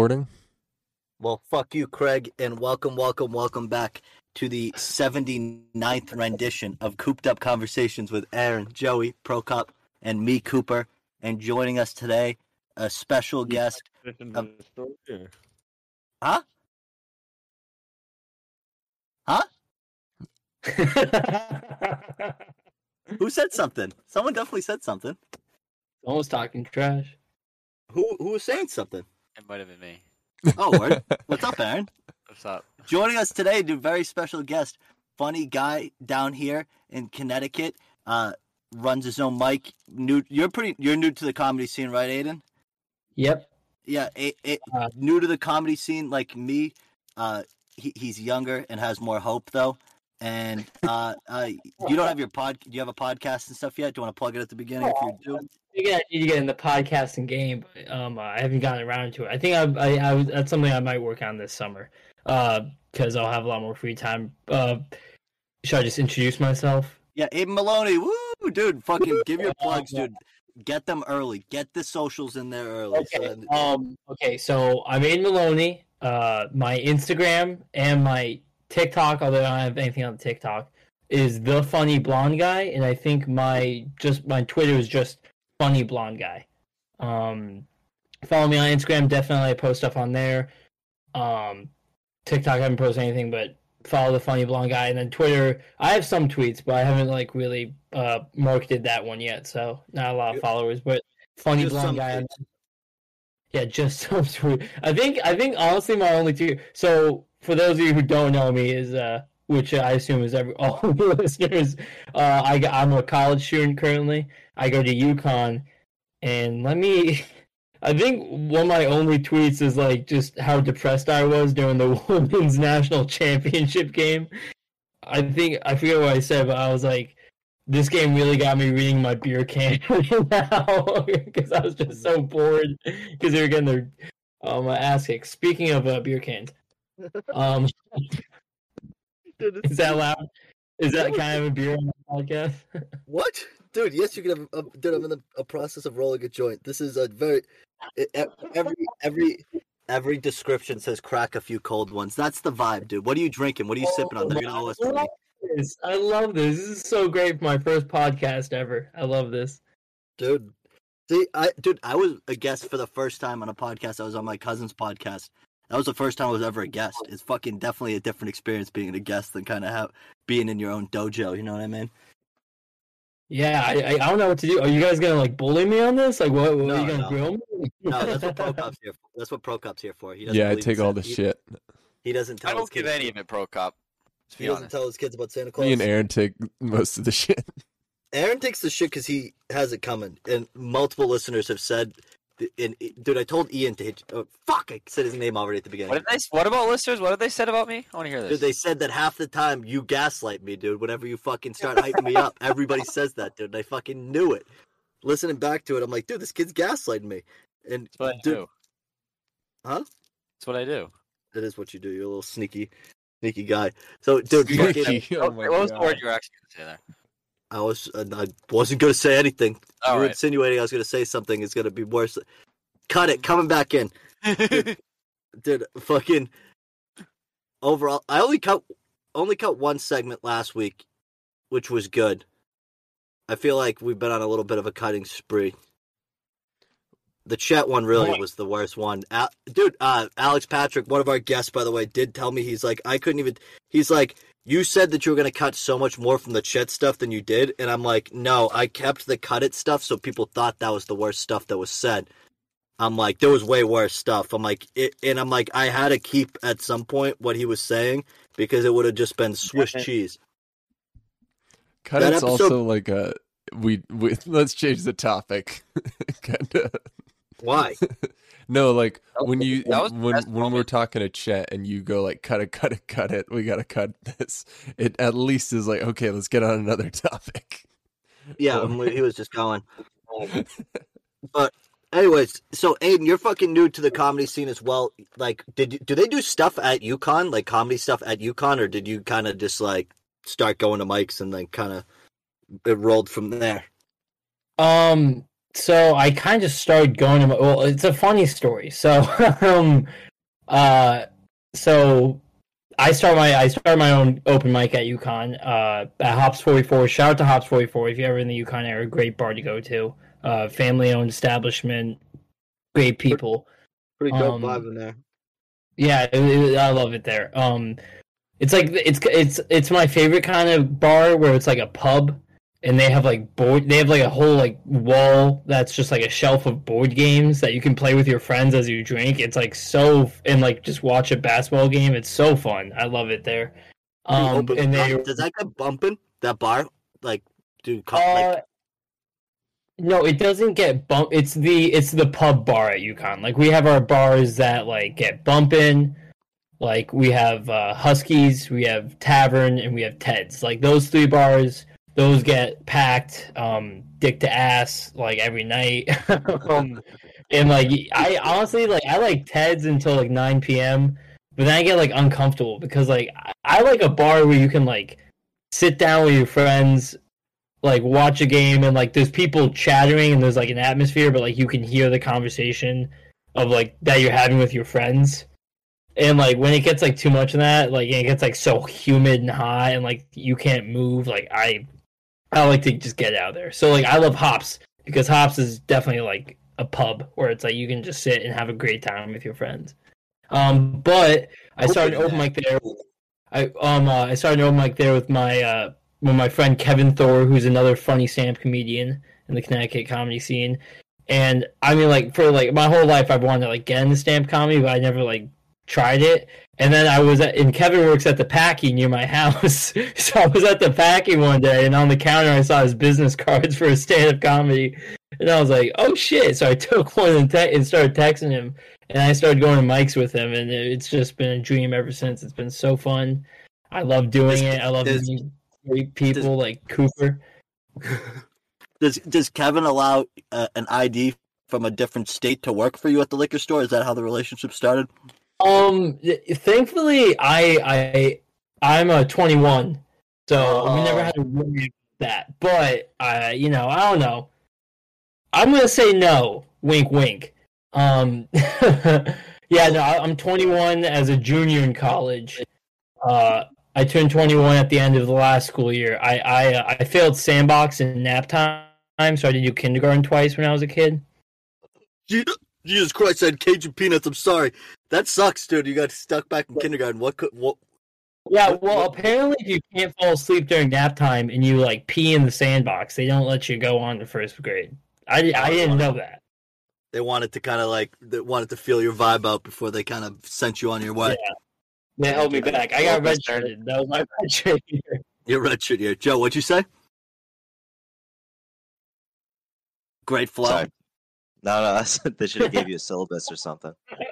recording? Well, fuck you, Craig, and welcome, welcome, welcome back to the 79th rendition of Cooped Up Conversations with Aaron, Joey, Prokop, and me, Cooper. And joining us today, a special guest. Um, huh? Huh? Who said something? Someone definitely said something. Almost talking trash. Who who was saying something? It might have been me. Oh, word. what's up, Aaron? What's up? Joining us today, a very special guest, funny guy down here in Connecticut. Uh, runs his own mic. New, you're pretty. You're new to the comedy scene, right, Aiden? Yep. Yeah, a, a, Uh, new to the comedy scene like me. Uh, he, he's younger and has more hope though. And uh, uh, you don't have your pod. Do you have a podcast and stuff yet? Do you want to plug it at the beginning? If you do, Yeah, I need to get in the podcasting game, but um, I haven't gotten around to it. I think I, I, I that's something I might work on this summer, uh, because I'll have a lot more free time. Uh, should I just introduce myself? yeah, Aiden Maloney. Woo, dude! Fucking give your plugs, dude. Get them early. Get the socials in there early. Okay. So- Um. Okay. So I'm Aiden Maloney. Uh, my Instagram and my TikTok, although I don't have anything on TikTok, is the funny blonde guy, and I think my just my Twitter is just funny blonde guy. Um, follow me on Instagram. Definitely, I post stuff on there. Um, TikTok, I haven't posted anything, but follow the funny blonde guy, and then Twitter. I have some tweets, but I haven't like really uh marketed that one yet, so not a lot of followers. But funny Just blonde guy. tweets. yeah, just some tweet. I think I think honestly my only two. So for those of you who don't know me, is uh, which I assume is every all the listeners. Uh, I I'm a college student currently. I go to UConn, and let me. I think one of my only tweets is like just how depressed I was during the women's national championship game. I think I forget what I said, but I was like, this game really got me reading my beer can now because I was just so bored because they were getting their um ass kicked. Speaking of uh, beer cans, um, is that loud? Is that kind of a beer on the podcast? What, dude? Yes, you can have. A, dude, I'm in the a process of rolling a joint. This is a very every every every description says crack a few cold ones. That's the vibe, dude. What are you drinking? What are you sipping on? They're gonna. This- I love this. This is so great for my first podcast ever. I love this. dude. See, I dude, I was a guest for the first time on a podcast. I was on my cousin's podcast. That was the first time I was ever a guest. It's fucking definitely a different experience being a guest than kind of have being in your own dojo. You know what I mean? Yeah, I, I I don't know what to do. Are you guys gonna like bully me on this? Like, what? what No, are you gonna no. grill me? No, that's what Prokop's here. For. That's what Prokop's here for. He Yeah, I take all the he, shit. He doesn't tell I his don't give kids. any of it Prokop. He be doesn't tell his kids about Santa Claus. Me and Aaron take most of the shit. Aaron takes the shit because he has it coming, and multiple listeners have said. And eh, dude, I told Ian to hit. Oh, fuck! I said his name already at the beginning. What did they? What about listeners? What have they said about me? I want to hear this. Dude, they said that half the time you gaslight me, dude. Whenever you fucking start hyping me up, everybody says that, dude. And I fucking knew it. Listening back to it, I'm like, dude, this kid's gaslighting me. And That's what I dude, do. Huh? That's what I do. that is what you do. You're a little sneaky, sneaky guy. So, dude, fucking, Sneaky. Oh, oh what my was the word you were actually going to say there? I was, uh, I wasn't gonna say anything. All you were right. insinuating I was gonna say something. It's gonna be worse. Cut it. Coming back in. dude fucking overall i only cut only cut one segment last week which was good i feel like we've been on a little bit of a cutting spree the chat one really was the worst one Al- dude uh alex patrick one of our guests by the way did tell me he's like i couldn't even he's like you said that you were going to cut so much more from the chet stuff than you did and i'm like no i kept the cut it stuff so people thought that was the worst stuff that was said I'm like, there was way worse stuff. I'm like, it, and I'm like, I had to keep at some point what he was saying because it would have just been Swiss Yeah. cheese. Cut That it's episode- also like a we, we let's change the topic. Kinda. Why? No, like That was- when you that was the when best when we're talking to Chet and you go like cut it, cut it, cut it. We gotta cut this. It at least is like okay, let's get on another topic. Yeah, he was just going. But anyways, so Aiden, you're fucking new to the comedy scene as well. Like, did you, do they do stuff at UConn, like comedy stuff at UConn, or did you kind of just like start going to mics and then kind of it rolled from there? Um, so I kind of started going to my, well, it's a funny story. So, um, uh, so I start my I started my own open mic at UConn, uh, at Hops Forty Four. Shout out to Hops Forty Four if you're ever in the UConn area, great bar to go to. Uh, family owned establishment, great people. Pretty dope Um, vibe in there. Yeah, it, it- I love it there. Um, it's like it's it's it's my favorite kind of bar where it's like a pub, and they have like board. They have like a whole like wall that's just like a shelf of board games that you can play with your friends as you drink. It's like so and like just watch a basketball game. It's so fun. I love it there. Um, and they does that get bumping? That bar, like, dude, co- uh, like, no, it doesn't get bump. It's the it's the pub bar at UConn. Like we have our bars that like get bumping. Like we have uh, Huskies, we have Tavern, and we have Ted's. Like those three bars, those get packed, um, dick to ass, like every night. um, and like I honestly like I like Ted's until like nine p.m. But then I get like uncomfortable because like I, I like a bar where you can like sit down with your friends like watch a game and like there's people chattering and there's like an atmosphere but like you can hear the conversation of like that you're having with your friends and like when it gets like too much of that like it gets like so humid and hot and like you can't move like i i like to just get out of there so like i love hops because hops is definitely like a pub where it's like you can just sit and have a great time with your friends um but i started Open open mic there i um uh, i started open mic there with my uh with my friend Kevin Thor, who's another funny stand comedian in the Connecticut comedy scene. And I mean, like for like my whole life, I've wanted to like get into stand comedy, but I never like tried it. And then I was at, and Kevin works at the packing near my house, so I was at the packing one day, and on the counter I saw his business cards for his stand up comedy, and I was like, oh shit! So I took one and, te- and started texting him, and I started going to mics with him, and it's just been a dream ever since. It's been so fun. I love doing Does- it. I love does- meeting great people like Cooper. does does Kevin allow uh, an ID from a different state to work for you at the liquor store? Is that how the relationship started? Um, thankfully, I I I'm a 21, so we never Oh. had to worry about that. But uh, you know, I don't know. I'm gonna say no. Wink, wink. Um, yeah, no, I- I'm 21 as a junior in college. Uh, I turned 21 at the end of the last school year. I I uh, I failed sandbox and nap time, so I did do kindergarten twice when I was a kid. Jesus Christ! I had Cajun peanuts. I'm sorry. That sucks, dude. You got stuck back in kindergarten. What could what? Yeah, What- well, what- apparently, if you can't fall asleep during nap time and you like pee in the sandbox, they don't let you go on to first grade. I, I didn't know that. They wanted to kind of like they wanted to feel your vibe out before they kind of sent you on your way. Yeah. They held me back. I got Well, redshirted. That was my redshirt year. You're red shit Joe. What'd you say? Great flow, Sorry. No, no, that's, they should have gave you a syllabus or something.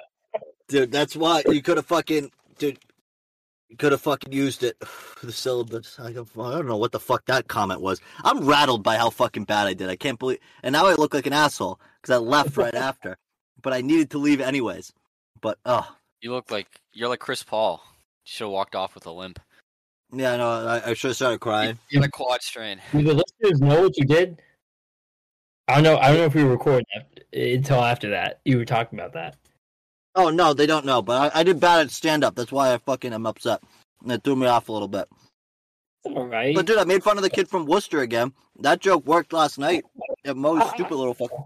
dude. That's why you could have fucking, dude. You could have fucking used it. for The syllabus. I don't, I don't know what the fuck that comment was. I'm rattled by how fucking bad I did. I can't believe. And now I look like an asshole because I left right after. But I needed to leave anyways. But oh, You look like you're like Chris Paul. You should have walked off with a limp. yeah, no, I, I should have started crying. You had a quad strain. Do the listeners know what you did? I don't know. I don't know if we were recording until after that. You were talking about that. Oh no, they don't know. But I, I did bad at stand up. That's why I fucking am upset. And it threw me off a little bit. All right. But dude, I made fun of the kid from Worcester again. That joke worked last night at Mo's stupid little fucking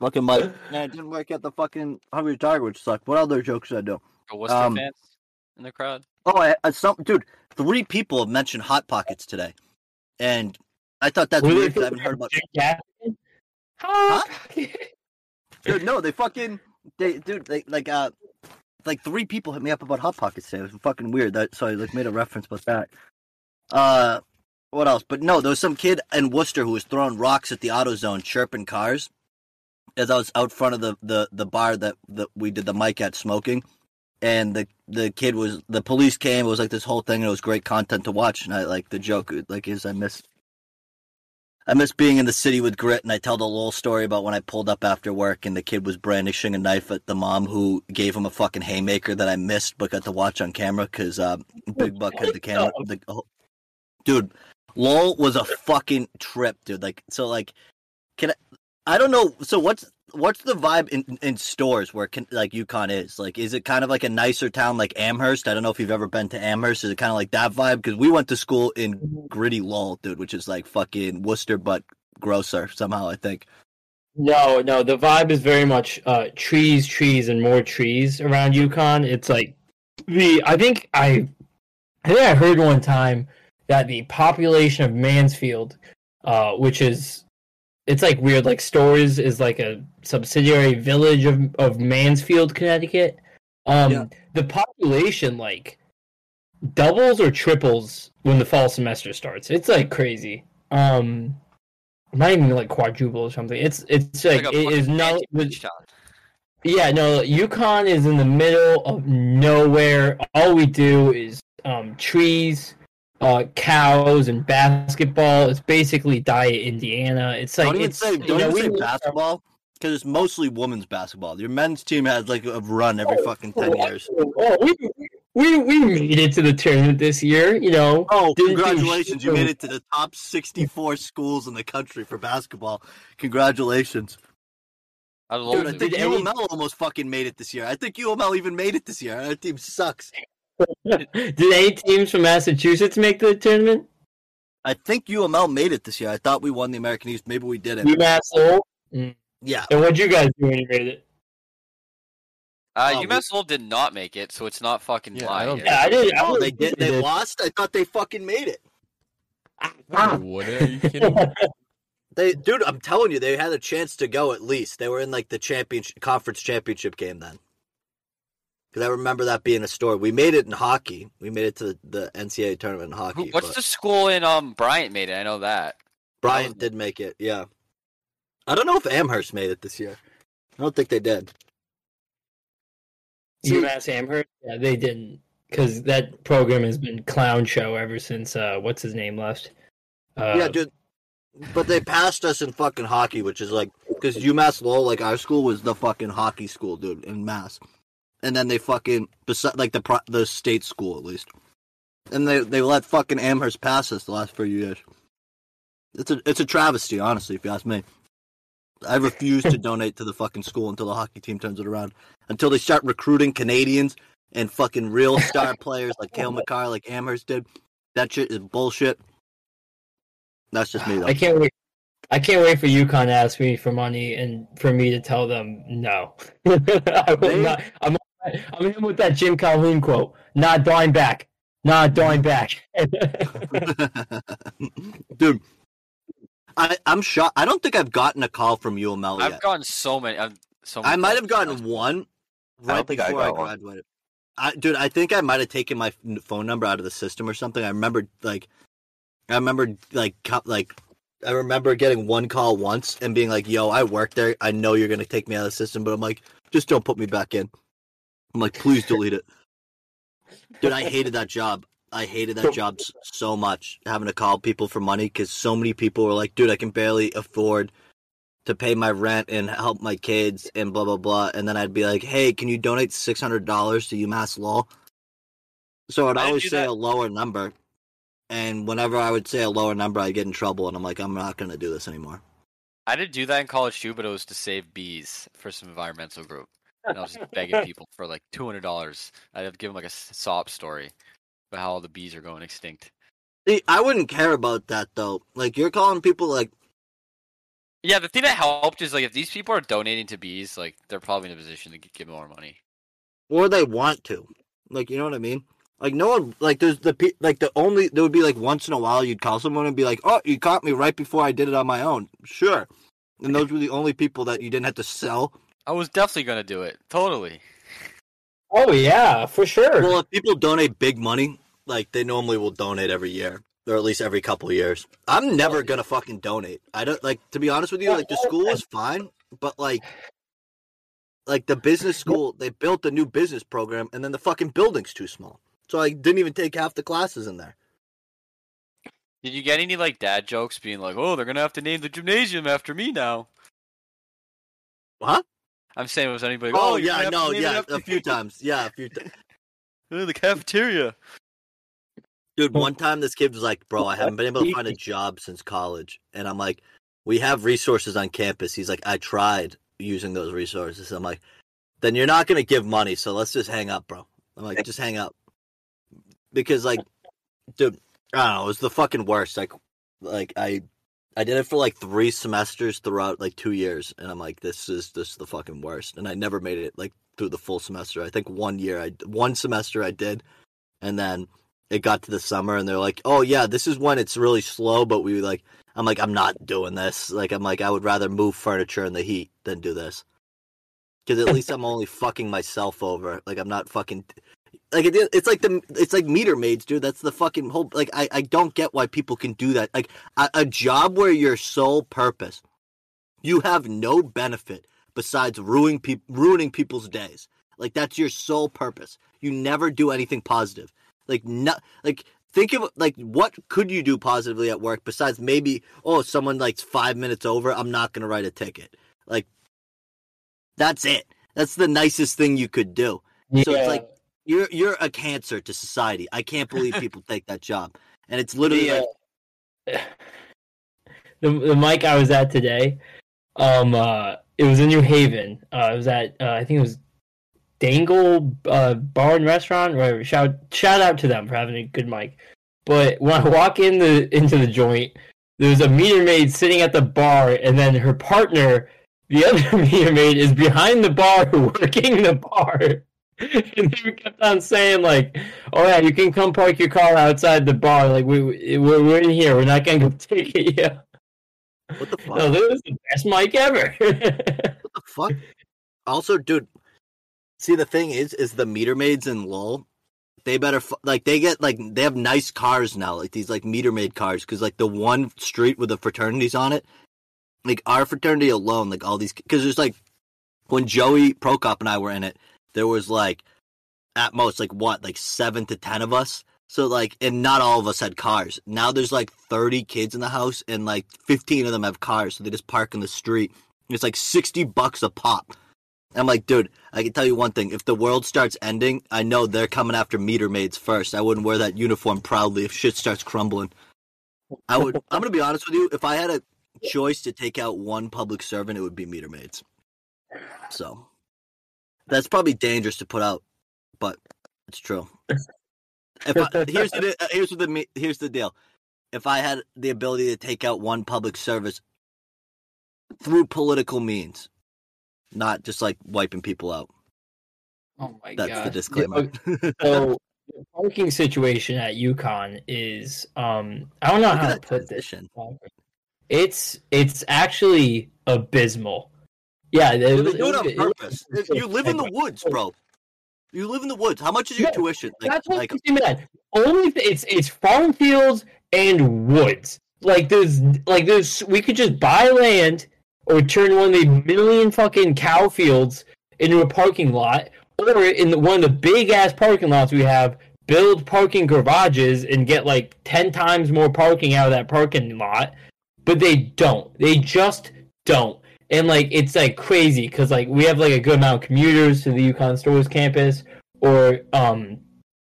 fucking mic. And it didn't work at the fucking Hungry Tiger, which sucked. What other jokes did I do? But what's Um, the fans in the crowd? Oh, I, I some dude. Three people have mentioned hot pockets today, and I thought that's Were weird because I haven't heard about. Jake Gaffigan? Huh? Dude, no, they fucking they dude they like uh like three people hit me up about hot pockets today. It was fucking weird. That so I like made a reference about that. Uh, what else? But no, there was some kid in Worcester who was throwing rocks at the AutoZone, chirping cars. As I was out front of the the the bar that that we did the mic at smoking, and the the kid was the police came. It was like this whole thing, and it was great content to watch. And I like the joke like is I miss I miss being in the city with grit, and I tell the little story about when I pulled up after work and the kid was brandishing a knife at the mom who gave him a fucking haymaker that I missed but got to watch on camera because uh, Big Buck had the camera. The, oh, dude, lol was a fucking trip, dude. Like, so like, can I, I don't know. So what's what's the vibe in, in Storrs where can, like UConn is? Like, is it kind of like a nicer town like Amherst? I don't know if you've ever been to Amherst. Is it kind of like that vibe? Because we went to school in gritty Lowell, dude, which is like fucking Worcester but grosser somehow. I think. No, no, the vibe is very much uh, trees, trees, and more trees around UConn. It's like the I think I I think I heard one time that the population of Mansfield, uh, which is it's like weird, like Storrs is like a subsidiary village of of Mansfield, Connecticut. Um, Yeah. the population like doubles or triples when the fall semester starts. It's like crazy. Um, not even like quadruple or something. It's it's like, a it is fucking no. fancy beach town. Yeah, no, UConn is in the middle of nowhere. All we do is um, trees, uh, cows, and basketball. It's basically diet Indiana. It's like don't even say don't know, even say live- basketball because it's mostly women's basketball. Your men's team has like a run every fucking ten years. Oh, we, we we made it to the tournament this year. You know, Oh, congratulations! You made it to the top sixty-four schools in the country for basketball. Congratulations. I Dude, love I think Did any- UML almost fucking made it this year. I think UML even made it this year. Our team sucks. did any teams from Massachusetts make the tournament? I think UML made it this year. I thought we won the American East. Maybe we didn't. UMass Lowell. Yeah. And what'd you guys do when you made it? Uh, Oh, we- UMass Lowell did not make it, so it's not fucking Yeah, lying. I don't. Yeah, I did. I Oh, they did. They lost. I thought they fucking made it. What are you kidding? me? They, dude, I'm telling you, they had a chance to go at least. They were in like the championship conference championship game then. Because I remember that being a story. We made it in hockey. We made it to the, the NCAA tournament in hockey. What's but the school in um Bryant made it? I know that. Bryant did make it. Yeah. I don't know if Amherst made it this year. I don't think they did. See- UMass Amherst. Yeah, they didn't because that program has been clown show ever since uh, what's his name left. Uh, yeah, dude. But they passed us in fucking hockey, which is like because UMass Lowell, like our school, was the fucking hockey school, dude, in Mass. And then they fucking beside like the pro- the state school at least, and they they let fucking Amherst pass us the last few years. It's a it's a travesty, honestly, if you ask me. I refuse to donate to the fucking school until the hockey team turns it around. Until they start recruiting Canadians and fucking real star players like Cale Makar, like Amherst did. That shit is bullshit. That's just me though. I can't wait. I can't wait for UConn to ask me for money and for me to tell them no. I will They- not. I'm I'm in with that Jim Calhoun quote. Not dime back. Not dime back. Dude, I, I'm shocked. I don't think I've gotten a call from UML yet. I've gotten so many. I'm, so many I might have gotten one I don't right think I before I, got one. graduated. I, dude, I think I might have taken my phone number out of the system or something. I remember, like, I remember, like, co- like, I remember getting one call once and being like, "Yo, I work there. I know you're gonna take me out of the system, but I'm like, just don't put me back in." I'm like, please delete it. Dude, I hated that job. I hated that job so much, having to call people for money because so many people were like, dude, I can barely afford to pay my rent and help my kids and blah, blah, blah. And then I'd be like, hey, can you donate $600 to UMass Law? So I'd always say that. a lower number. And whenever I would say a lower number, I'd get in trouble. And I'm like, I'm not going to do this anymore. I did do that in college too, but it was to save bees for some environmental group. And I was just begging people for like two hundred dollars. I'd have to give them like a sob story about how all the bees are going extinct. See, I wouldn't care about that, though. Like, you're calling people, like, Yeah, the thing that helped is like if these people are donating to bees, like they're probably in a position to give more money. or they want to. Like, you know what I mean? Like, no one, like, there's the, like, the only, there would be, like, once in a while you'd call someone and be like, oh, you caught me right before I did it on my own. Sure. And those were the only people that you didn't have to sell. I was definitely gonna do it. Totally. oh yeah, for sure. Well, if people donate big money, like, they normally will donate every year. Or at least every couple of years. I'm never gonna fucking donate. I don't, like, to be honest with you, like, the school is fine, but, like, like, the business school, they built a new business program, and then the fucking building's too small. So I didn't even take half the classes in there. Did you get any like dad jokes being like, "Oh, they're gonna have to name the gymnasium after me now"? Huh? I'm saying, it was anybody? Oh, oh you're yeah, gonna no, yeah, a few times. Yeah, a few times. The cafeteria. Dude, one time this kid was like, "Bro, I haven't been able to find a job since college," and I'm like, we have resources on campus. He's like, I tried using those resources. I'm like, then you're not gonna give money, so let's just hang up, bro. I'm like, just hang up. Because like, dude, I don't know, it was the fucking worst. Like like I I did it for like three semesters throughout like two years, and I'm like, this is this is the fucking worst. And I never made it like through the full semester. I think one year I one semester I did, and then it got to the summer, and they're like, oh yeah, this is when it's really slow, but we like. I'm like, I'm not doing this. Like, I'm like, I would rather move furniture in the heat than do this. Because at least I'm only fucking myself over. Like, I'm not fucking like it, it's like the it's like meter maids, dude. That's the fucking whole. Like I I don't get why people can do that. Like a, a job where your sole purpose, you have no benefit besides ruining people ruining people's days. Like that's your sole purpose. You never do anything positive. Like not like think of like what could you do positively at work besides maybe oh someone likes five minutes over i'm not going to write a ticket like that's it that's the nicest thing you could do Yeah. so it's like you're you're a cancer to society i can't believe people take that job and it's literally the, like uh, the the mic I was at today, um, uh, it was in New Haven. Uh, it was at uh, I think it was Dangle uh, Bar and Restaurant. Whatever. Shout shout out to them for having a good mic. But when I walk in the into the joint, there's a meter maid sitting at the bar, and then her partner, the other meter maid, is behind the bar working the bar. And they kept on saying like, "Oh yeah, you can come park your car outside the bar. Like we we- we're, we're in here. We're not gonna go take it yet." what the fuck No, this is the best mic ever. what the fuck also dude see the thing is is the meter maids in lowell they better like they get like they have nice cars now like these like meter maid cars because like the one street with the fraternities on it like our fraternity alone like all these because there's like when joey prokop and i were in it there was like at most like what like seven to ten of us? So like and not all of us had cars. Now there's like 30 kids in the house and like 15 of them have cars so they just park in the street. It's like 60 bucks a pop. I'm like dude i can tell you one thing. If the world starts ending i know they're coming after meter maids first. I wouldn't wear that uniform proudly if shit starts crumbling. I would i'm gonna be honest with you if i had a choice to take out one public servant it would be meter maids. So that's probably dangerous to put out but it's true if I, here's the uh, here's the here's the deal. If I had the ability to take out one public service through political means, not just like wiping people out, oh my that's god! the disclaimer. So the parking situation at UConn is um I don't know Look how to put this. transition. It's it's actually abysmal. Yeah, They it, do it it on purpose. it was- You live in the woods, oh. bro. You live in the woods. How much is your No, tuition? Like, That's what like mad. Only it's it's farm fields and woods. Like there's like there's we could just buy land or turn one of the million fucking cow fields into a parking lot, or in the, one of the big ass parking lots we have, build parking garages and get like ten times more parking out of that parking lot. But they don't. They just don't. And like it's like crazy because like we have like a good amount of commuters to the UConn Storrs campus, or um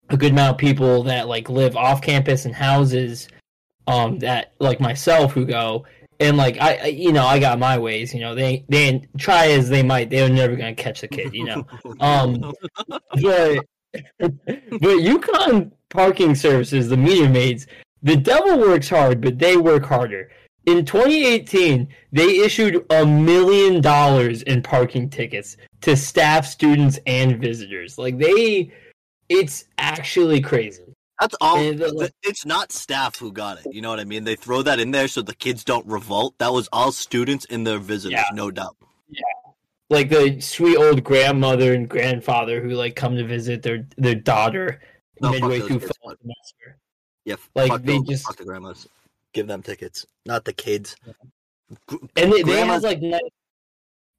a good amount of people that like live off campus in houses um that like myself who go. And like I, I you know I got my ways you know they they try as they might they're never gonna catch the kid you know. Um but but UConn parking services the meter maids the devil works hard but they work harder in 2018 they issued a million dollars in parking tickets to staff students and visitors like they it's actually crazy that's all. And uh, It's not staff who got it. You know what I mean? They throw that in there so the kids don't revolt. That was all students and their visitors, Yeah. no doubt. Yeah, like the sweet old grandmother and grandfather who like come to visit their their daughter No, midway through fall semester. Yeah, Like, they those- just- fuck the grandmas. Give them tickets, not the kids. And they, they have like nice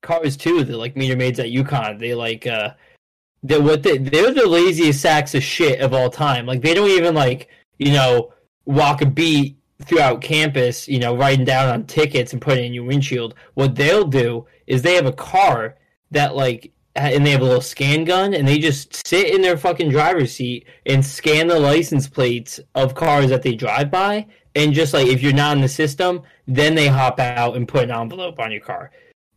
cars too. The like meter maids at UConn. They like uh they what they they're the laziest sacks of shit of all time. Like they don't even like, you know, walk a beat throughout campus, you know, writing down on tickets and putting in your windshield. What they'll do is they have a car that like and they have a little scan gun, and they just sit in their fucking driver's seat and scan the license plates of cars that they drive by, and just like if you're not in the system, then they hop out and put an envelope on your car.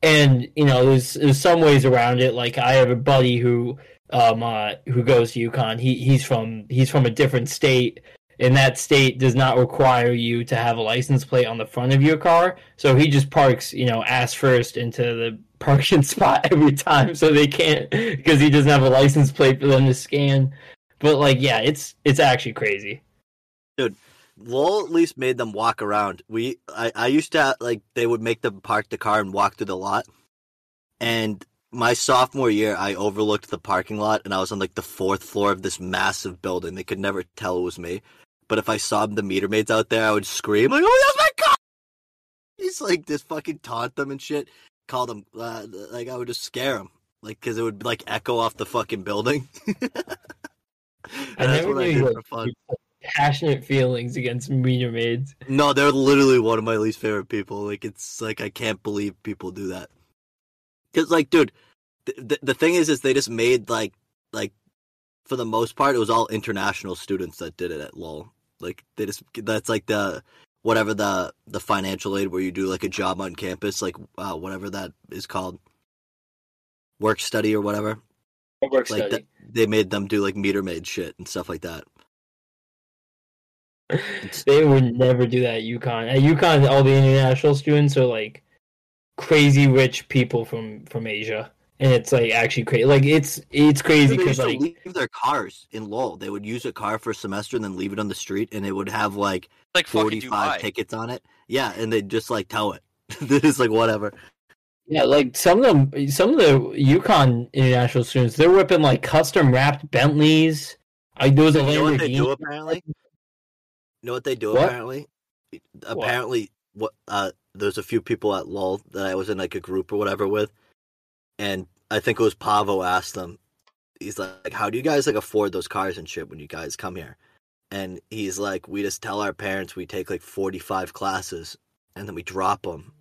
And you know, there's there's some ways around it. Like I have a buddy who um uh, who goes to UConn. He he's from he's from a different state, and that state does not require you to have a license plate on the front of your car. So he just parks, you know, ass first into the parking spot every time, so they can't because he doesn't have a license plate for them to scan. But like, yeah, it's it's actually crazy. Lowell at least made them walk around. We I, I used to like they would make them park the car and walk through the lot. And my sophomore year I overlooked the parking lot and I was on like the fourth floor of this massive building. They could never tell it was me. But if I saw the meter maids out there, I would scream like, "Oh, that's my car!" He's like just fucking taunt them and shit. Call them uh, like I would just scare them, like because it would like echo off the fucking building. I That's never what I you fun. Passionate feelings against meter maids. No, they're literally one of my least favorite people. Like it's like I can't believe people do that. Cause like, dude, the the, the thing is, is they just made like like for the most part, it was all international students that did it at Lowell. Like they just that's like the whatever the the financial aid where you do like a job on campus, like uh, whatever that is called, work study or whatever. Work Like that, they made them do like meter maid shit and stuff like that. they would never do that at UConn. At UConn, all the international students are like crazy rich people from from Asia, and it's like actually crazy. Like it's it's crazy because used to like leave their cars in Lowell. They would use a car for a semester and then leave it on the street, and it would have like Like forty-five tickets on it. Yeah, and they'd just like tow it. They're just like whatever. yeah, like some of them, some of the UConn international students, they're whipping like custom wrapped Bentleys. I there was a You know what they do apparently? You know what they do What? apparently? Apparently, what uh, there's a few people at Lowell that I was in like a group or whatever with, and I think it was Pavo asked them. He's like, "How do you guys like afford those cars and shit when you guys come here?" And he's like, "We just tell our parents we take like 45 classes, and then we drop them,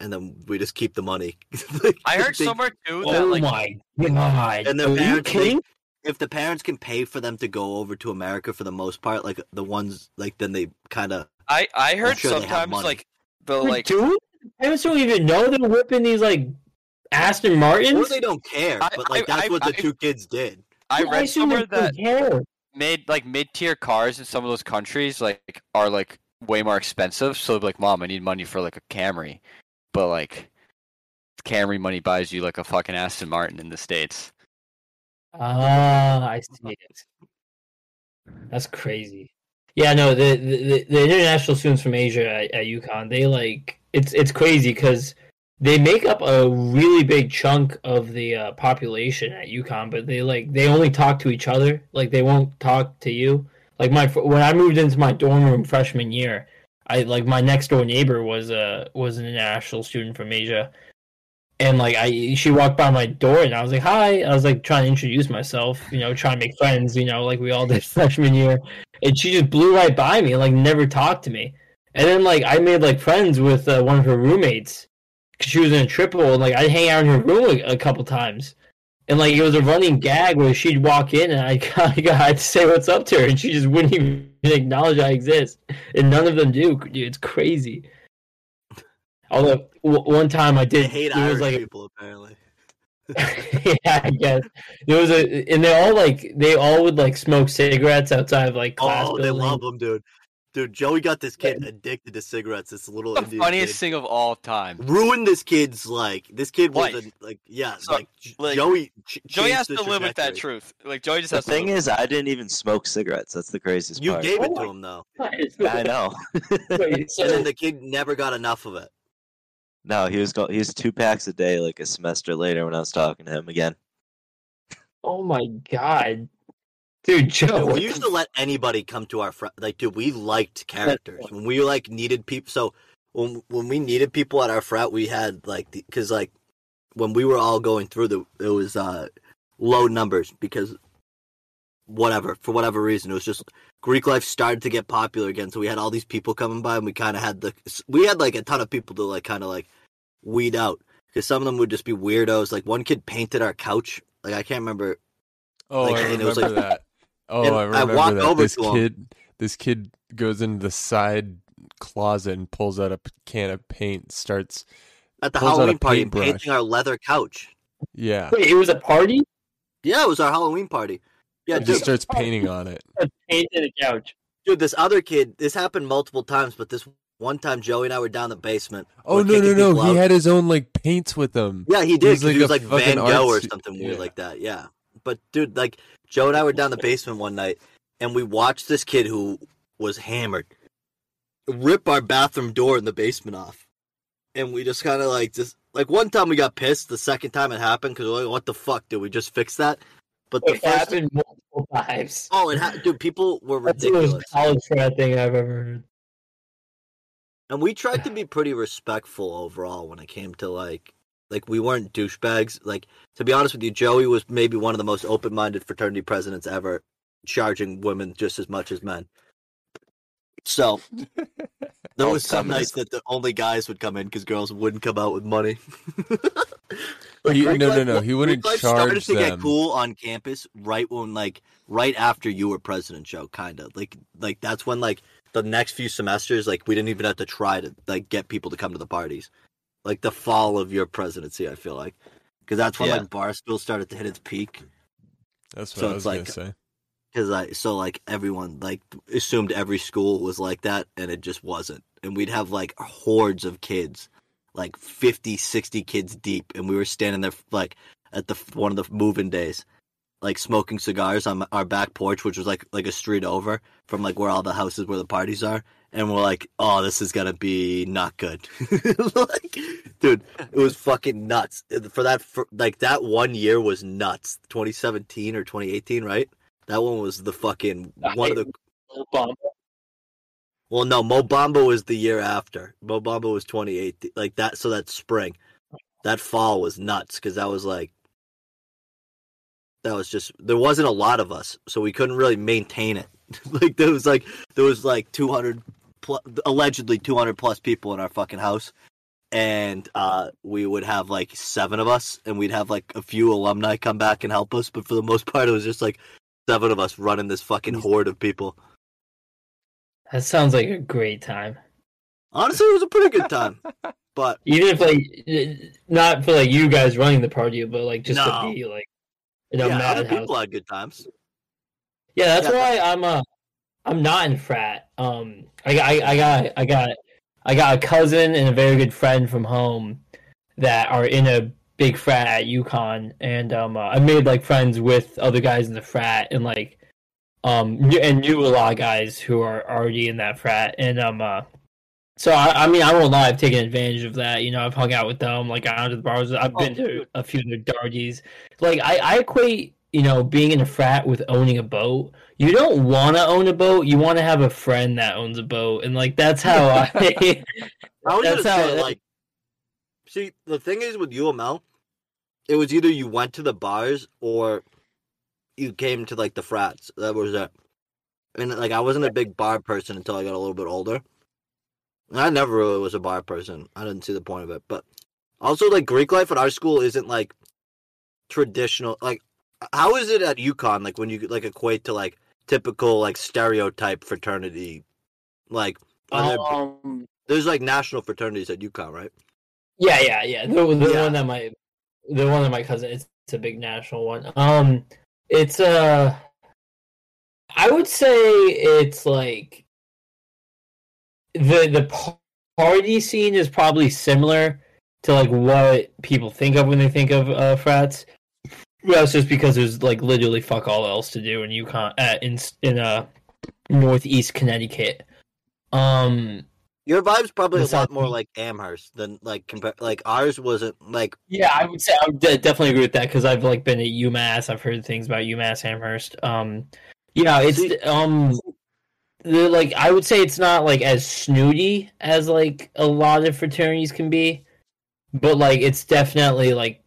and then we just keep the money." Like, I heard they- somewhere too that Oh like my god! And their Are you parents, they- kidding? If the parents can pay for them to go over to America for the most part, like the ones like then they kind of I I heard sure sometimes like the like Dude, parents don't even know they're whipping these like Aston or Martins. they don't care. But like I- that's I- what the I- two kids did. I Yeah, read assume they somewhere that don't care. made like mid tier cars in some of those countries like are like way more expensive. So like, Mom, I need money for like a Camry, but like Camry money buys you like a fucking Aston Martin in the states. Ah, I see it. That's crazy. Yeah, no, the the, the international students from Asia at, at UConn, they like it's it's crazy because they make up a really big chunk of the uh, population at UConn, but they like they only talk to each other. Like they won't talk to you. Like my when I moved into my dorm room freshman year, I like my next door neighbor was a was an international student from Asia, and like I she walked by my door and I was like hi. I was like trying to introduce myself you know trying to make friends you know like we all did freshman year. And she just blew right by me like never talked to me. And then like I made like friends with uh, one of her roommates because she was in a triple and like I'd hang out in her room a, a couple times. And like it was a running gag where she'd walk in and I kind say what's up to her and she just wouldn't even acknowledge I exist. And none of them do dude. It's crazy although w- one time I They did hate there Irish was like people apparently. yeah, I guess there was a, and they all like they all would like smoke cigarettes outside of like class Oh, they love them, dude. Dude, Joey got this kid addicted to cigarettes. This little The Indian funniest kid. thing of all time. Ruined this kid's like. This kid was a, like yeah, So, like, like, Joey. ch- Joey has the to live with that truth. Like Joey just The has to thing live is, I didn't even smoke cigarettes. That's the craziest You part. gave it Oh to him though, Yeah, I know. And then the kid never got enough of it. No, he was go- he was two packs a day. Like a semester later, when I was talking to him again. oh my god, dude, Joe. Dude, what we used to let anybody come to our fr- like, dude. We liked characters when we like needed people. So when when we needed people at our frat, we had like because like when we were all going through the it was uh low numbers because whatever for whatever reason it was just Greek life started to get popular again. So we had all these people coming by, and we kind of had the we had like a ton of people to like kind of like weed out. because some of them would just be weirdos. Like one kid painted our couch. Like I can't remember. Oh, Like, I and it remember was like- that. Oh, and I I remember that. over This to him. kid, this kid goes into the side closet and pulls out a can of paint. Starts, At the Pulls out a Halloween party and paintbrush. painting our leather couch. yeah, Wait, it was a party? Yeah, it was our Halloween party. Yeah, he just starts painting on it. Painted a couch. dude, this other kid, this happened multiple times, but this one time Joey and I were down the basement. Oh We're no, no, no! He out. had his own like paints with him. Yeah, he He did. like he was like Van fucking Gogh or arts- something weird like that. Yeah. But dude, like Joe and I were down the basement one night and we watched this kid who was hammered rip our bathroom door in the basement off. And we just kind of like just like one time we got pissed. The second time it happened because like, what the fuck did we just fix that? But the It first happened multiple times. oh, and ha- dude, people were ridiculous. That's the ridiculous. most college frat thing I've ever heard. And we tried to be pretty respectful overall when it came to like like we weren't douchebags. Like to be honest with you, Joey was maybe one of the most open minded fraternity presidents ever, charging women just as much as men. So there was some feminist. nights that the only guys would come in because girls wouldn't come out with money. He- Greek no, no, life- no, he wouldn't Greek life started charge to get cool on campus right when like right after you were president, Joe. Kind of like like that's when like the next few semesters like we didn't even have to try to like get people to come to the parties. Like the fall of your presidency, I feel like because that's when Yeah. like Barstool started to hit its peak. That's what So I was gonna like- say. Because I so like everyone like assumed every school was like that, and it just wasn't. And we'd have like hordes of kids, like 50, 60 kids deep, and we were standing there like at the one of the moving days, like smoking cigars on our back porch, which was like like a street over from like where all the houses where the parties are, and we're like, oh, this is gonna be not good. like, dude, it was fucking nuts for that. For, like that one year was nuts. Twenty seventeen or twenty eighteen, right? That one was the fucking one of the. Well, no, Mo Bamba was the year after. Mo Bamba was 2018, like that. So that spring, that fall was nuts because that was like, that was just there wasn't a lot of us, so we couldn't really maintain it. like there was like there was like 200, plus, allegedly 200 plus people in our fucking house, and uh, we would have like seven of us, and we'd have like a few alumni come back and help us, but for the most part, it was just like seven of us running this fucking horde of people. That sounds like a great time. Honestly, it was a pretty good time. But Even if like not for like you guys running the party, but like just No. to be like in a yeah, other madhouse. people had good times. Yeah, that's Yeah. why I'm uh I'm not in frat. Um, I, I I got I got I got a cousin and a very good friend from home that are in a big frat at UConn, and um uh, I made like friends with other guys in the frat, and like um and knew a lot of guys who are already in that frat, and um uh. So I, I mean I won't lie I've taken advantage of that you know I've hung out with them like gone to the bars. I've been Oh, to a few of their darties like I, I equate you know being in a frat with owning a boat. You don't want to own a boat you want to have a friend that owns a boat. And like that's how i I was That's how- say, like, see, the thing is with UML, it was either you went to the bars or you came to like the frats. That was it. And like, I wasn't a big bar person until I got a little bit older. And I never really was a bar person. I didn't see the point of it. But also, like, Greek life at our school isn't like traditional. Like, how is it at UConn? Like, when you like equate to like typical like stereotype fraternity, like. Um, there's like national fraternities at UConn, right? yeah yeah yeah the, the Yeah. one that my the one that my cousin it's, it's a big national one um it's uh i would say it's like the the party scene is probably similar to like what people think of when they think of uh, frats. Well, it's just because there's like literally fuck all else to do in UConn, uh, in in uh northeast Connecticut. Um, Your vibe's probably a lot more like Amherst than like compare. Like ours wasn't like yeah, I would say I would definitely agree with that because I've like been at UMass. I've heard things about UMass Amherst. Um, yeah, it's See- um, the, like I would say it's not like as snooty as like a lot of fraternities can be, but like it's definitely like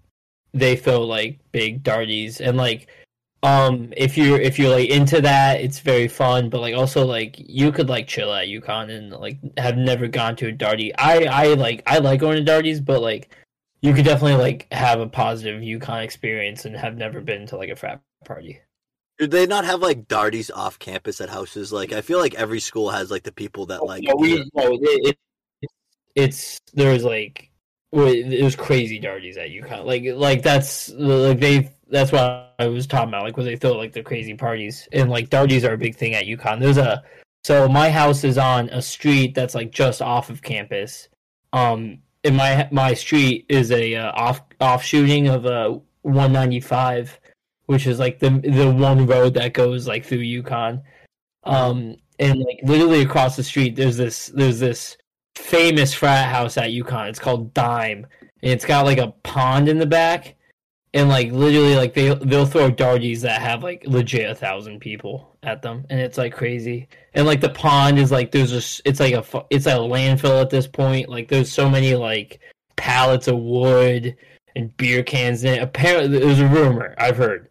they feel like big darties and like um if you're if you're like into that it's very fun but like also like you could like chill at UConn and like have never gone to a darty I I like I like going to darties but like you could definitely like have a positive UConn experience and have never been to like a frat party. Do they not have like darties off campus at houses? Like I feel like every school has like the people that like. no, we, no, it, it, it's there's like it was crazy darties at UConn. Like like that's like they that's what I was talking about. Like when they throw like the crazy parties and like darties are a big thing at UConn. There's a so my house is on a street that's like just off of campus. Um, in my my street is a uh, off off shooting of a 195, which is like the the one road that goes like through UConn. Um, and like literally across the street, there's this there's this famous frat house at UConn. It's called Dime, and it's got like a pond in the back, and like literally like they they'll throw darties that have like legit a thousand people at them, and it's like crazy. And like the pond is like there's just it's like a it's a landfill at this point. Like there's so many like pallets of wood and beer cans in it. Apparently, there's a rumor I've heard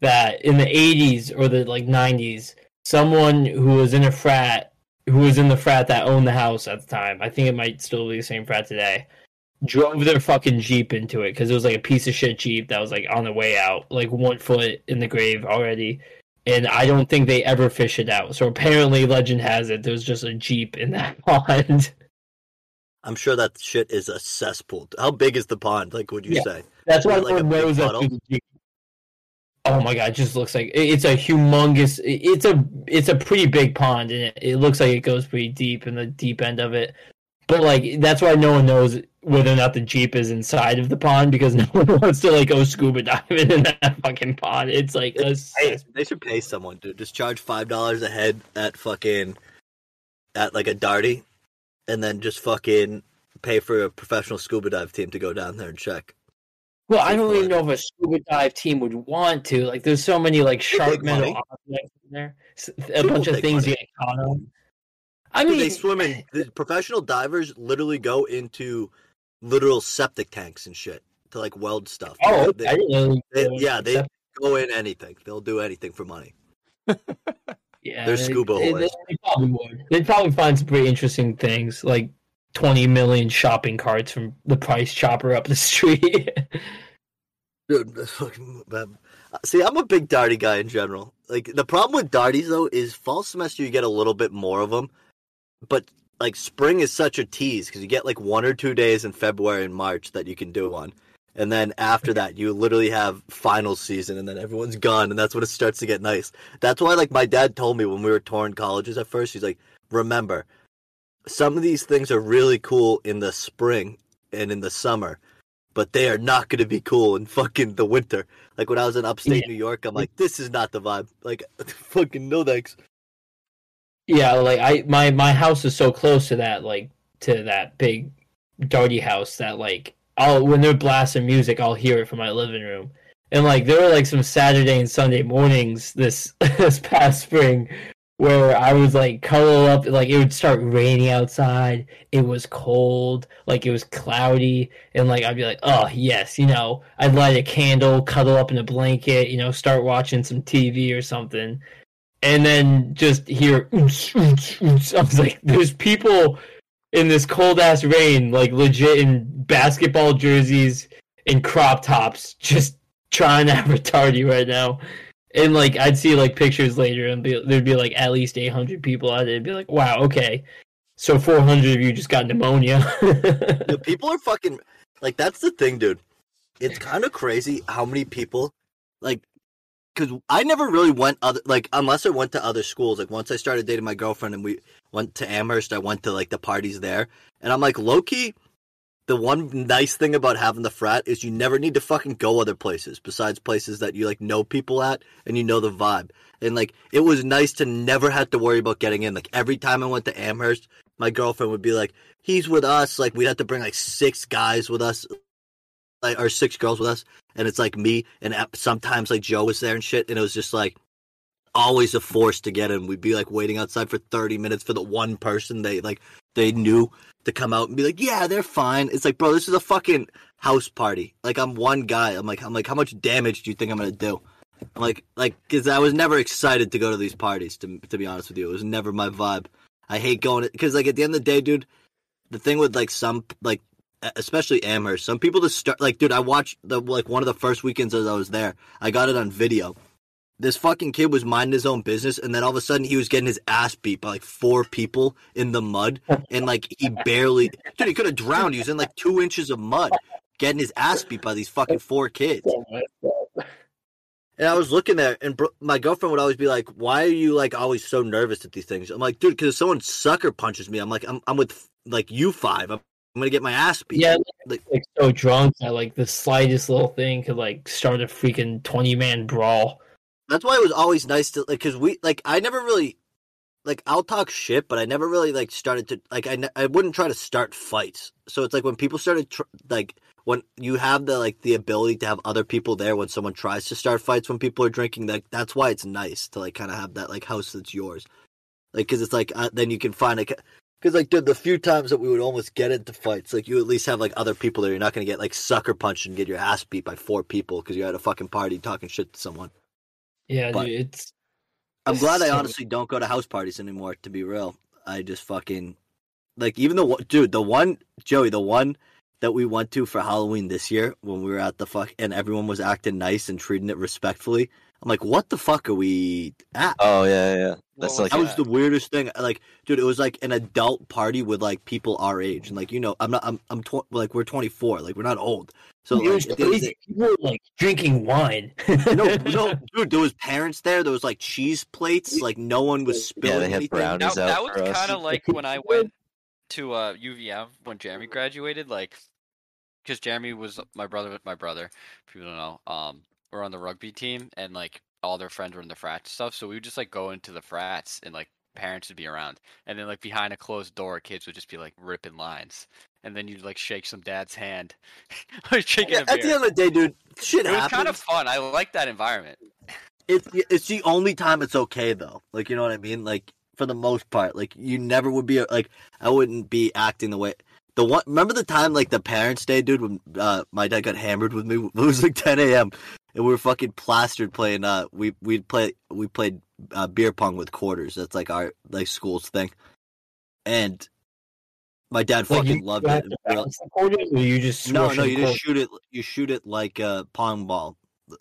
that in the 80s or the like 90s, someone who was in a frat who was in the frat that owned the house at the time. I think it might still be the same frat today. Drove their fucking jeep into it because it was like a piece of shit jeep that was like on the way out, like one foot in the grave already. And I don't think they ever fish it out. So apparently, legend has it there's just a jeep in that pond. I'm sure that shit is a cesspool. How big is the pond? Like, would you Yeah. say? That's why Like a everyone knows that the jeep. Oh my god, it just looks like it's a humongous. It's a it's a pretty big pond, and it, it looks like it goes pretty deep in the deep end of it. But like that's why no one knows whether or not the jeep is inside of the pond because no one wants to like go scuba diving in that fucking pond. It's like a, Hey, they should pay someone, to Just charge five dollars a head at fucking at like a darty, and then just fucking pay for a professional scuba dive team to go down there and check. Well, I don't even know if a scuba dive team would want to. Like, there's so many like take metal objects in there, a People bunch of things money. get caught on. I mean, they swim in. The professional divers literally go into literal septic tanks and shit to like weld stuff. Oh, They- I didn't know. they- yeah, they go in anything. They'll do anything for money. Yeah, They're they- scuba they, they probably would. They'd probably find some pretty interesting things, like twenty million shopping carts from the price chopper up the street. Dude, that's fucking bad. Uh, See, I'm a big darty guy in general. Like the problem with darties though is fall semester you get a little bit more of them, but like spring is such a tease because you get like one or two days in February and March that you can do one, and then after that you literally have final season, and then everyone's gone, and that's when it starts to get nice. That's why like my dad told me when we were touring colleges at first, he's like, remember, some of these things are really cool in the spring and in the summer, but they are not going to be cool in fucking the winter. Like when I was in upstate Yeah. New York, I'm like, this is not the vibe. Like, fucking no thanks. yeah, like I my my house is so close to that, like to that big darty house that like I'll when they're blasting music, I'll hear it from my living room. And like there were like some Saturday and Sunday mornings this this past spring where I was like cuddle up like it would start raining outside. It was cold, like it was cloudy, and like I'd be like, oh yes, you know, I'd light a candle, cuddle up in a blanket, you know, start watching some TV or something. And then just hear "Oons, oons, oons." I was like, there's people in this cold ass rain, like legit in basketball jerseys and crop tops, just trying to a darty right now. And like I'd see like pictures later, and be, there'd be like at least 800 people out there. It'd be like, wow, okay, so 400 of you just got pneumonia. The people are fucking like that's the thing, dude. It's kind of crazy how many people like because I never really went other like unless I went to other schools. Like once I started dating my girlfriend and we went to Amherst, I went to like the parties there, and I'm like low key. The one nice thing about having the frat is you never need to fucking go other places besides places that you like know people at and you know the vibe. And like it was nice to never have to worry about getting in. Like every time I went to Amherst, my girlfriend would be like, "He's with us." Like we'd have to bring like six guys with us, like or six girls with us, and it's like me and uh, sometimes like Joe was there and shit, and it was just like always a force to get in. We'd be like waiting outside for thirty minutes for the one person they like they knew to come out and be like, "Yeah, they're fine." It's like, bro, this is a fucking house party. Like I'm one guy. I'm like, I'm like, how much damage do you think I'm gonna do? I'm like, like, because I was never excited to go to these parties. To to be honest with you, it was never my vibe. I hate going because like at the end of the day, dude, the thing with like some like especially Amherst. Some people just start like, dude. I watched the like one of the first weekends as I was there. I got it on video. This fucking kid was minding his own business, and then all of a sudden he was getting his ass beat by like four people in the mud, and like he barely, dude, he could have drowned. He was in like two inches of mud, getting his ass beat by these fucking four kids. And I was looking there, and bro- my girlfriend would always be like, "Why are you like always so nervous at these things?" I'm like, "Dude, because if someone sucker punches me, I'm like, I'm, I'm with like you five. I'm, I'm gonna get my ass beat." Yeah, Like- like so drunk that like the slightest little thing could like start a freaking twenty man brawl. That's why it was always nice to like, because we like, I never really like, I'll talk shit, but I never really like started to like, I I wouldn't try to start fights. So it's like when people started tr- like when you have the like the ability to have other people there when someone tries to start fights when people are drinking, like that's why it's nice to like kind of have that like house that's yours, like because it's like uh, then you can find like. Because like dude, the few times that we would almost get into fights, like you at least have like other people there. You're not gonna get like sucker punched and get your ass beat by four people because you're at a fucking party talking shit to someone. Yeah, But- dude, it's I'm glad I honestly don't go to house parties anymore. To be real, I just fucking like even the dude, the one Joey, the one that we went to for Halloween this year when we were at the fuck and everyone was acting nice and treating it respectfully. I'm like, what the fuck are we at? Oh yeah, yeah. That's What like that was the weirdest thing. Like, dude, it was like an adult party with like people our age, and like you know, I'm not, I'm, I'm tw- like we're 24, like we're not old. So it like, was at the end of the crazy. People were like drinking wine. no, no, dude, there was parents there. There was like cheese plates. Like no one was spilling Yeah, they had anything. brownies. That, out that was kind of like when I went to uh, UVM when Jeremy graduated, like because Jeremy was my brother. With my brother, if people don't know, um, we're on the rugby team, and like all their friends were in the frat and stuff. So we would just like go into the frats, and like parents would be around, and then like behind a closed door, kids would just be like ripping lines, and then you'd like shake some dad's hand, shaking Yeah, a at the end of the day, dude, shit It was kind of fun. I like that environment. it's it's the only time it's okay though. Like you know what I mean? Like for the most part, like you never would be like I wouldn't be acting the way the one. Remember the time like the parents' day, dude, when uh, my dad got hammered with me. It was like 10 a.m. and we were fucking plastered playing. Uh, we we'd play we played uh, beer pong with quarters. That's like our like school's thing, and my dad Like, fucking you loved it. to Real- balance the quarters, you just no, no, you just shoot it. You shoot it like a pong ball.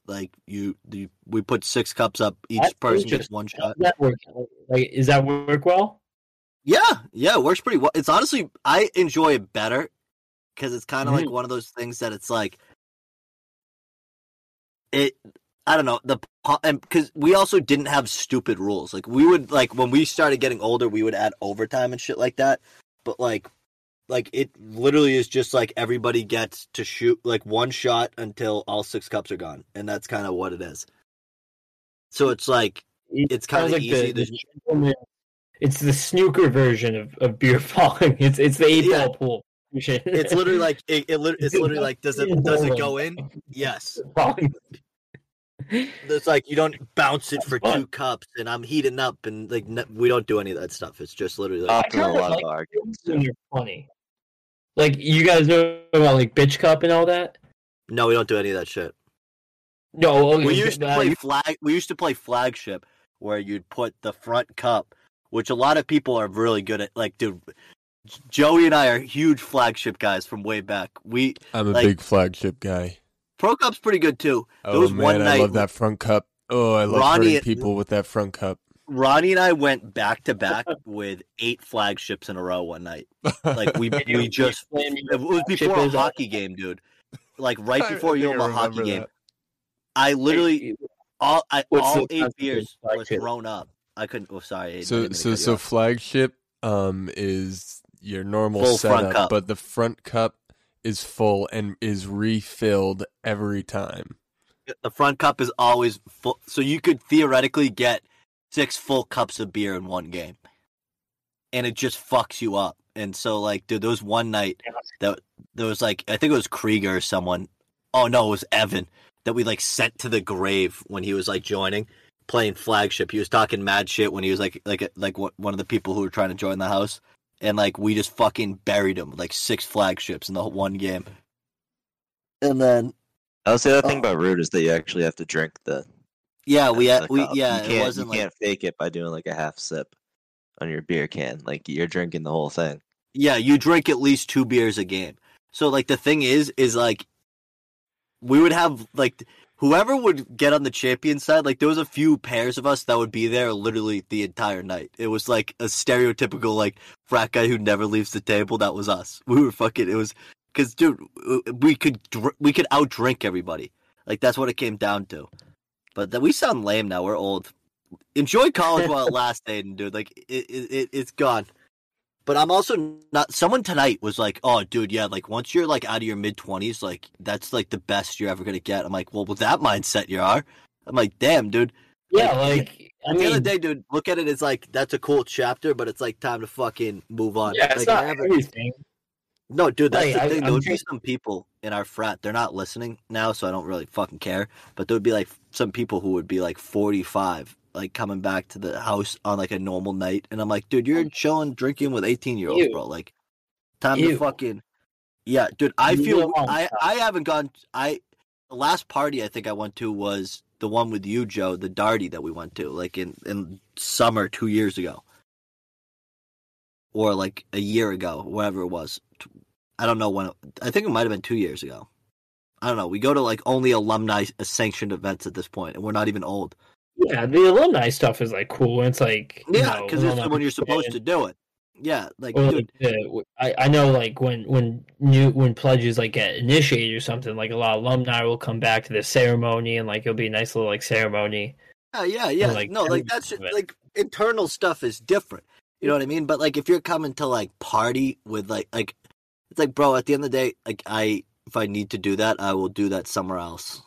Like you, you, we put six cups up. Each That's person gets one shot. does that work? Like, is that work well? Yeah, yeah, it works pretty well. It's honestly, I enjoy it better because it's kind of like Mhm. one of those things that it's like it. I don't know the because we also didn't have stupid rules. Like we would like when we started getting older, we would add overtime and shit like that. But like, like it literally is just like everybody gets to shoot like one shot until all six cups are gone, and that's kind of what it is. So it's like It's kinda sounds easy, The, the it's the snooker version of, of beer pong. It's it's the eight Yeah. ball pool. it's literally like it, it it's literally like does it does it go in? Yes. It's like you don't bounce it for Fun. two cups, and I'm heating up, and like n- we don't do any of that stuff. It's just literally like, Often a lot like of arguments. when you're funny. Like you guys know about like bitch cup and all that. no, we don't do any of that shit. No, okay, We used to play you- flag. We used to play flagship, where you'd put the front cup, which a lot of people are really good at. Like, dude, Joey and I are huge flagship guys from way back. We I'm a Like- big flagship guy. Prokop's pretty good too. There Oh was man, one I love that front cup. Oh, I love Ronnie- hurting people with that front cup. Ronnie and I went back to back with eight flagships in a row one night. Like we we just explain it was before a is? hockey game, dude. Like right I- I before you think know I a hockey remember game. that. I literally all I, What's all eight concept of beers was thrown up. I couldn't. Oh, sorry. Aiden, So didn't mean to so so flagship um is your normal Full front setup, cup. but the front cup is full and is refilled every time. the front cup is always full, so you could theoretically get six full cups of beer in one game, and it just fucks you up. And so, like, dude, there was one night that there was like I think it was Krieger or someone. Oh no, it was Evan that we like sent to the grave when he was like joining playing flagship. He was talking mad shit when he was like like like one one of the people who were trying to join the house, and like we just fucking buried him with, like six flagships in the one game. And then I say the other thing Oh. about Root is that you actually have to drink the. yeah, we the we cup. yeah, you it wasn't you like can't fake it by doing like a half sip on your beer can. Like you're drinking the whole thing. Yeah, you drink at least two beers a game. So like the thing is, is like we would have like whoever would get on the champion side. Like there was a few pairs of us that would be there literally the entire night. It was like a stereotypical like frat guy who never leaves the table. That was us. We were fucking. It was because dude, we could dr- we could outdrink everybody. Like that's what it came down to. But that we sound lame now. We're old. Enjoy college while it lasts, Aiden, dude. Like it, it it's gone. But I'm also not. Someone tonight was like, "Oh, dude, yeah, like once you're like out of your mid twenties, like that's like the best you're ever gonna get." I'm like, "Well, with that mindset, you are." I'm like, "Damn, dude." Yeah, Like, like I At the end of the day, dude, look at it as like that's a cool chapter, but it's like time to fucking move on. yeah, it's like, not I haven't- everything. no, dude, that's Like, the I- thing. There I'm would be some people in our frat. They're not listening now, so I don't really fucking care. But there would be like some people who would be like 45, like coming back to the house on like a normal night, and I'm like, dude, you're chilling, drinking with 18 year olds, bro. Like, time to fucking, yeah, dude. I feel I. I haven't gone. I the last party I think I went to was the one with you, Joe, the Darty that we went to, like in in summer two years ago, or like a year ago, whatever it was. I don't know when. It, I think it might have been two years ago. I don't know. We go to like only alumni sanctioned events at this point, and we're not even old. Yeah, the alumni stuff is like cool. and It's like you Yeah, know, because it's when you're supposed band. to do it. Yeah, like Or dude, like the, I, I know like when when new when pledges like get initiated or something like a lot of alumni will come back to the ceremony and like it'll be a nice little like ceremony yeah, yeah, yeah. like, no, like that's bit of it. like internal stuff is different. You know what I mean? But like if you're coming to like party with like like it's like bro, at the end of the day, like I if I need to do that, I will do that somewhere else.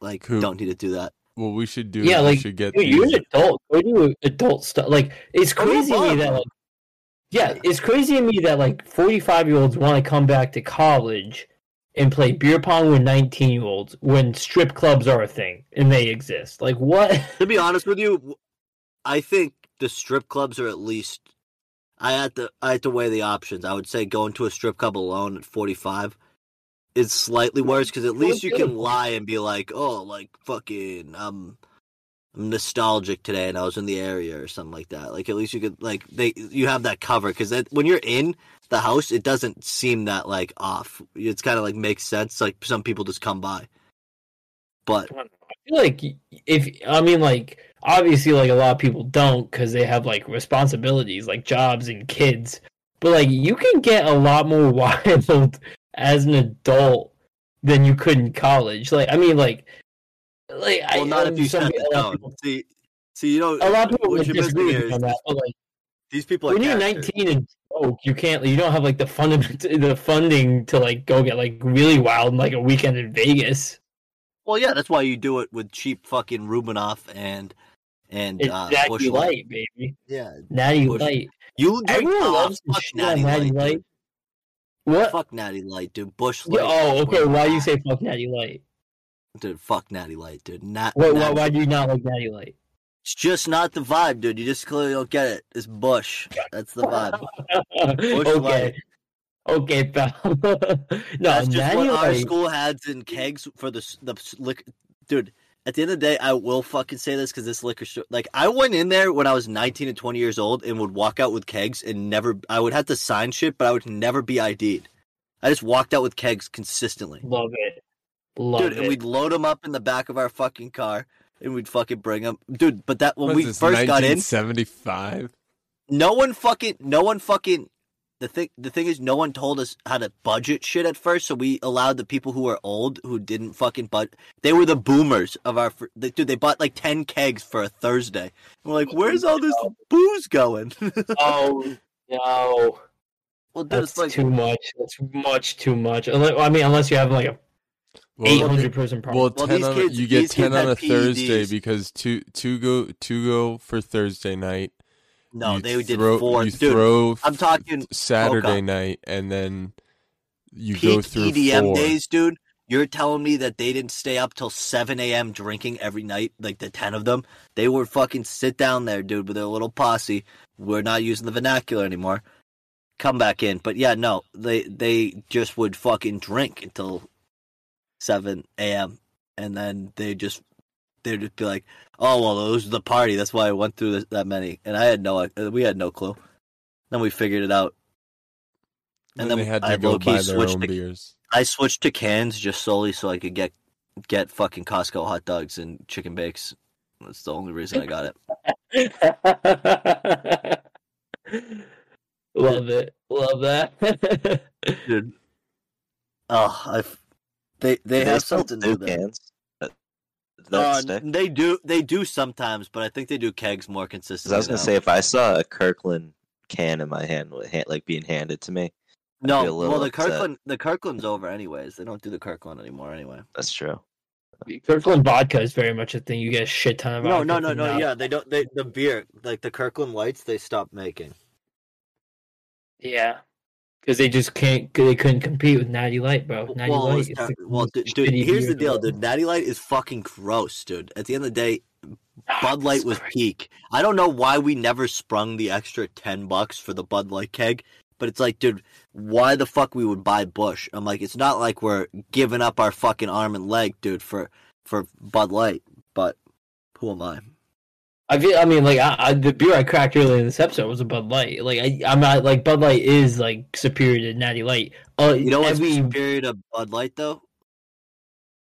Like Cool. don't need to do that. What we should do Yeah, is we like, should get Dude, you're an adult go do adult stuff like it's Go to a crazy to me that like yeah it's crazy to me that like 45 year olds want to come back to college and play beer pong with 19 year olds when strip clubs are a thing and they exist like what To be honest with you, I think the strip clubs are at least. I had to I had to weigh the options. I would say going to a strip club alone at 45 is slightly worse because at least you can lie and be like, oh, like fucking, um, I'm nostalgic today and I was in the area or something like that. Like at least you could like they you have that cover because when you're in the house, it doesn't seem that like off. It's kind of like makes sense. Like some people just come by, but I feel like if I mean like obviously like a lot of people don't because they have like responsibilities like jobs and kids, but like you can get a lot more wild as an adult than you could in college. Like I mean like like well, I, not if you some- set the a lot people- See, see, you know, A lot of people would disagree missing with here me is on that, but like these people are when you're characters. 19 and broke, you can't you don't have like the fundament the funding to like go get like really wild in like a weekend in Vegas. Well, yeah, that's why you do it with cheap fucking Rubinoff and and It's uh, Natty Busch Light, baby. Yeah, Natty Busch- Light. you drink. Everyone oh, loves to fuck shit on Natty Natty Light. Light. What? Fuck Natty Light, dude. Busch Yeah, Light. oh, okay. Why you say fuck Natty Light? dude? Fuck Natty Light, dude. Not. Why, why, Natty- why do you not like Natty Light? It's just not the vibe, dude. You just clearly don't get it. It's Busch. That's the vibe. okay, Light. okay, pal. no, That's just Natty what our school had in kegs for the the liquor. Dude, at the end of the day, I will fucking say this because this liquor store, like, I went in there when I was 19 and 20 years old and would walk out with kegs and never. I would have to sign shit, but I would never be ID'd. I just walked out with kegs consistently, Love it, love dude. it. And we'd load them up in the back of our fucking car and we'd fucking bring them, dude. But that when What we this, first got in, 75? no one fucking no one fucking the thing the thing is no one told us how to budget shit at first so we allowed the people who were old who didn't fucking bud they were the boomers of our fr- they, dude they bought like 10 kegs for a thursday we're like where's all this booze going oh no, well dude that's like too much. That's much too much. I mean, unless you have like a Well, 800 person party. well, Well, 10 these on kids- you get these kids 10 on a had Thursday because two two go two go for Thursday night. No you they did throw, four You dude throw i'm talking Saturday Coca. night and then you peak go through edm four. days dude you're telling me that they didn't stay up till 7 a.m. drinking every night, like the 10 of them? They would fucking sit down there, dude, with their little posse. We're not using the vernacular anymore. Come back in. But yeah, no, they they just would fucking drink until 7 a.m. And then they just, they'd just be like, oh, well, it was the party. That's why I went through this, that many. And I had no, uh, we had no clue. Then we figured it out. And then they had to I go buy their switched own to- beers. I switched to cans just solely so I could get get fucking Costco hot dogs and chicken bakes. That's the only reason I got it. Love it. Love that. Dude. Oh, I they they Do have something new there. cans. That, Uh, stick? they do they do sometimes, but I think they do kegs more consistently. I was gonna now. say if I saw a Kirkland can in my hand, like being handed to me, be a no. little Well, the upset. Kirkland the Kirkland's over anyways. They don't do the Kirkland anymore anyway. that's true. Kirkland vodka is very much a thing. You get a shit ton of No, vodka no, no, from no. now. Yeah, they don't. They the beer like the Kirkland Lights they stopped making. Yeah. Because they just can't. Cause they couldn't compete with Natty Light, bro. Natty well, Light. is not- the well, dude, dude, here's the deal, dude. Natty Light is fucking gross, dude. At the end of the day, Bud Light was peak. I don't know why we never sprung the extra ten bucks for the Bud Light keg, but it's like, dude, why the fuck we would buy Busch? I'm like, it's not like we're giving up our fucking arm and leg, dude, for for Bud Light. But who am I? I feel. I mean, like I, I, the beer I cracked earlier in this episode was a Bud Light. Like I, I'm not like Bud Light is like superior to Natty Light. Uh, You know what's every superior to Bud Light though?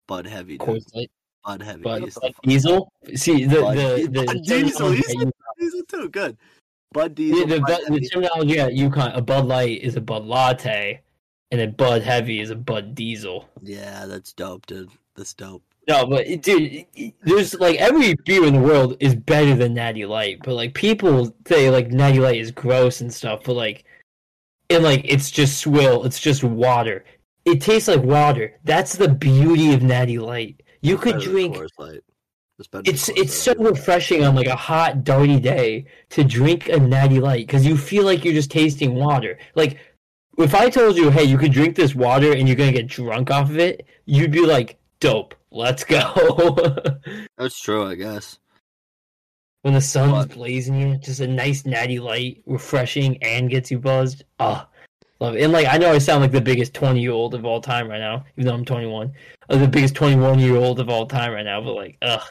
Bud Heavy. Coors Light, Bud Heavy. Bud, Bud Diesel. See the Bud- the the, Bud Diesel, at Diesel too, good. Bud Diesel. the, the, Bud the terminology at UConn, a Bud Light is a Bud Latte, and a Bud Heavy is a Bud Diesel. Yeah, that's dope, dude. That's dope. No, but dude, there's like every beer in the world is better than Natty Light, but like people say like Natty Light is gross and stuff, but like, and like it's just swill, it's just water. It tastes like water. That's the beauty of Natty Light. You could Better than drink. It's It's it's so refreshing on like a hot, darty day to drink a Natty Light because you feel like you're just tasting water. Like if I told you, hey, you could drink this water and you're gonna get drunk off of it, you'd be like, dope. Let's go. That's true, I guess. when the sun's But- blazing you, just a nice natty light, refreshing, and gets you buzzed. Ah, love it. And like I know I sound like the biggest twenty year old of all time right now, even though I'm 21. I'm the biggest 21 year old of all time right now, but like, ugh.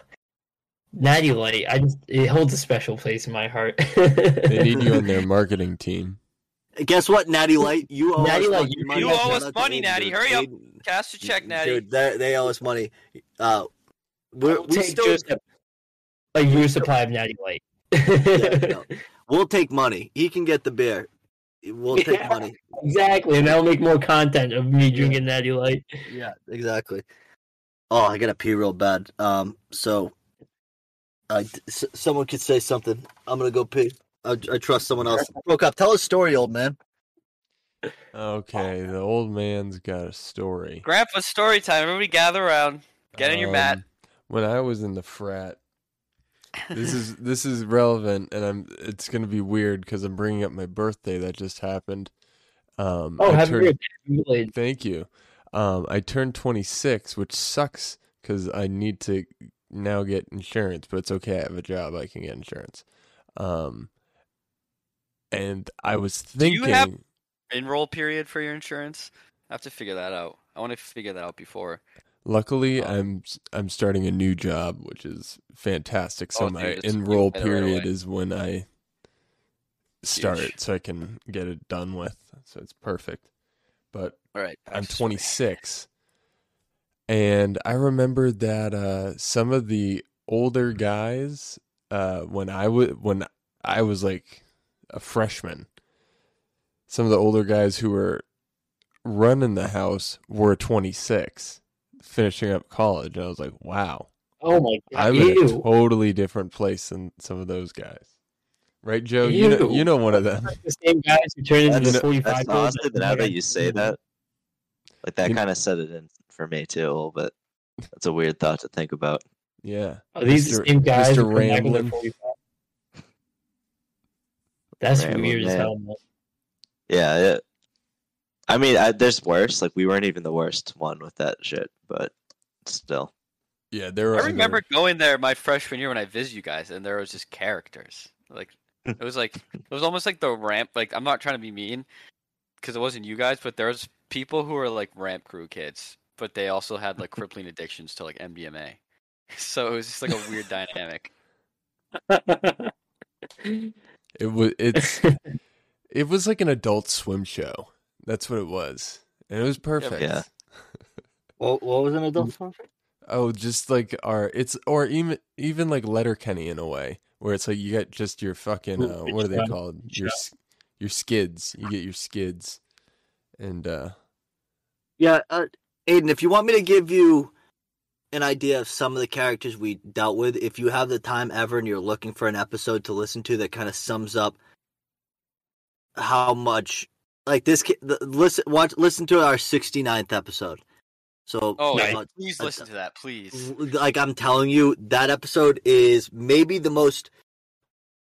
Natty Light, I just it holds a special place in my heart. They need you on their marketing team. Guess what, Natty Light? You owe Natty us Light, you- money. you owe us money, Natty. Hurry up. Aiden- Cast a check, Natty. Dude, they, they owe us money. Uh, we're, I'll we take still, just a, a year supply of Natty Light. yeah, no. we'll take money. He can get the beer. We'll take Yeah. money. Exactly, and that'll make more content of me drinking Natty Light. Yeah, exactly. Oh, I gotta pee real bad. Um, so, uh, s- someone could say something. I'm gonna go pee. I, I trust someone else. Broke up. Tell a story, old man. Okay, the old man's got a story. Grandpa, story time. Everybody gather around. Get in your mat. Um, When I was in the frat, this is this is relevant, and I'm. It's gonna be weird because I'm bringing up my birthday that just happened. Um, Oh, I happy turned- birthday. Thank you. Um, I turned 26, which sucks because I need to now get insurance, but it's okay. I have a job. I can get insurance. Um, and I was Do you thinking, have- Enroll period for your insurance. I have to figure that out. I want to figure that out before. luckily, Oh. I'm I'm starting a new job, which is fantastic. So Oh, my dude, enroll it right period is when I start, Huge. so I can get it done with. So it's perfect. But All right. I'm 26. And I remember that uh, some of the older guys, uh, when I was when I was like a freshman, some of the older guys who were running the house were 26, finishing up college. And I was like, wow, Oh my god! I'm in a totally different place than some of those guys. Right, Joe? You know, you know one of them. the same guys who turn into That's, the 45 that's year olds honestly, now that you say that, like that kind of set it in for me too a little bit. That's a weird thought to think about. Yeah. Are these Mr. the same guys Mr. who back when they're Ramblin'. That's Ramblin', weird as hell, man. Yeah, it, I mean, I, there's worse. Like we weren't even the worst one with that shit, but still. Yeah, there were I other- remember going there my freshman year when I visited you guys, and there was just characters. Like it was like it was almost like the ramp. Like I'm not trying to be mean, because it wasn't you guys, but there was people who were like ramp crew kids, but they also had like crippling addictions to like MDMA. So it was just like a weird dynamic. It was it's it was like an adult swim show. That's what it was, and it was perfect. Yeah. What, what was an adult swim? Oh, just like our it's or even even like Letterkenny in a way, where it's like you get just your fucking uh, what are they called? Your your skids. You get your skids, and uh Yeah, uh, Aiden, if you want me to give you an idea of some of the characters we dealt with, if you have the time ever and you're looking for an episode to listen to that kind of sums up how much like this ki- the, listen watch listen to our 69th episode. So Oh, Nice. uh, please listen to that, please. like I'm telling you, that episode is maybe the most.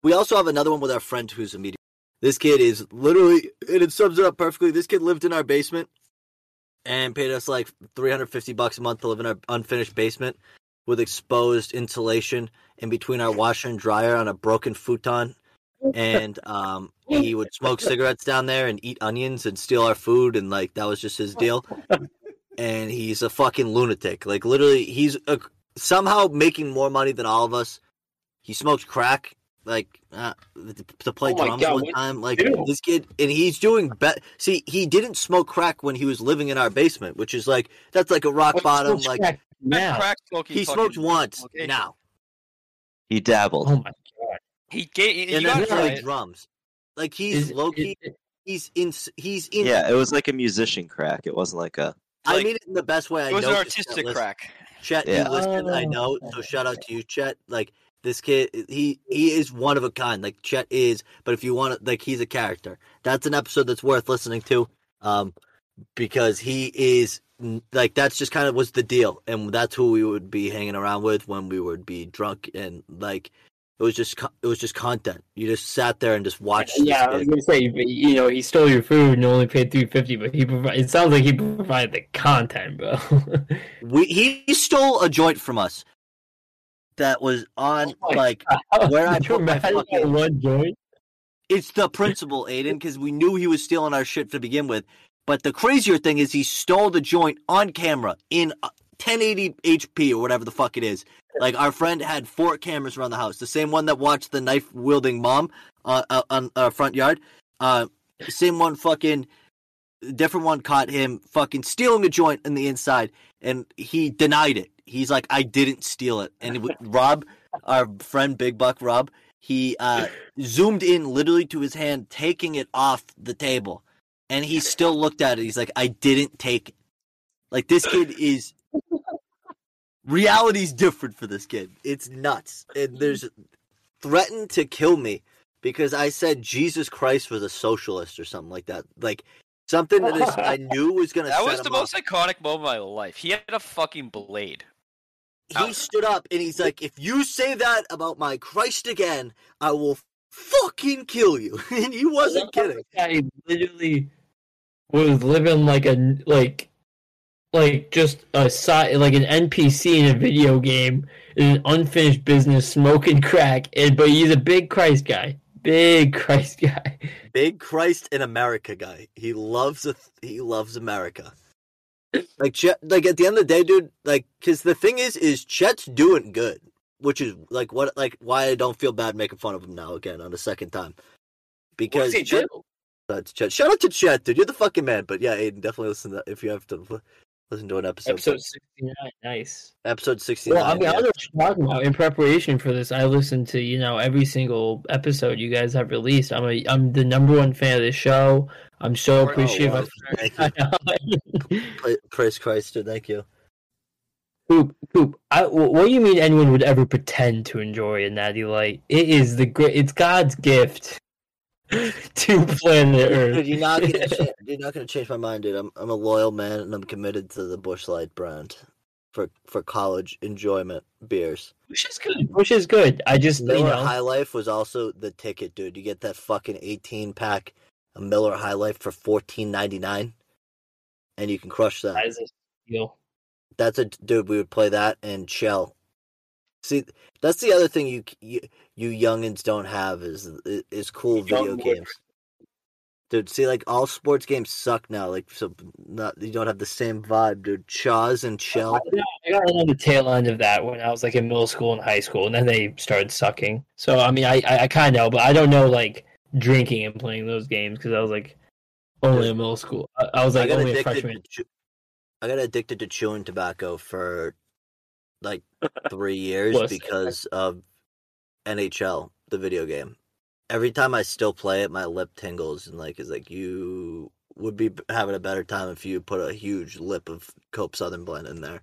We also have another one with our friend who's a media. This kid is literally, and it sums it up perfectly. This kid lived in our basement and paid us like 350 bucks a month to live in our unfinished basement with exposed insulation in between our washer and dryer on a broken futon. And um, he would smoke cigarettes down there and eat onions and steal our food, and like that was just his deal and he's a fucking lunatic. Like literally, he's a, somehow making more money than all of us. He smokes crack, like uh, to play Oh drums God, one time. Like Ew. this kid, and he's doing bet. See, he didn't smoke crack when he was living in our basement, which is like that's like a rock What bottom. Like crack now. Crack smoking he smoked once location. now, He dabbled. Oh my god! He gave. and you then gotta try play it. drums. Like he's Is- low key. is- He's in. He's in. Yeah, it was like a musician crack. It wasn't like a. I like- mean it in the best way. I It was know an artistic crack. Chet, Yeah. you listen, I know. So Oh. shout out to you, Chet. Like this kid, he he is one of a kind. Like Chet is, but if you want to, like he's a character. That's an episode that's worth listening to, um, because he is like that's just kind of was the deal, and that's who we would be hanging around with when we would be drunk, and like it was just it was just content. You just sat there and just watched. this Yeah, I was gonna say, you know, he stole your food and only paid three fifty, but he provi- It sounds like he provided the content, bro. we he stole a joint from us that was on Oh like Where I Could put my fucking- one joint. it's the principal, Aiden, because we knew he was stealing our shit to begin with. But the crazier thing is he stole the joint on camera in 1080 HP or whatever the fuck it is. Like our friend had four cameras around the house, the same one that watched the knife wielding mom uh, uh, on our front yard. Uh, same one, fucking different one caught him fucking stealing a joint in the inside, and he denied it. He's like, I didn't steal it. And it, Rob, our friend Big Buck Rob, he uh, zoomed in literally to his hand, taking it off the table, and he still looked at it. He's like, I didn't take it. Like this kid is. Reality's different for this kid. It's nuts. And mm-hmm. there's threatened to kill me because I said Jesus Christ was a socialist or something like that. Like something that is, I knew was gonna. That set was him the up. most iconic moment of my life. He had a fucking blade. he stood up and he's like, "If you say that about my Christ again, I will fucking kill you." And he wasn't kidding. guy literally was living like a like like just a side like an NPC in a video game in an unfinished business smoking crack and but he's a big Christ guy. Big Christ guy. Big Christ in America guy. He loves a, he loves America. Like Chet, like at the end of the day, dude. Like, because the thing is, is Chet's doing good, which is like what like why I don't feel bad making fun of him now again on the second time. Because What's he Chet, do? that's Chet. Shout out to Chet, dude. You're the fucking man. But yeah, Aiden, definitely listen to if you have to l- listen to an episode. Episode sixty nine. Nice. episode sixty Well, I nine. mean, I don't know what you're talking about. In preparation for this, I listened to you know every single episode you guys have released. I'm a I'm the number one fan of the show. I'm so Oh, appreciative. wow. Thank you. Pra- Praise Christ, dude. Thank you. Poop, poop. I, what do you mean anyone would ever pretend to enjoy a natty light? It is the great. It's God's gift to planet Dude, Earth. you're not gonna cha- you're not gonna change my mind, dude. I'm I'm a loyal man and I'm committed to the Buschlight brand for for college enjoyment beers. Which is good. Which is good. I just you Miller know. High Life was also the ticket, dude. You get that fucking 18 pack of Miller High Life for 14.99, and you can crush that. that is a steal. That's a dude. We would play that and chill. See, that's the other thing you you, you youngins don't have is is cool video Young games. Dude, see, like all sports games suck now. Like, so not you don't have the same vibe, dude. Chaws and I chill. got, I got on the tail end of that when I was like in middle school and high school, and then they started sucking. So I mean, I I, I kind of know, but I don't know like drinking and playing those games because I was like only in middle school. I, I was like only a freshman. To I got addicted to chewing tobacco for like three years What's- because of NHL, the video game. Every time I still play it, my lip tingles and like is like you would be having a better time if you put a huge lip of Cope Southern Blend in there.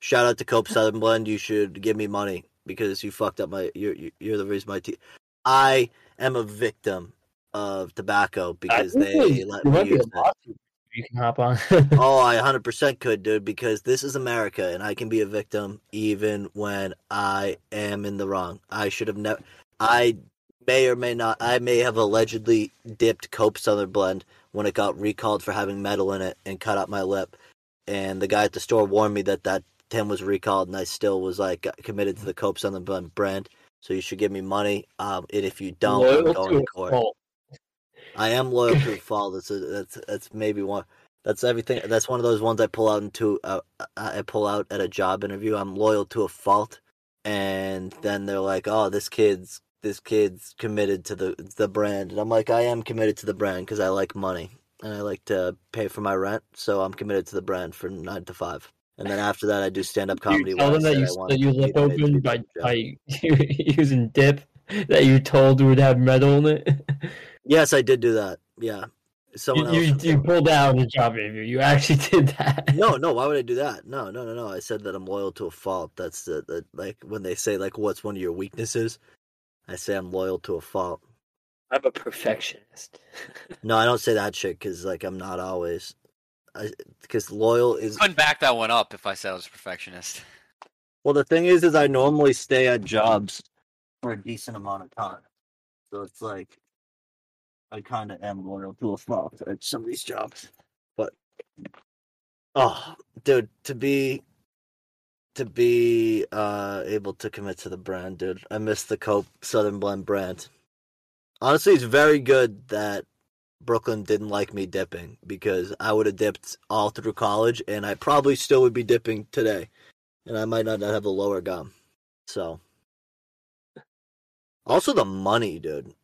Shout out to Cope Southern Blend. You should give me money because you fucked up my. You're you're the reason my teeth. I am a victim of tobacco because they let me use it. You can hop on. Oh, I 100% could, dude, because this is America and I can be a victim even when I am in the wrong. I should have never. I may or may not. I may have allegedly dipped Cope Southern Blend when it got recalled for having metal in it and cut out my lip. And the guy at the store warned me that that tin was recalled, and I still was like committed to the Cope Southern Blend brand. So you should give me money. Um, and if you don't, I'm going to to court. fault. I am loyal to a fault. That's a, that's that's maybe one. That's everything. That's one of those ones I pull out into. Uh, I pull out at a job interview. I'm loyal to a fault, and then they're like, "Oh, this kid's this kid's committed to the the brand," and I'm like, "I am committed to the brand because I like money and I like to pay for my rent, so I'm committed to the brand for nine to five. And then after that, I do stand up comedy. you tell them that you that you lip open by by using dip that you told would have metal in it. Yes, I did do that. Yeah, someone you, else. you, you pulled out in a job interview. You actually did that. no, no. Why would I do that? No, no, no, no. I said that I'm loyal to a fault. That's the, the like when they say like, "What's one of your weaknesses?" I say I'm loyal to a fault. I'm a perfectionist. No, I don't say that shit because like I'm not always. Because loyal is Couldn't back that one up if I said I was a perfectionist. well. The thing is, is I normally stay at jobs for a decent amount of time, so it's like I kind of am loyal to a fault at some of these jobs. But oh, dude, to be to be uh able to commit to the brand, dude, I miss the Cope Southern Blend brand. Honestly, it's very good that Brooklyn didn't like me dipping because I would have dipped all through college, and I probably still would be dipping today, and I might not have a lower gum. So, also the money, dude.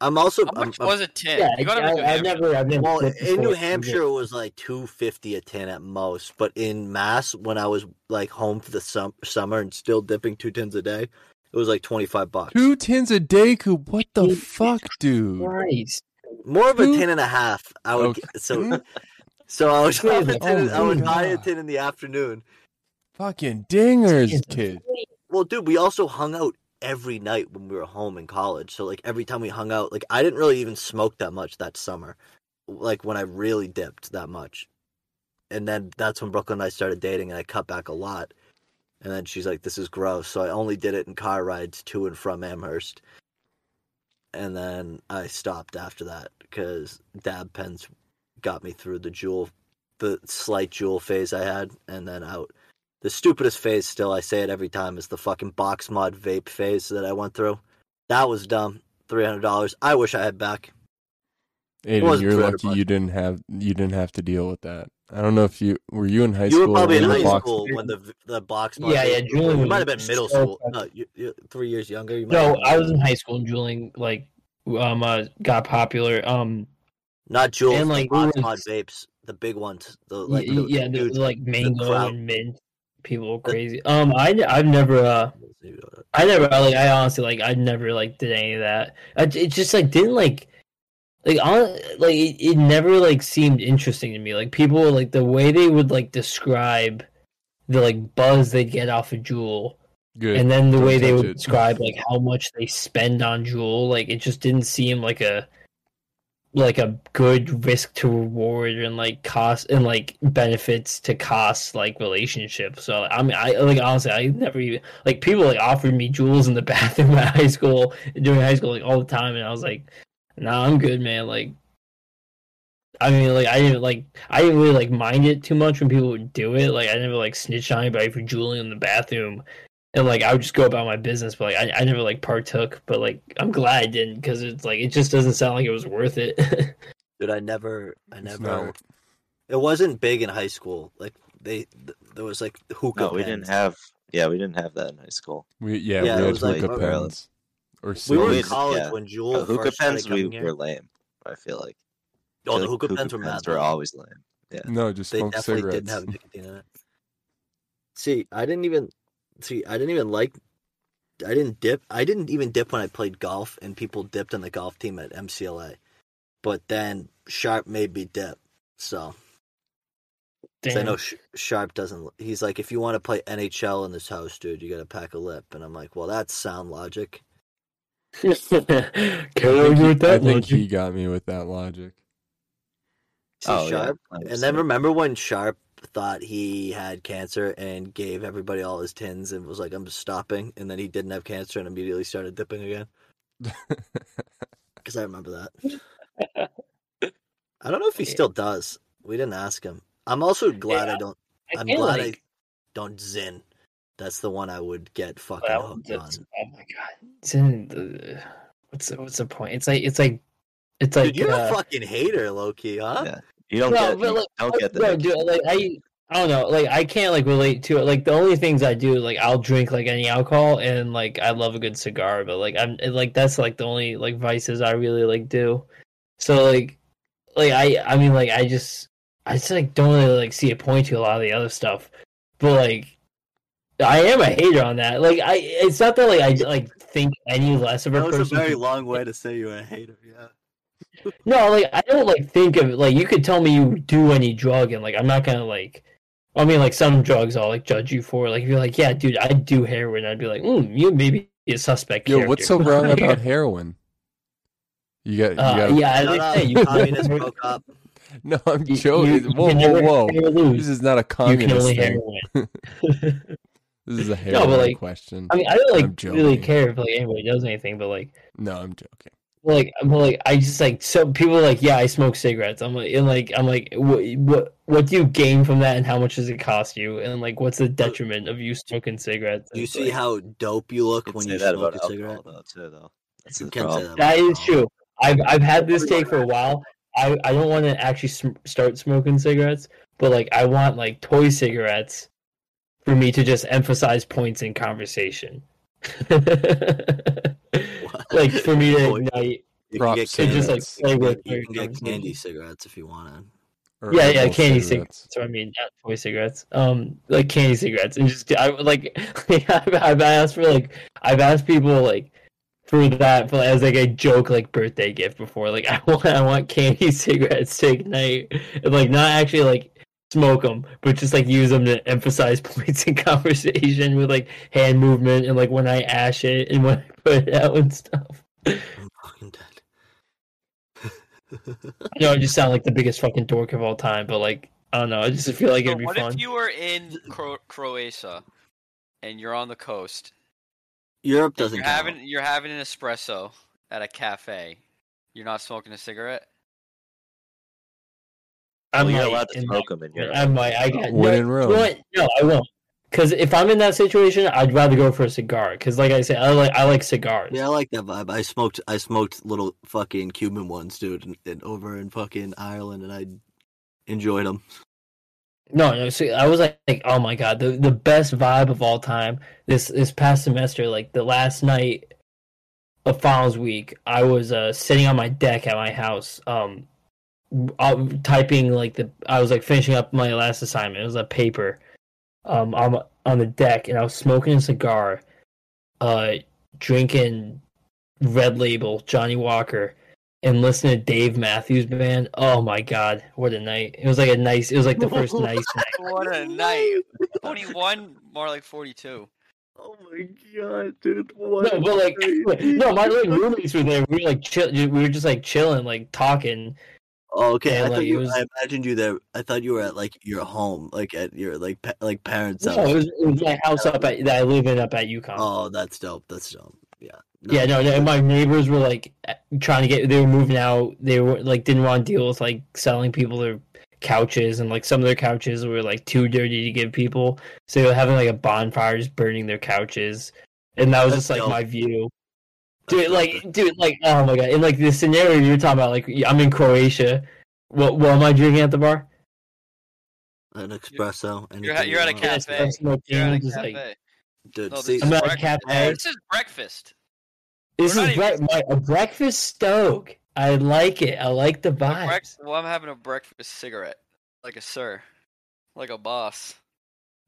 I'm also How much I'm- was a tin? Yeah, you got I, I've never, I've never. well, in New. Hampshire, it was like two fifty a tin at most. But in Mass, when I was like home for the sum- summer and still dipping two tins a day, it was like twenty five bucks. Two tins a day, Coop. What the Jesus fuck, dude? Christ. More of a Two- tin and a half. I would Okay. so so I was Oh have a tin, I would oh my buy a God. tin in the afternoon. Fucking dingers, kid. Well, dude, we also hung out every night when we were home in college. So like every time we hung out, like I didn't really even smoke that much that summer. Like when I really dipped that much. And then that's when Brooklyn and I started dating and I cut back a lot. And then she's like, This is gross. So I only did it in car rides to and from Amherst. And then I stopped after that because dab pens got me through the Juul the slight Juul phase I had and then out. The stupidest phase still, I say it every time, is the fucking box mod vape phase that I went through. That was dumb. Three hundred dollars. I wish I had back. Aiden, you're lucky bucks. you didn't have you didn't have to deal with that. I don't know if you were you in high You school. were probably in high box- school when the the box mod. Yeah, yeah, vape- Julian You might have been middle so school. No, you, you, three years younger. You might No, have been I was in high school and Juuling like um uh, got popular. Um, not Juuls. and, like, box we were- mod vapes, the big ones. The y- like the, yeah, the the, like mango crowd. and mint. People crazy. Um, I I've never uh I never like I honestly like I never like did any of that. I, it just like didn't like like on like it, it never like seemed interesting to me. Like people like the way they would like describe the like buzz they get off of Juul, Good. and then the Don't way they would it. describe like how much they spend on Juul, like it just didn't seem like a like a good risk to reward and like cost and like benefits to cost like relationship. So I mean, I like honestly, I never even like people like offered me Juuls in the bathroom at high school during high school like all the time, and I was like, nah, I'm good, man. Like, I mean, like I didn't like I didn't really like mind it too much when people would do it. Like I never like snitched on anybody for Juuling in the bathroom. And like I would just go about my business, but like I, I never like partook. But like I'm glad I didn't because it's like it just doesn't sound like it was worth it. Dude, I never, I never. not- It wasn't big in high school. Like they, th- there was like hookah. No, we didn't have. Yeah, we didn't have that in high school. we, yeah, Yeah, we had was like- hookah Really? pens or We were in college yeah. when Juul Uh, hookah first pens we coming here. were lame. I feel like. Oh, feel the like hookah pens were mad. were always lame. Yeah. No, just They smoke definitely cigarettes. didn't have nicotine in it. See, I didn't even see. I didn't even like. I didn't dip. I didn't even dip when I played golf, and people dipped on the golf team at MCLA. But then Sharp made me dip. So 'cause I know Sh- Sharp doesn't. He's like, if you want to play NHL in this house, dude, you got to pack a lip. And I'm like, well, that's sound logic. Can't I argue think, with he, I that think logic. he got me with that logic. See, Oh, yeah, Sharp. And then remember when Sharp thought he had cancer and gave everybody all his tins and was like, I'm stopping. And then he didn't have cancer and immediately started dipping again. Because I remember that. I don't know if he Yeah. still does. We didn't ask him. I'm also glad Yeah, I don't. I I'm can't, glad like, I don't zin. That's the one I would get fucking Well, hooked on. oh my god! zin. the, what's the, what's the point? It's like it's like it's like Dude, you're uh, a fucking hater, low key, huh? Yeah. You don't no, get but you like, don't get the no, dude, like I I don't know, like I can't like relate to it. Like the only things I do, like I'll drink like any alcohol, and like I love a good cigar, but like I'm like that's like the only like vices I really like do. So like, like I I mean like I just I just like don't really like see a point to a lot of the other stuff, but like. I am a hater on that. Like I, it's not that like I like think any less of a That was a very long way to say you're a hater. Yeah. No, like I don't like think of it like you could tell me you do any drug and like I'm not gonna like I mean like some drugs I'll like judge you for. Like if you're like, yeah, dude, I do heroin, I'd be like, mm, you maybe be a suspect. Yo, what's so wrong about heroin? You got, you Uh, yeah, Shut I up, say you communist Prokop. No, I'm joking. you- you whoa, can whoa, whoa! lose. This is not a You can communist only thing. heroin. This is a No, heroin but, like, question. I mean, I don't like really care if like anybody does anything, but like, no, I'm joking. Like, I'm like, I just like so people are like, yeah, I smoke cigarettes. I'm like, and like, I'm like, what, what, what do you gain from that, and how much does it cost you, and like, what's the detriment of you smoking cigarettes? Do you It's see like- how dope you look You when you say that smoke about a cigarette? though too though. That's You can say that. That is true. I've I've had this take for a while. I I don't want to actually sm- start smoking cigarettes, but like I want like toy cigarettes for me to just emphasize points in conversation. like for me to ignite. You Prop can get So just like candy, cigarettes. play you with. can, you can get candy cigarettes if you want Or Yeah, yeah, candy cigarettes. cigarettes. So I mean, not toy cigarettes. Um, like candy cigarettes, and just I would like. I've, I've asked for like I've asked people like for that for, as like a joke like birthday gift before. Like I want I want candy cigarettes to ignite and like not actually like smoke them, but just like use them to emphasize points in conversation with like hand movement and like when I ash it and when I put it out and stuff. I'm fucking dead. I know I just sound like the biggest fucking dork of all time, but like I don't know. I just feel like So it'd be what fun. if you were in Cro- Croatia and you're on the coast Europe doesn't you're count. having you're having an espresso at a cafe? You're not smoking a cigarette. I Well, you're might allowed to in smoke them in that- Europe. I might. I got When no, in Rome. you know what? No, I won't. Because if I'm in that situation, I'd rather go for a cigar. Because, like I said, I like I like cigars. Yeah, I like that vibe. I smoked I smoked little fucking Cuban ones, dude, and, and over in fucking Ireland, and I enjoyed them. No, no. See, I was like, like, oh my god, the the best vibe of all time. This this past semester, like the last night of finals week, I was uh, sitting on my deck at my house, um, uh, typing like the. I was like finishing up my last assignment. It was a paper, um, on on the deck, and I was smoking a cigar, uh, drinking Red Label Johnnie Walker, and listening to Dave Matthews Band. Oh my god, what a night! It was like a nice. It was like the first nice night. What a night! Forty-one, more like forty-two. Oh my god, dude! What No, but like, no, my like roommates were there. We were like chill. We were just like chilling, like talking. Oh, okay. Yeah, I like, thought you. was- I imagined you there. I thought you were at like your home, like at your like pa- like parents' house. No, it was, it was my house up at that I live in up at UConn. Oh, that's dope. That's dope. Yeah. No. Yeah, no, no, and my neighbors were like trying to get. They were moving out. They were like didn't want to deal with like selling people their couches, and like some of their couches were like too dirty to give people. So they were having like a bonfire, just burning their couches, and that was That's just like dope. my view. That's Dude, like, dude, like, oh my god! In like the scenario you're talking about, like, I'm in Croatia. What, what am I drinking at the bar? an espresso. You're anything at- you're you at a cafe. Espresso You're at a just like- Dude, No, see, this I'm is at a breakfast. cafe. This is breakfast. This We're is not bre- my, a breakfast stoke. I like it. I like the vibe. vibes. well, I'm having a breakfast cigarette, like a sir, like a boss.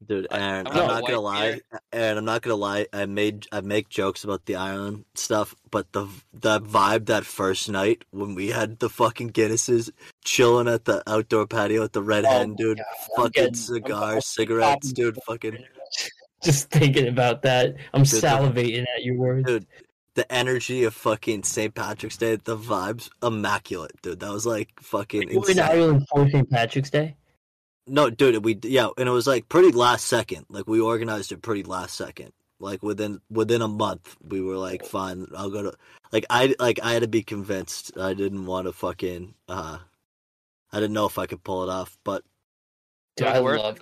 Dude, I- Aaron, I'm I'm, not not gonna white lie, Aaron, I'm not gonna lie. I made I make jokes about the island stuff, but the the vibe that first night when we had the fucking Guinnesses chilling at the outdoor patio at the Red Oh Hen, dude, God, fucking getting- I'm cigars, fucking cigarettes, dude, fucking Just thinking about that, I'm Dude, the- salivating at your words. Dude, the energy of fucking St. Patrick's Day, the vibes, immaculate, dude. That was like fucking You were in insane. Ireland for St. Patrick's Day. No, dude, we yeah, and it was like pretty last second. Like we organized it pretty last second. Like within within a month, we were like, fine, I'll go to. Like I like I had to be convinced. I didn't want to fucking. uh I didn't know if I could pull it off, but Dude, I worth love it,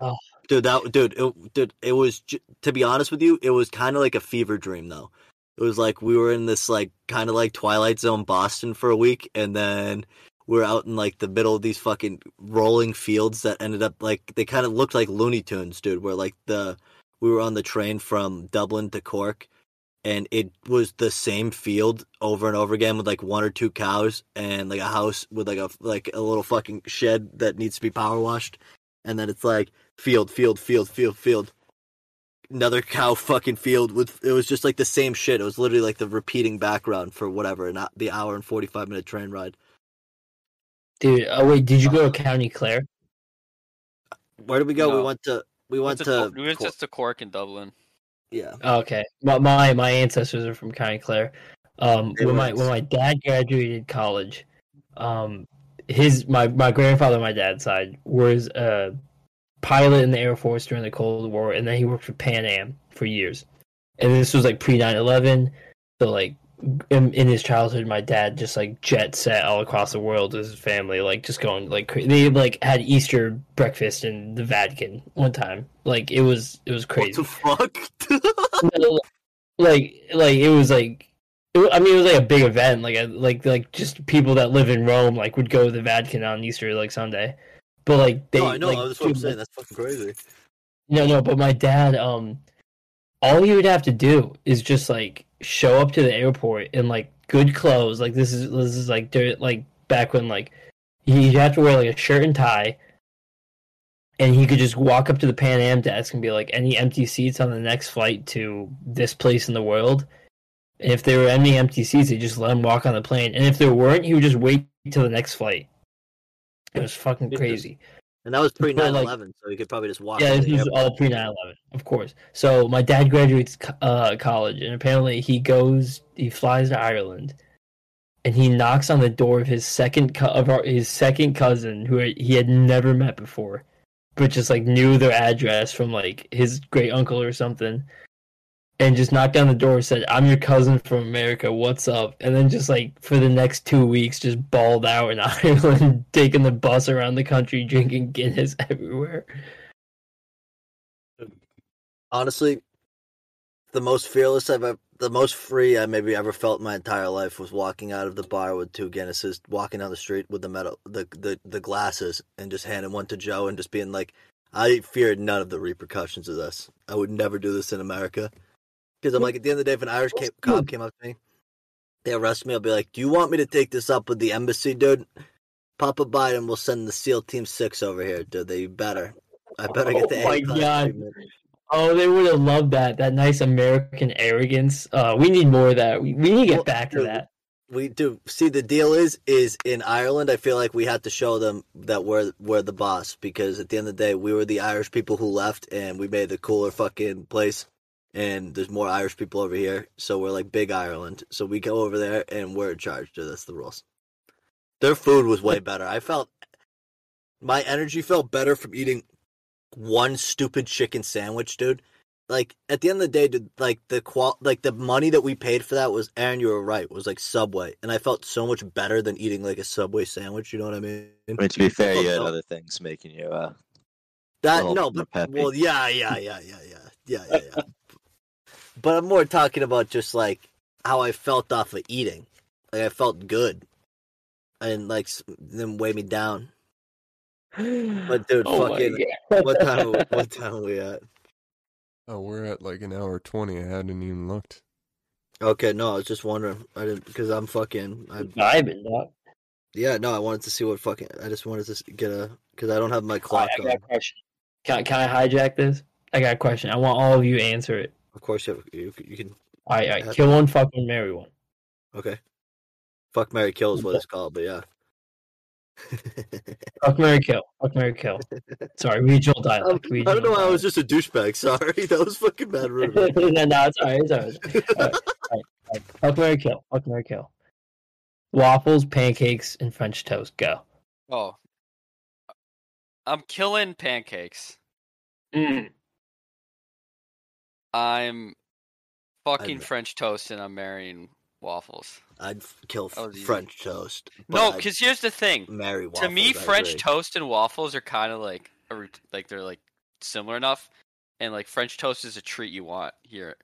though. dude, that dude, it, dude, it was. To be honest with you, it was kind of like a fever dream, though. It was like we were in this like kind of like Twilight Zone Boston for a week, and then we were out in like the middle of these fucking rolling fields that ended up like they kind of looked like Looney Tunes, dude. Where like the we were on the train from Dublin to Cork, and it was the same field over and over again with like one or two cows and like a house with like a like a little fucking shed that needs to be power washed, and then it's like field, field, field, field, field. Another cow fucking field with it was just like the same shit. It was literally like the repeating background for whatever, not the hour and forty five minute train ride. Dude, oh wait, did you go to County Clare? Where did we go? We went to we We went went to we went Cor- just to Cork and Dublin. yeah. Oh, okay, my, my my ancestors are from County Clare. Um, They when were- my when my dad graduated college, um, his my my grandfather on my dad's side was a pilot in the Air Force during the Cold War, and then he worked for Pan Am for years. And this was like pre 9-11, so like in, in his childhood, my dad just like jet set all across the world with his family, like just going like cra- they like had Easter breakfast in the Vatican one time. Like it was it was crazy. What the fuck? No, like like it was like it, I mean it was like a big event like like like just people that live in Rome like would go to the Vatican on Easter like Sunday but like they no, I know. like, that's what I'm saying. That's fucking crazy. no no but my dad um all he would have to do is just like show up to the airport in like good clothes like this is this is like dur- like back when like he'd have to wear like a shirt and tie and he could just walk up to the Pan Am desk and be like, any empty seats on the next flight to this place in the world? And if there were any empty seats, he'd just let him walk on the plane. And if there weren't, he would just wait till the next flight. It was fucking crazy. And that was pre But, 9 like- 11, so you could probably just walk. Yeah, this was all pre 9 11, of course. So my dad graduates uh, college, and apparently he goes, he flies to Ireland, and he knocks on the door of his second co- of our, his second cousin, who he had never met before, but just like knew their address from like his great uncle or something, and just knocked on the door and said, "I'm your cousin from America. What's up?" And then just like for the next two weeks, just balled out in Ireland, taking the bus around the country, drinking Guinness everywhere. honestly, the most fearless I've ever, the most free I maybe ever felt in my entire life was walking out of the bar with two Guinnesses, walking down the street with the metal, the the, the glasses, and just handing one to Joe and just being like, I feared none of the repercussions of this. I would never do this in America. Because I'm like, at the end of the day, if an Irish came, cop came up to me, they arrest me, I'll be like, Do you want me to take this up with the embassy, dude? Papa Biden will send the SEAL Team Six over here, dude. They better. I better get the Oh my God. treatment. Oh, they would have loved that. That nice American arrogance. Uh, we need more of that. We, we need to get Well, back to dude, that. we do see the deal is is in Ireland. I feel like we had to show them that we're we're the boss because at the end of the day, we were the Irish people who left, and we made the cooler fucking place and there's more Irish people over here, so we're like big Ireland. So we go over there and we're in charge. Dude, that's the rules. Their food was way better. I felt my energy felt better from eating one stupid chicken sandwich, dude. Like at the end of the day, dude, like the qual, like the money that we paid for that was, Aaron, you were right, was like Subway, and I felt so much better than eating like a Subway sandwich. You know what I mean? But to be fair, you had other things making you uh that no, but well, yeah, yeah, yeah, yeah, yeah, yeah. yeah. but I'm more talking about just like how I felt off of eating. Like I felt good, and like s- then weigh me down. But dude, Oh fucking, what time? What time are we at? Oh, we're at like an hour twenty. I hadn't even looked. Okay, no, I was just wondering. I didn't because I'm fucking. I'm Vibing, dog. yeah, no, I wanted to see what fucking. I just wanted to get a because I don't have my clock I, I got on. a question. Can, can I hijack this? I got a question. I want all of you to answer it. Of course, you, have, you you can. All right, all right. Kill one, fuck one, marry one. Okay. Fuck Mary Kill is what it's called, but yeah. Fuck, marry, kill. Fuck, marry, kill. Sorry, regional Um, dialect. I Regional don't know why I was just a douchebag. Sorry, that was fucking bad. rude of me. no, no, it's alright. It's alright. All right, all right, all right. Fuck, marry, kill. Fuck, marry, kill. Waffles, pancakes, and French toast. Go. Oh, I'm killing pancakes. Mm. I'm fucking I'm- French toast, and I'm marrying waffles. I'd kill. French toast. No, because here's the thing. marry waffles. to me, I French agree. toast and waffles are kind of like like they're like similar enough, and like French toast is a treat you want here.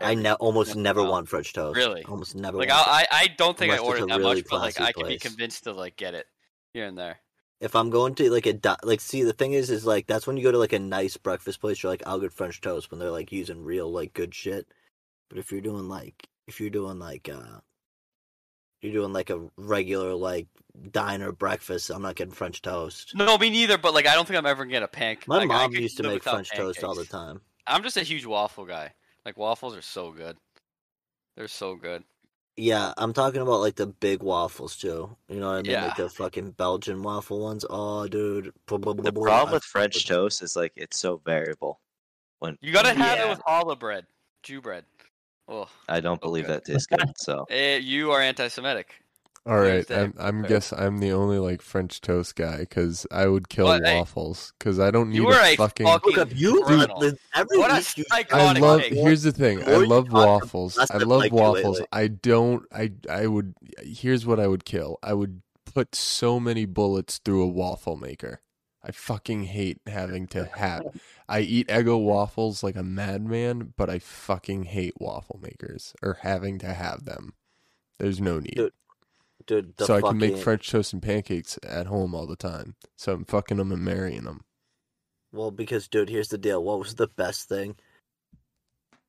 I ne- almost once in a never want French toast. Really? Almost never. Like want I, I, I don't think I Unless it's order that really much, but like I can be convinced to like get it here and there. If I'm going to like a like see the thing is is like that's when you go to like a nice breakfast place you're like I'll get French toast when they're like using real like good shit. But if you're doing like if you're doing like uh you're doing like a regular like diner breakfast, I'm not getting French toast. No, me neither. But like I don't think I'm ever gonna get a pancake. My like, mom used to make French toast all the time. I'm just a huge waffle guy. Like waffles are so good. They're so good. Yeah, I'm talking about like the big waffles too. You know what I mean? Yeah. Like the fucking Belgian waffle ones. Oh, dude. The The problem with French toast is like it's so variable. When You gotta have you- it with challah bread, Jew bread. Oh, I don't believe Okay. that tastes good. So eh, you are anti-Semitic. All right, I'm, I'm Right. guess I'm the only like French toast guy because I would kill Well, hey, waffles because I don't need You are a a fucking. fucking Look up you criminal. the- every What a week you I love. take. Here's the thing. I love waffles. I love liked you waffles. I don't. I I would. Here's what I would kill. I would put so many bullets through a waffle maker. I fucking hate having to have. I eat Eggo waffles like a madman, but I fucking hate waffle makers or having to have them. There's no need. Dude, dude. So I can make French toast and pancakes at home all the time. So I'm fucking them and marrying them. Well, because dude, here's the deal. What was the best thing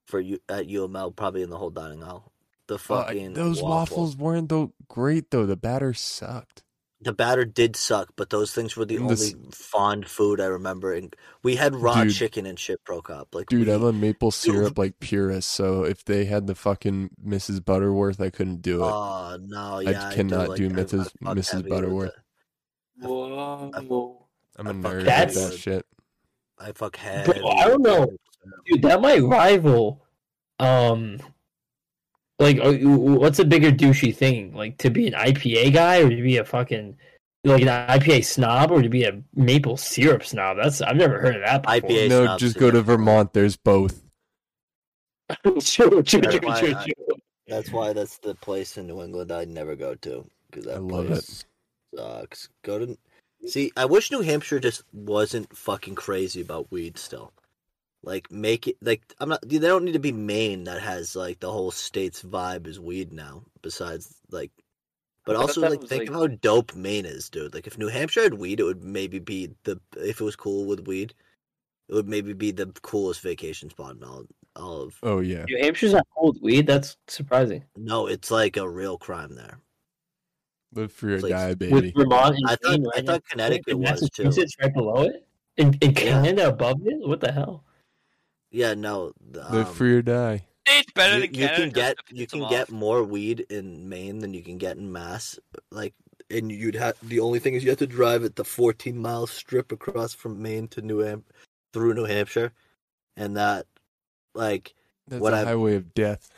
for you at UML? Probably in the whole dining hall. The uh, fucking those waffle. waffles weren't though great though. The batter sucked. The batter did suck, but those things were the And this- only fond food I remember. And we had raw Dude. chicken and shit broke up. Like, Dude, we, I'm a maple syrup like purist, so if they had the fucking Mrs. Butterworth, I couldn't do it. Oh no, yeah, I cannot like, do I- I Mrs. fucked Mrs. heavy with Butterworth. it. Whoa. I'm a I fucking nerd That's- with that shit. I fuck head. Bro, I don't know. Dude, that might rival. Um, like, uh, what's a bigger douchey thing? Like to be an IPA guy, or to be a fucking like an IPA snob, or to be a maple syrup snob? That's I've never heard of that before. IPA no, snobs just is go to. Vermont. There's both. true, true, true, That's true, why true, I- That's why that's the place in New England I'd never go to because that I love place sucks. Go to see. I wish New Hampshire just wasn't fucking crazy about weed still. Like make it like I'm not. They don't need to be Maine that has like the whole state's vibe is weed now. Besides like, but I also like think like- of how dope Maine is, dude. Like if New Hampshire had weed, it would maybe be the if it was cool with weed, it would maybe be the coolest vacation spot in all all of. Oh yeah. New Hampshire's not cold weed. That's surprising. No, it's like a real crime there. Live for your Please. guy, With baby. Vermont I thought Maine I right thought next to it, Connecticut and was too. Massachusetts right below it, and, and Yeah. Canada above it. What the hell? Yeah, no. Live Um, for your die. It's better you, than you can get you piss them can get off. more weed in Maine than you can get in Mass. Like, and you'd have the only thing is you have to drive at the 14 mile strip across from Maine to New Ham through New Hampshire, and that, like, That's what a I- highway of death.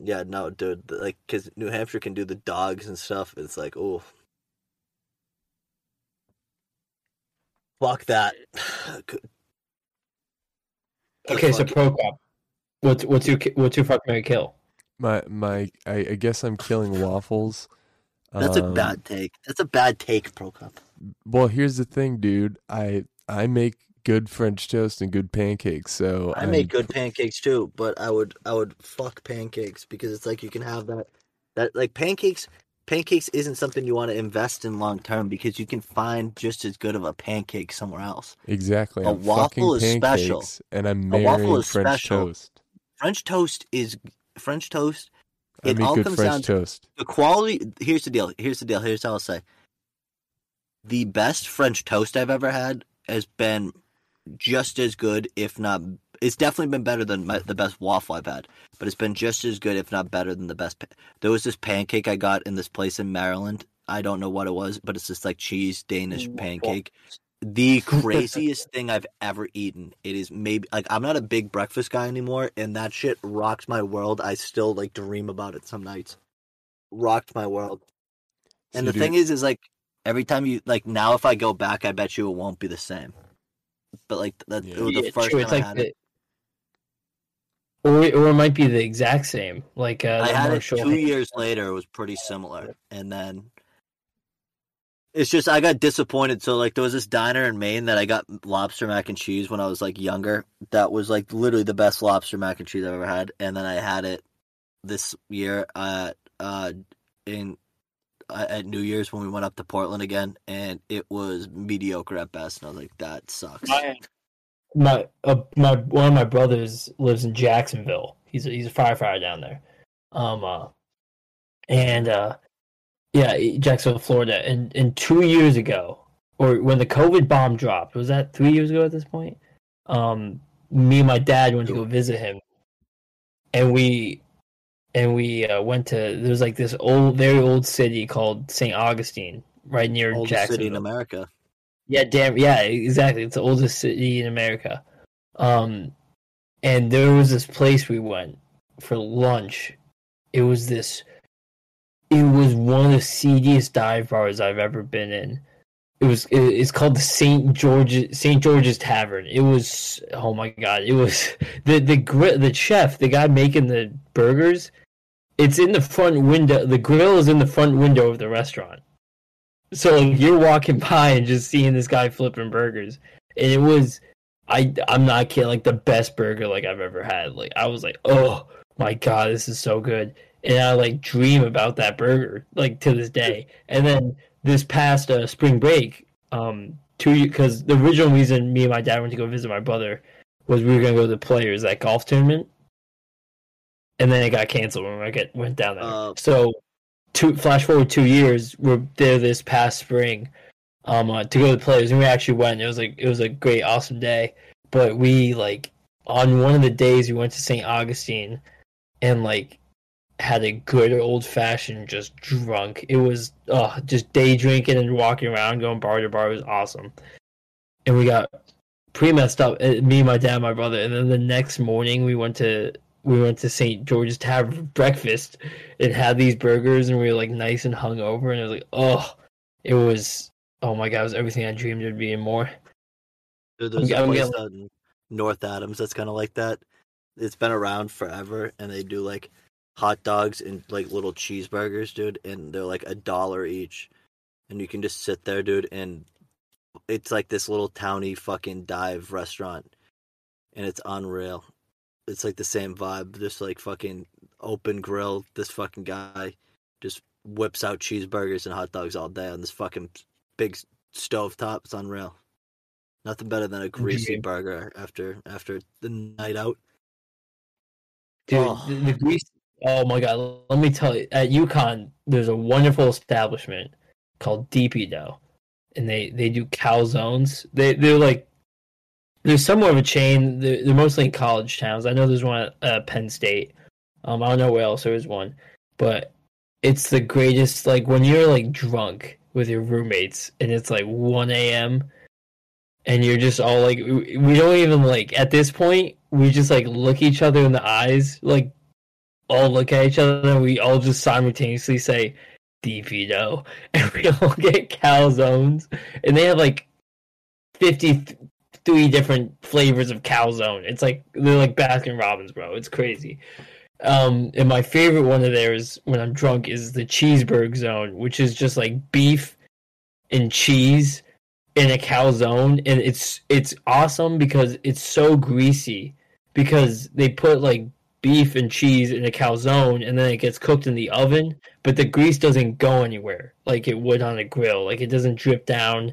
yeah, no, dude, like, because New Hampshire can do the dogs and stuff. It's like, oh, fuck that. Good- the Okay, so fucking- Prokop. What's what's your what's your fuck Mary kill? My my. I, I guess I'm killing waffles. that's a Um, bad take. That's a bad take, Prokop. Well, here's the thing, dude. I I make good French toast and good pancakes. So I I'm make good pancakes too, but I would I would fuck pancakes because it's like you can have that that like pancakes pancakes isn't something you want to invest in long term because you can find just as good of a pancake somewhere else. Exactly. A I'm waffle is special. and I'm A waffle is French special. toast. French toast is French toast. I It all comes French down to toast. the quality. Here's the deal. Here's the deal. Here's how I'll say. The best French toast I've ever had has been just as good, if not. It's definitely been better than my, the best waffle I've had, but it's been just as good, if not better, than the best. pa- There was this pancake I got in this place in Maryland. I don't know what it was, but it's this like cheese Danish pancake. The craziest thing I've ever eaten. It is maybe like I'm not a big breakfast guy anymore, and that shit rocks my world. I still like dream about it some nights. Rocked my world. And So the thing is, is like every time you like now, if I go back, I bet you it won't be the same. But like that, Yeah. it was the first time I had the, it. Or or it might be the exact same. Like uh, I the had it Marshall- two years later. It was pretty similar, and then it's just I got disappointed. So like there was this diner in Maine that I got lobster mac and cheese when I was like younger. That was like literally the best lobster mac and cheese I've ever had. And then I had it this year at uh in uh, at New Year's when we went up to Portland again, and it was mediocre at best. And I was like, that sucks. my my uh, my one of my brothers lives in Jacksonville. He's a, he's a firefighter down there. Um uh, and uh yeah, Jacksonville, Florida. And and 2 years ago or when the COVID bomb dropped, was that 3 years ago at this point? Um me and my dad went to go visit him. And we and we uh, went to there was like this old very old city called St. Augustine right near Oldest Jacksonville. city in America. Yeah, damn. Yeah, exactly. It's the oldest city in America. Um, and there was this place we went for lunch. It was this. It was one of the seediest dive bars I've ever been in. It was. It, it's called the Saint George's Saint George's Tavern. It was. Oh my god! It was the the the chef, the guy making the burgers. It's in the front window. The grill is in the front window of the restaurant. So like, you're walking by and just seeing this guy flipping burgers, and it was, I I'm not kidding, like the best burger like I've ever had. Like I was like, oh my god, this is so good, and I like dream about that burger like to this day. And then this past uh, spring break, um, two because the original reason me and my dad went to go visit my brother was we were gonna go to the Players that golf tournament, and then it got canceled when I get went down there. Uh, so two flash forward two years, we're there this past spring, um, uh, to go to the players, and we actually went. It was like it was a great, awesome day. But we like on one of the days we went to St. Augustine, and like had a good old fashioned just drunk. It was uh just day drinking and walking around, going bar to bar. It was awesome, and we got pretty messed up. uh, Me, my dad, my brother, and then the next morning we went to we went to St. George's Tavern for breakfast and had these burgers, and we were like nice and hungover, and it was like oh, it was oh my god, it was everything I dreamed it'd be and more. Dude, there's I'm a place out in North Adams that's kind of like that. It's been around forever, and they do like hot dogs and like little cheeseburgers, dude, and they're like a dollar each, and you can just sit there, dude, and it's like this little towny fucking dive restaurant, and it's unreal. It's like the same vibe, just like fucking open grill. This fucking guy just whips out cheeseburgers and hot dogs all day on this fucking big stove top. It's unreal. Nothing better than a greasy Okay. burger after after the night out. Dude, Oh. the, the grease. Oh my god! Let me tell you, at UConn, there's a wonderful establishment called D.P. Dough, and they they do calzones. They they're like they're somewhat of a chain. They're, they're mostly in college towns. I know there's one at uh, Penn State. Um, I don't know where else there is one, but it's the greatest. Like when you're like drunk with your roommates, and it's like 1 a.m. and you're just all like, we don't even like at this point. We just like look each other in the eyes, like all look at each other, and we all just simultaneously say "D.P. Dough," and we all get calzones, and they have like fifty-three different flavors of calzone. It's like they're like Baskin Robbins, bro. It's crazy. Um, and my favorite one of theirs when I'm drunk is the cheeseburger zone, which is just like beef and cheese in a calzone, and it's it's awesome because it's so greasy because they put like beef and cheese in a calzone and then it gets cooked in the oven, but the grease doesn't go anywhere like it would on a grill. Like it doesn't drip down.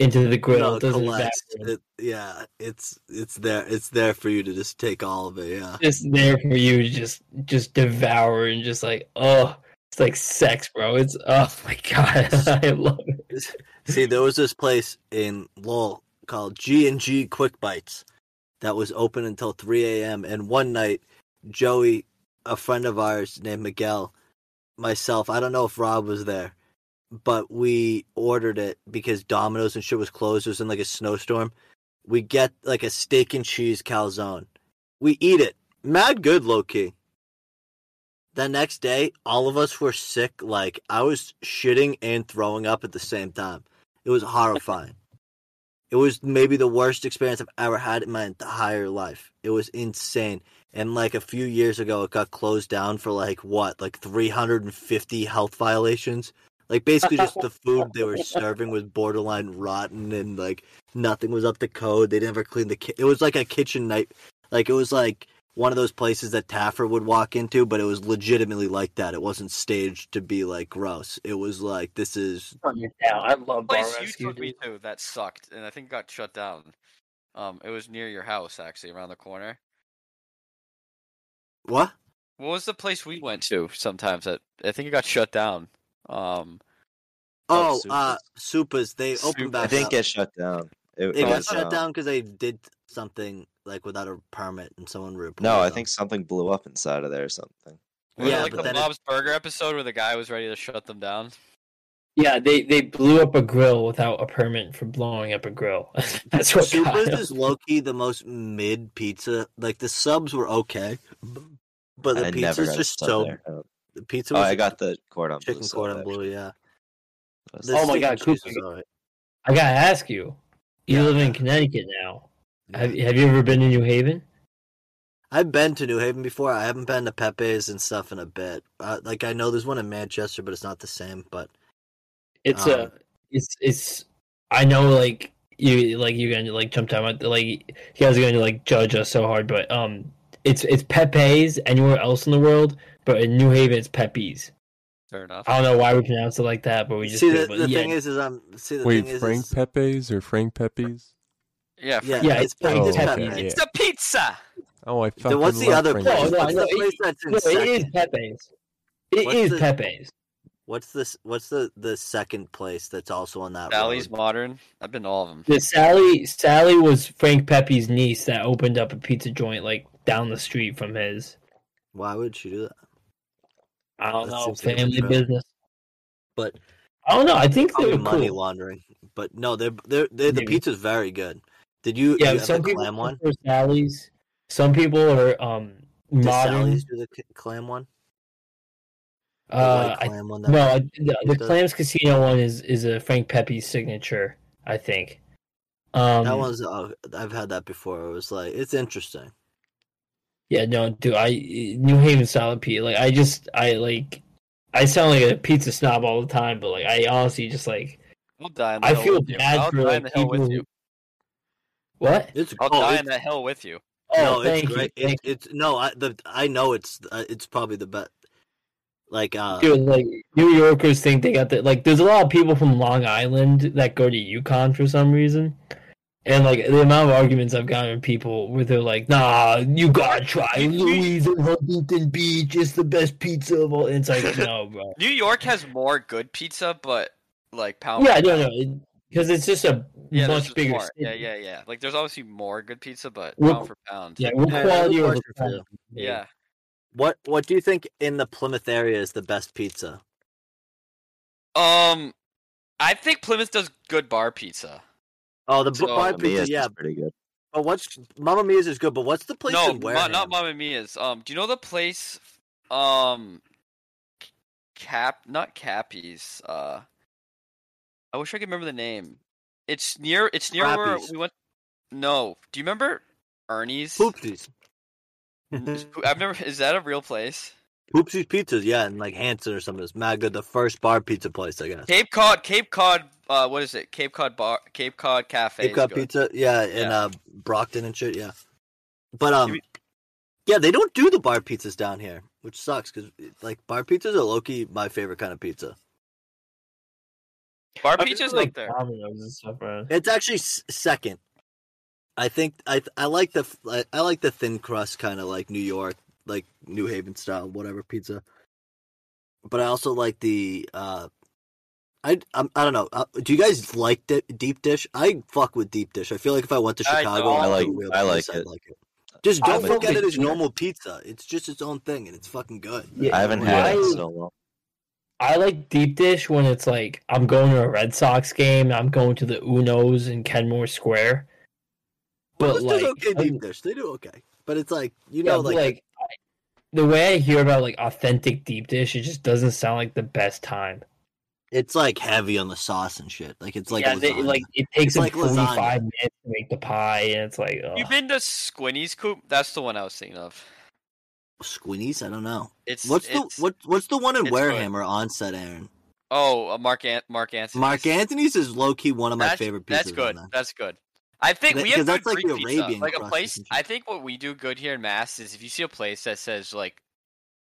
Into the grill. No, it doesn't collects. evaporate. It, yeah, it's it's there. It's there for you to just take all of it. Yeah. It's there for you to just just devour and just like oh, it's like sex, bro. It's oh my god, I love it. See, there was this place in Lowell called G and G Quick Bites that was open until 3 a.m. And one night, Joey, a friend of ours named Miguel, myself, I don't know if Rob was there, but we ordered it because Domino's and shit was closed. It was in like a snowstorm. We get like a steak and cheese calzone. We eat it. Mad good, low key. The next day, all of us were sick. Like I was shitting and throwing up at the same time. It was horrifying. It was maybe the worst experience I've ever had in my entire life. It was insane. And like a few years ago, it got closed down for like what, like 350 health violations. Like basically just the food they were serving was borderline rotten and like nothing was up to code. They never cleaned the ki- It was like a kitchen night. Like it was like one of those places that Taffer would walk into, but it was legitimately like that. It wasn't staged to be like gross. It was like this is Yeah, I love bar place you took me to that sucked, and I think got shut down. Um, it was near your house, actually, around the corner. what? What was the place we went to? Sometimes that I think it got shut down. Um, Oh, Supas. uh, Supas. They opened Supas. back I think up. get shut down. It, it got was, shut um, down because they did something like without a permit, and someone reported. No, I them. think something blew up inside of there or something. was it Yeah, like but the then it- Bob's Burger episode where the guy was ready to shut them down. Yeah, they they blew up a grill without a permit for blowing up a grill. That's what got Supas them. is low key the most mid pizza. Like the subs were okay, but the I pizza's never just stuff so. There. Oh, The pizza Oh, I got the cordon bleu. chicken sub, cordon actually. bleu. Yeah. The Oh my God, and cheese Cooper. I gotta ask you. You Yeah. live in Connecticut now. Have Have you ever been to New Haven? I've been to New Haven before. I haven't been to Pepe's and stuff in a bit. Uh, like I know there's one in Manchester, but it's not the same. But It's Um, a. It's it's. I know, like you, like you're gonna like jump down. Like you guys are gonna like judge us so hard, but um, it's it's Pepe's anywhere else in the world, but in New Haven it's Pepe's. Fair enough. I don't know why we pronounce it like that, but we just see, the, but the yeah, thing is, is I'm see the Wait, thing is, Frank is Pepe's or Frank Pepe's? Yeah, yeah, Frank. Oh, yeah, it's, it's it's, Oh, Pepe's. okay, It's a pizza. Oh, I Then fucking what's the love other Frank place? No, no, what's no, the place that's no, it is? Pepe's. It What's is the- Pepe's. What's this? What's the the second place that's also on that Sally's road? Modern. I've been to all of them. The Sally Sally was Frank Pepe's niece that opened up a pizza joint like down the street from his. Why would she do that? I don't That know, like family business. But I don't know. I think they probably were money cool. laundering. But no, they're they're, they're the pizza's very good. Did you? Yeah, you have some the people clam one? Sally's. Some people are um Did modern. Sally's do the clam one? The Uh, white I, clam one. No, I, the, the. Clams Casino one is is a Frank Pepe's signature. I think. Um, that one's. Uh, I've had that before. It was like it's interesting. Yeah, no, dude. I New Haven solid pizza. Like I just I like. I sound like a pizza snob all the time, but like I honestly just like I'll die on the I hill feel with you. bad I'll for, die like, on the hill with people you. what? It's I'll oh, die it's, on that hill with you. Oh, no, thank it's you. great. thank It's, it's no, I the I know it's uh, it's probably the best. Like uh, Dude, like New Yorkers think they got the like. There's a lot of people from Long Island that go to UConn for some reason, and like the amount of arguments I've gotten from people where they're like, "Nah, you gotta try Louise in Huntington Beach. It's the best pizza of all." And it's like, no, bro. New York has more good pizza, but like pound. Yeah, for no, pound- no, because it's just a Yeah, much bigger. city. Yeah, yeah, yeah. Like there's obviously more good pizza, but What- pound for pound. yeah. What quality that's over question for you. Yeah. what what do you think in the Plymouth area is the best pizza? Um, I think Plymouth does good bar pizza. Oh, the So, Mamma Mia's pizza, yeah. is pretty good. But what's Mamma Mia's is good, but what's the place no, in ma- not Mamma Mia's. Um, do you know the place? Um, Cap, not Cappy's. Uh, I wish I could remember the name. It's near. It's near where we went. No, do you remember Ernie's? Poopsies. I've never. Is that a real place? Poopsies Pizzas, yeah, and like Hanson or something. It's mad good. The first bar pizza place, I guess. Cape Cod. Cape Cod. Uh, what is it? Cape Cod Bar. Cape Cod Cafe. Cape Cod good. Pizza, yeah, in Yeah. uh, Brockton and shit, yeah. But um, yeah, they don't do the bar pizzas down here, which sucks because like bar pizzas are low key my favorite kind of pizza. Bar I pizza's like up there. Stuff. It's actually s- second. I think I I like the I, I like the thin crust kind of like New York, like New Haven style, whatever pizza. But I also like the uh, I I'm, I don't know. Uh, do you guys like di- deep dish? I fuck with deep dish. I feel like if I went to Chicago, don't. I like- real I like place, I'd it. like it. Just don't fuck look at it as normal pizza. It's just its own thing, and it's fucking good. Yeah, I haven't I- had it so long. I like deep dish when it's like I'm going to a Red Sox game. I'm going to the Unos in Kenmore Square. But Most like, do okay deep dish. They do okay, but it's like you know, but, like, like I- the way I hear about like authentic deep dish, it just doesn't sound like the best time. it's like heavy on the sauce and shit. Like it's like yeah, they, like it takes like lasagna. 45 minutes to make the pie, and it's like, ugh. You been to Squinny's Coop? That's the one I was thinking of. Squinnies. I don't know. It's What's the what? What's the one in it's Wareham or Onset, Aaron? Oh, uh, Mark Ant- Mark Anthony. Mark Anthony's is low key one of my that's, favorite pizzas. That's good. That's good. I think That- we have that's good like Greek the pizza. Like a place. I think what we do good here in Mass is if you see a place that says like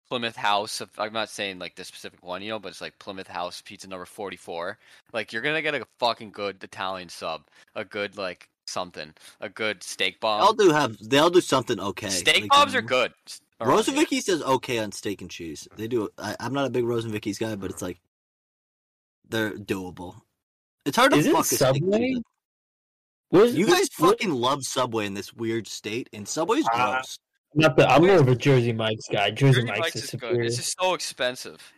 Plymouth House. Of, I'm not saying like the specific one, you know, but it's like Plymouth House pizza number 44. Like you're gonna get a fucking good Italian sub, a good like something, a good steak They all bomb. do have. they'll do something okay. Steak Like, bombs are good. around Rose and here. Vicky says okay on steak and cheese. They do. I, I'm not a big Rose and Vicky's guy, but it's like they're doable. It's hard to Is it fuck a steak Subway? Cheese. Where's- You guys where- fucking love Subway in this weird state, and Subway's Ah, gross. Not the, I'm more of a Jersey Mike's guy. Jersey, Jersey Mike's, Mike's is is good. superior. It's just so expensive.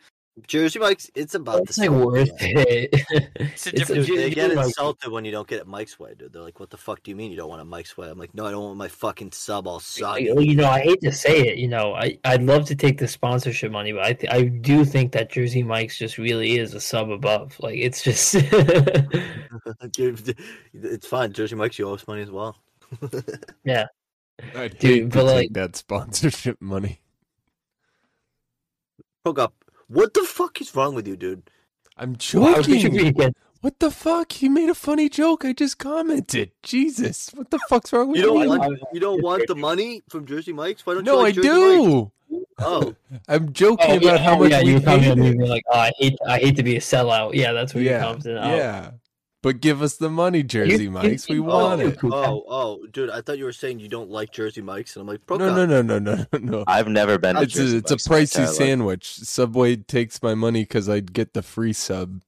Jersey Mike's, it's about It's the like same. worth yeah. it. It's a different- Jersey They get Mike's- insulted when you don't get it Mike's way, dude. They're like, "What the fuck do you mean you don't want a Mike's way?" I'm like, "No, I don't want my fucking sub all Like, soggy." you know, I hate to say it. You know, I I'd love to take the sponsorship money, but I th- I do think that Jersey Mike's just really is a sub above. Like it's just Dude, it's fine. Jersey Mike's, you owe us money as well. Yeah, I'd Dude, hate but, to like- take that sponsorship money. Hook up. What the fuck is wrong with you, dude? I'm Why would you joking. be What the fuck? He made a funny joke. I just commented. Jesus, what the fuck's wrong with You don't you? want you don't want the money from Jersey Mike's? Why don't you no, like I Jersey Mike's? do. Oh, I'm joking Oh, about how much yeah, we you were coming hate at me it. and being like, oh, I hate I hate to be a sellout. Yeah, that's where you Yeah, comes in. Oh. yeah. But give us the money, Jersey you- Mikes. We you- want oh, it. oh, oh, dude! I thought you were saying you don't like Jersey Mike's, and I'm like, No, no, no, no, no, no, no. I've never been. It's Jersey a, it's a pricey entire sandwich. Subway takes my money because I get the free sub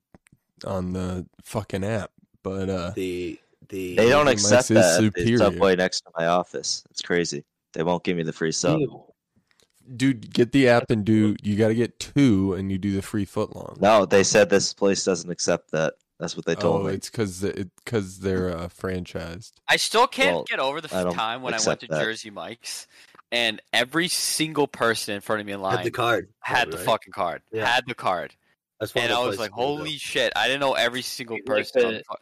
on the fucking app. But uh, The the They don't accept that the superior. subway next to my office. It's crazy. They won't give me the free sub. Ew. dude, get the app and do. You got to get two, and you do the free foot long. No, they said this place doesn't accept that. That's what they told oh, me. it's because it because they're uh, franchised. I still can't Well, get over the I f- don't time when I went to that. Jersey Mike's and every single person in front of me in line had the card. had the right? fucking card. Yeah. Had the card. That's And the I was like, to go. holy shit. I didn't know every single Like person on the- the car-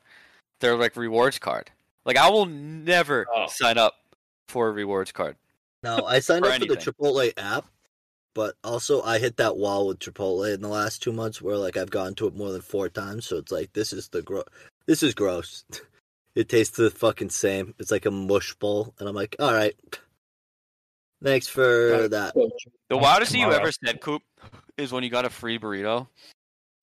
their like rewards card. Like I will never Oh. sign up for a rewards card. No, I signed up for the anything. Chipotle app, but also I hit that wall with Chipotle in the last two months where like I've gone to it more than four times. So it's like this is the gro- this is gross. it tastes the fucking same. It's like a mush bowl, and I'm like, all right, thanks for that. The wildest thing you ever said, Coop, is when you got a free burrito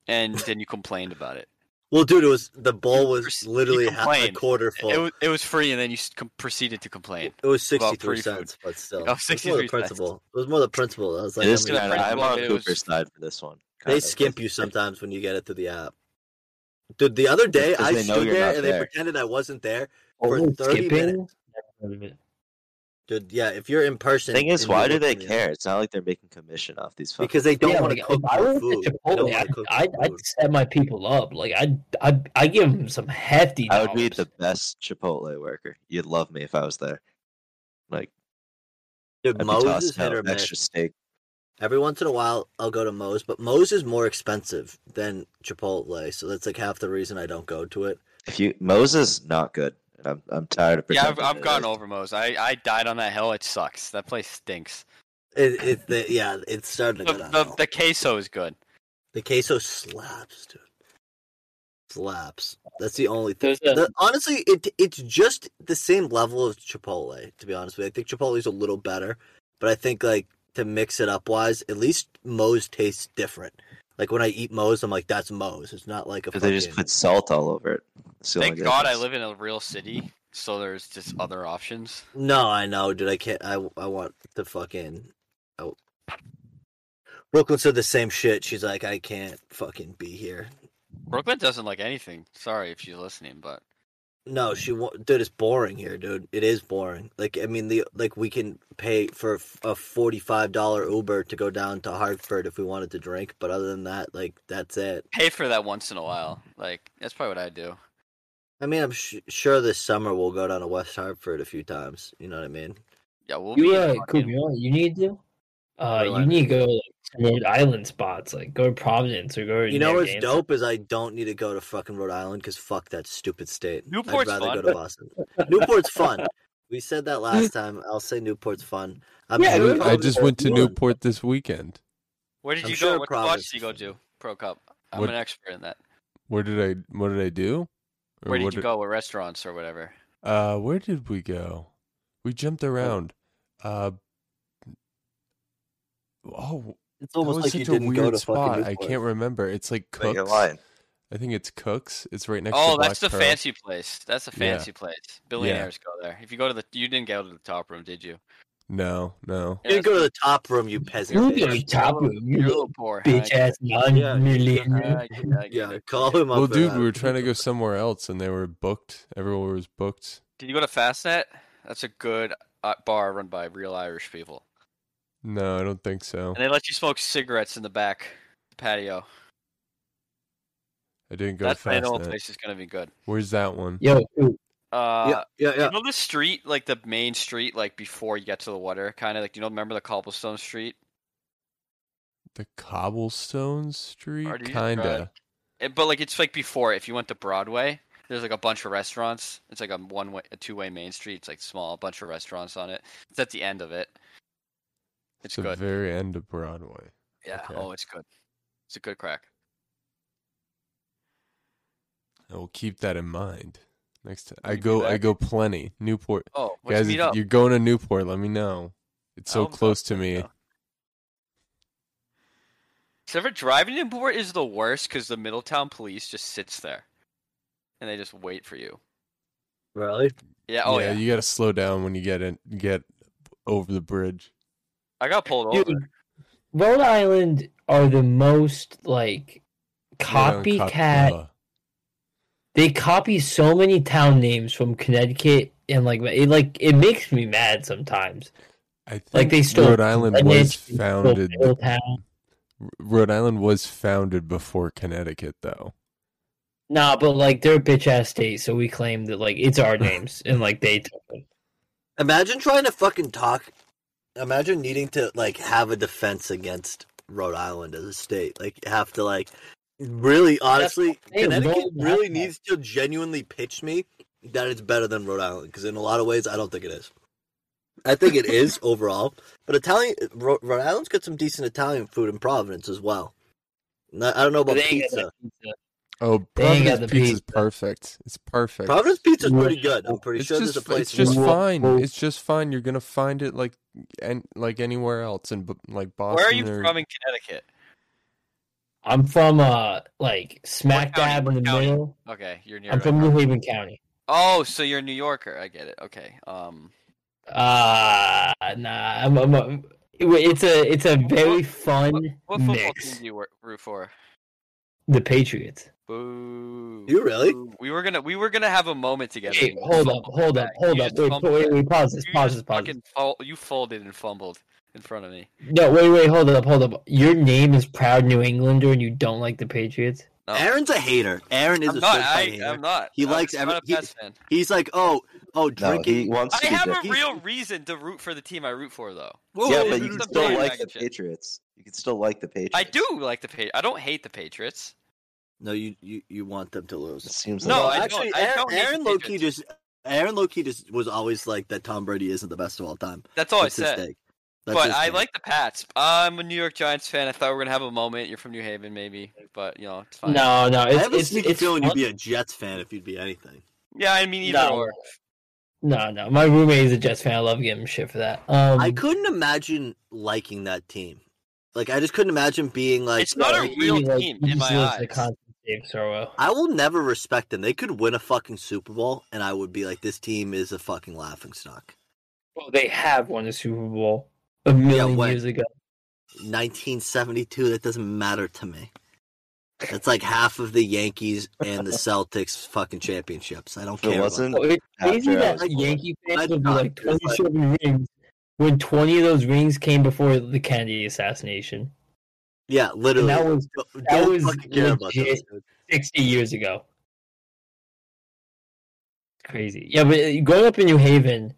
and then you complained about it. Well, dude, it was the bowl was literally half a quarter full. It was, it was free and then you proceeded to complain. It was sixty three free food. cents, but still, Oh, it was more 63 the cents. principle. It was more the principle. I was like, it is I mean, I'm on it was- Cooper's side for this one. they of. skimp you sometimes when you get it through the app. Dude, the other day I stood you're there and they pretended I wasn't there. For Oh, 30 skipping? minutes. Never heard of it. Dude, yeah, if you're in person, Thing is, why do they looking care? It's not like they're making commission off these fucking. Because they don't Yeah, want like, to cook I your went food. don't Chipotle, wanna I'd, cook I'd, your I'd set my people up. Like I'd, I'd, I give them some hefty. I would be the best Chipotle worker. You'd love me if I was there. Like Dude, I'd be Moe's is hit out or miss. extra steak. Every once in a while, I'll go to Moe's, but Moe's is more expensive than Chipotle, so that's like half the reason I don't go to it. If you Moses not good. And I'm I'm tired of it. Yeah, I've, I've it gone over Moe's. I, I died on that hill. It sucks. That place stinks. It, it the, yeah, it's starting to The, the, the queso is good. The queso slaps, dude. Slaps. That's the only thing. A- The, honestly, it it's just the same level of Chipotle. To be honest with you, I think Chipotle's a little better, but I think like to mix it up wise, at least Moe's tastes different. Like when I eat Moe's, I'm like, that's Moe's. It's not like a. But they just put salt all over it. That's the Thank only God I live in a real city, so there's just other options. No, I know, dude. I can't. I I want the fucking. Oh. Brooklyn said the same shit. She's like, I can't fucking be here. Brooklyn doesn't like anything. Sorry if she's listening, but No, she won't. Dude, it's boring here, dude. It is boring. Like, I mean, the like we can pay for a forty-five dollar Uber to go down to Hartford if we wanted to drink, but other than that, like, that's it. pay for that once in a while. Like that's probably what I do. I mean, I'm sh- sure this summer we'll go down to West Hartford a few times. You know what I mean? Yeah, we'll You be. uh, in fucking- you know you need to? Uh, What do I you need to go like, to Rhode Island spots, like go to Providence or go to You know what's Narragansett. dope is I don't need to go to fucking Rhode Island because fuck that stupid state. Newport's I'd rather fun. go to Boston. Newport's fun. We said that last time. I'll say Newport's fun. I'm Yeah, sure I just went to. Newport this weekend. Where did I'm you sure go? What Providence spots did you go to? Prokop. I'm What- an expert in that. Where did I what did I do? Or Where did what you go? What restaurants or whatever? Uh where did we go? We jumped around. Uh Oh, It's almost like you a didn't go weird to spot. fucking I can't remember. It's like Make it Cooks. line. I think it's Cooks. It's right next Oh, to Oh, that's the Pearl. fancy place. That's the Yeah. fancy place. Billionaires go there. If you go to the, you didn't go to the top room, did you? No, no. You didn't go to the top room, you peasant. You bitch. go to the top room, You're a you little poor. bitch ass non Yeah. millionaire. Yeah, call him up. Well, dude, we were trying to go somewhere else and they were booked. Everyone was booked. Did you go to Fastnet? That's a good uh, bar run by real Irish people, No, I don't think so. and they let you smoke cigarettes in the back patio. I didn't go That fast. Fastnet place is gonna be good. Where's that one? Yo, Uh, yeah, yeah, yeah. You know the street, like the main street, like before you get to the water, kind of like you know. Remember the cobblestone street? The Cobblestone Street? Or do you Kinda. drive? It, but like it's like before. If you went to Broadway, there's like a bunch of restaurants. It's like a one way, a two way main street. It's like small, a bunch of restaurants on it. It's at the end of it. It's the good. very end of Broadway. yeah. okay. Oh, it's good. It's a good crack. I will keep that in mind. Next time I You do go, I go plenty. Newport, Oh, let's guys. meet up. you're going to Newport, let me know. It's so close to me. yeah. Except for driving to Newport is the worst because the Middletown police just sits there, and they just wait for you. Really? Yeah. Oh yeah. you got to slow down when you get in, get over the bridge. I got pulled Dude, over. Rhode Island are the most like Right on Cop- copycat. uh, They copy so many town names from Connecticut, and like it like it makes me mad sometimes. I think Like they stole Rhode Island was founded. Middletown. Rhode Island was founded before Connecticut, though. Nah, but like they're a bitch ass state, so we claim that like it's our names, and like they took them. Imagine trying to fucking talk. Imagine needing to like have a defense against Rhode Island as a state. Like you have to like really honestly, Connecticut really needs to genuinely pitch me that it's better than Rhode Island because in a lot of ways I don't think it is. I think it is overall, but Italian Rhode Island's got some decent Italian food in Providence as well. I don't know about They ain't got pizza. pizza. Oh, They ain't got Providence the pizza's pizza. perfect. It's perfect. Providence pizza's pretty good. I'm pretty it's sure just, there's a place. It's just fine. Well- It's just fine. You're gonna find it like and like anywhere else in like Boston. Where are you or, from in Connecticut? I'm from uh like smack What county? dab in the county? middle. Okay, you're near. I'm from New Haven County. Oh, so you're a New Yorker. I get it. Okay. Um. Uh nah, I'm, I'm a, it's a it's a very fun What football mix. team do you root for? The Patriots. Boo. You really? Boo. We were gonna we were gonna have a moment together. Wait, hold up, hold that. up, hold You up. just Wait, wait, wait, pause this, pause this, pause this. fucking fol- you folded and fumbled in front of me. No, wait, wait, hold up, hold up. Your name is Proud New Englander, and you don't like the Patriots. No. Aaron's a hater. Aaron is I'm a not. I, hater. I'm not. He I'm likes every- a he- fan. He's like, oh, oh, drinking. he wants I be have different. a real reason to root for the team I root for, though. Whoa, Yeah, but you can still like the Patriots. You can still like the Patriots. I do like the Patriots. I don't hate the Patriots. No, you, you you want them to It lose. seems No, like I actually, don't- I Aaron, don't Aaron Loki just Aaron Loki just was always like that. Tom Brady isn't the best of all time. That's all That's I said. That's But I like the Pats. I'm a New York Giants fan. I thought we were gonna have a moment. You're from New Haven, maybe, but you know, it's fine. No, no, I it's have a it's, sneaky it's feeling fun. you'd be a Jets fan if you'd be anything. Yeah, I mean either No. or. No, no. My roommate is a Jets fan. I love giving him shit for that. Um, I couldn't imagine liking that team. Like I just couldn't imagine being like. It's not a real He, like, team in my eyes. Constant save. I will never respect them. They could win a fucking Super Bowl, and I would be like, this team is a fucking laughing stock. Well, they have won a Super Bowl a million when? years ago. 1972. That doesn't matter to me. That's like half of the Yankees and the Celtics fucking championships. I don't If it care. wasn't- Oh, it's crazy After that was born. Yankee fans I- will be like it's like- 27 rings when 20 of those rings came before the Kennedy assassination. Yeah, And literally. that was Don't that was fucking care about legit. those, 60 years ago. Crazy. Yeah, but uh, growing up in New Haven,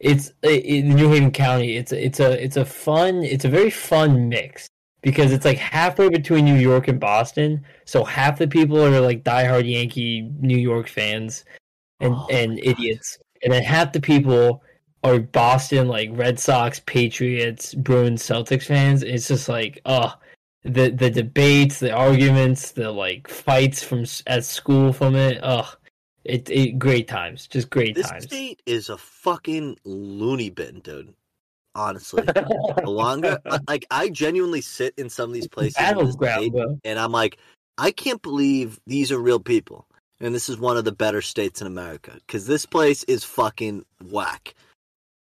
it's uh, in New Haven County. It's a, it's a it's a fun. It's a very fun mix because it's like halfway between New York and Boston. So half the people are like diehard Yankee New York fans and Oh, and idiots, and then half the people are Boston like Red Sox, Patriots, Bruins, Celtics fans. It's just like oh the the debates, the arguments, the like fights from at school from it. Ugh, it, it great times, just great This times. This state is a fucking loony bin, dude. Honestly, the longer, uh, like, I genuinely sit in some of these places, in this Battleground, state, and I'm like, I can't believe these are real people, and this is one of the better states in America because this place is fucking whack.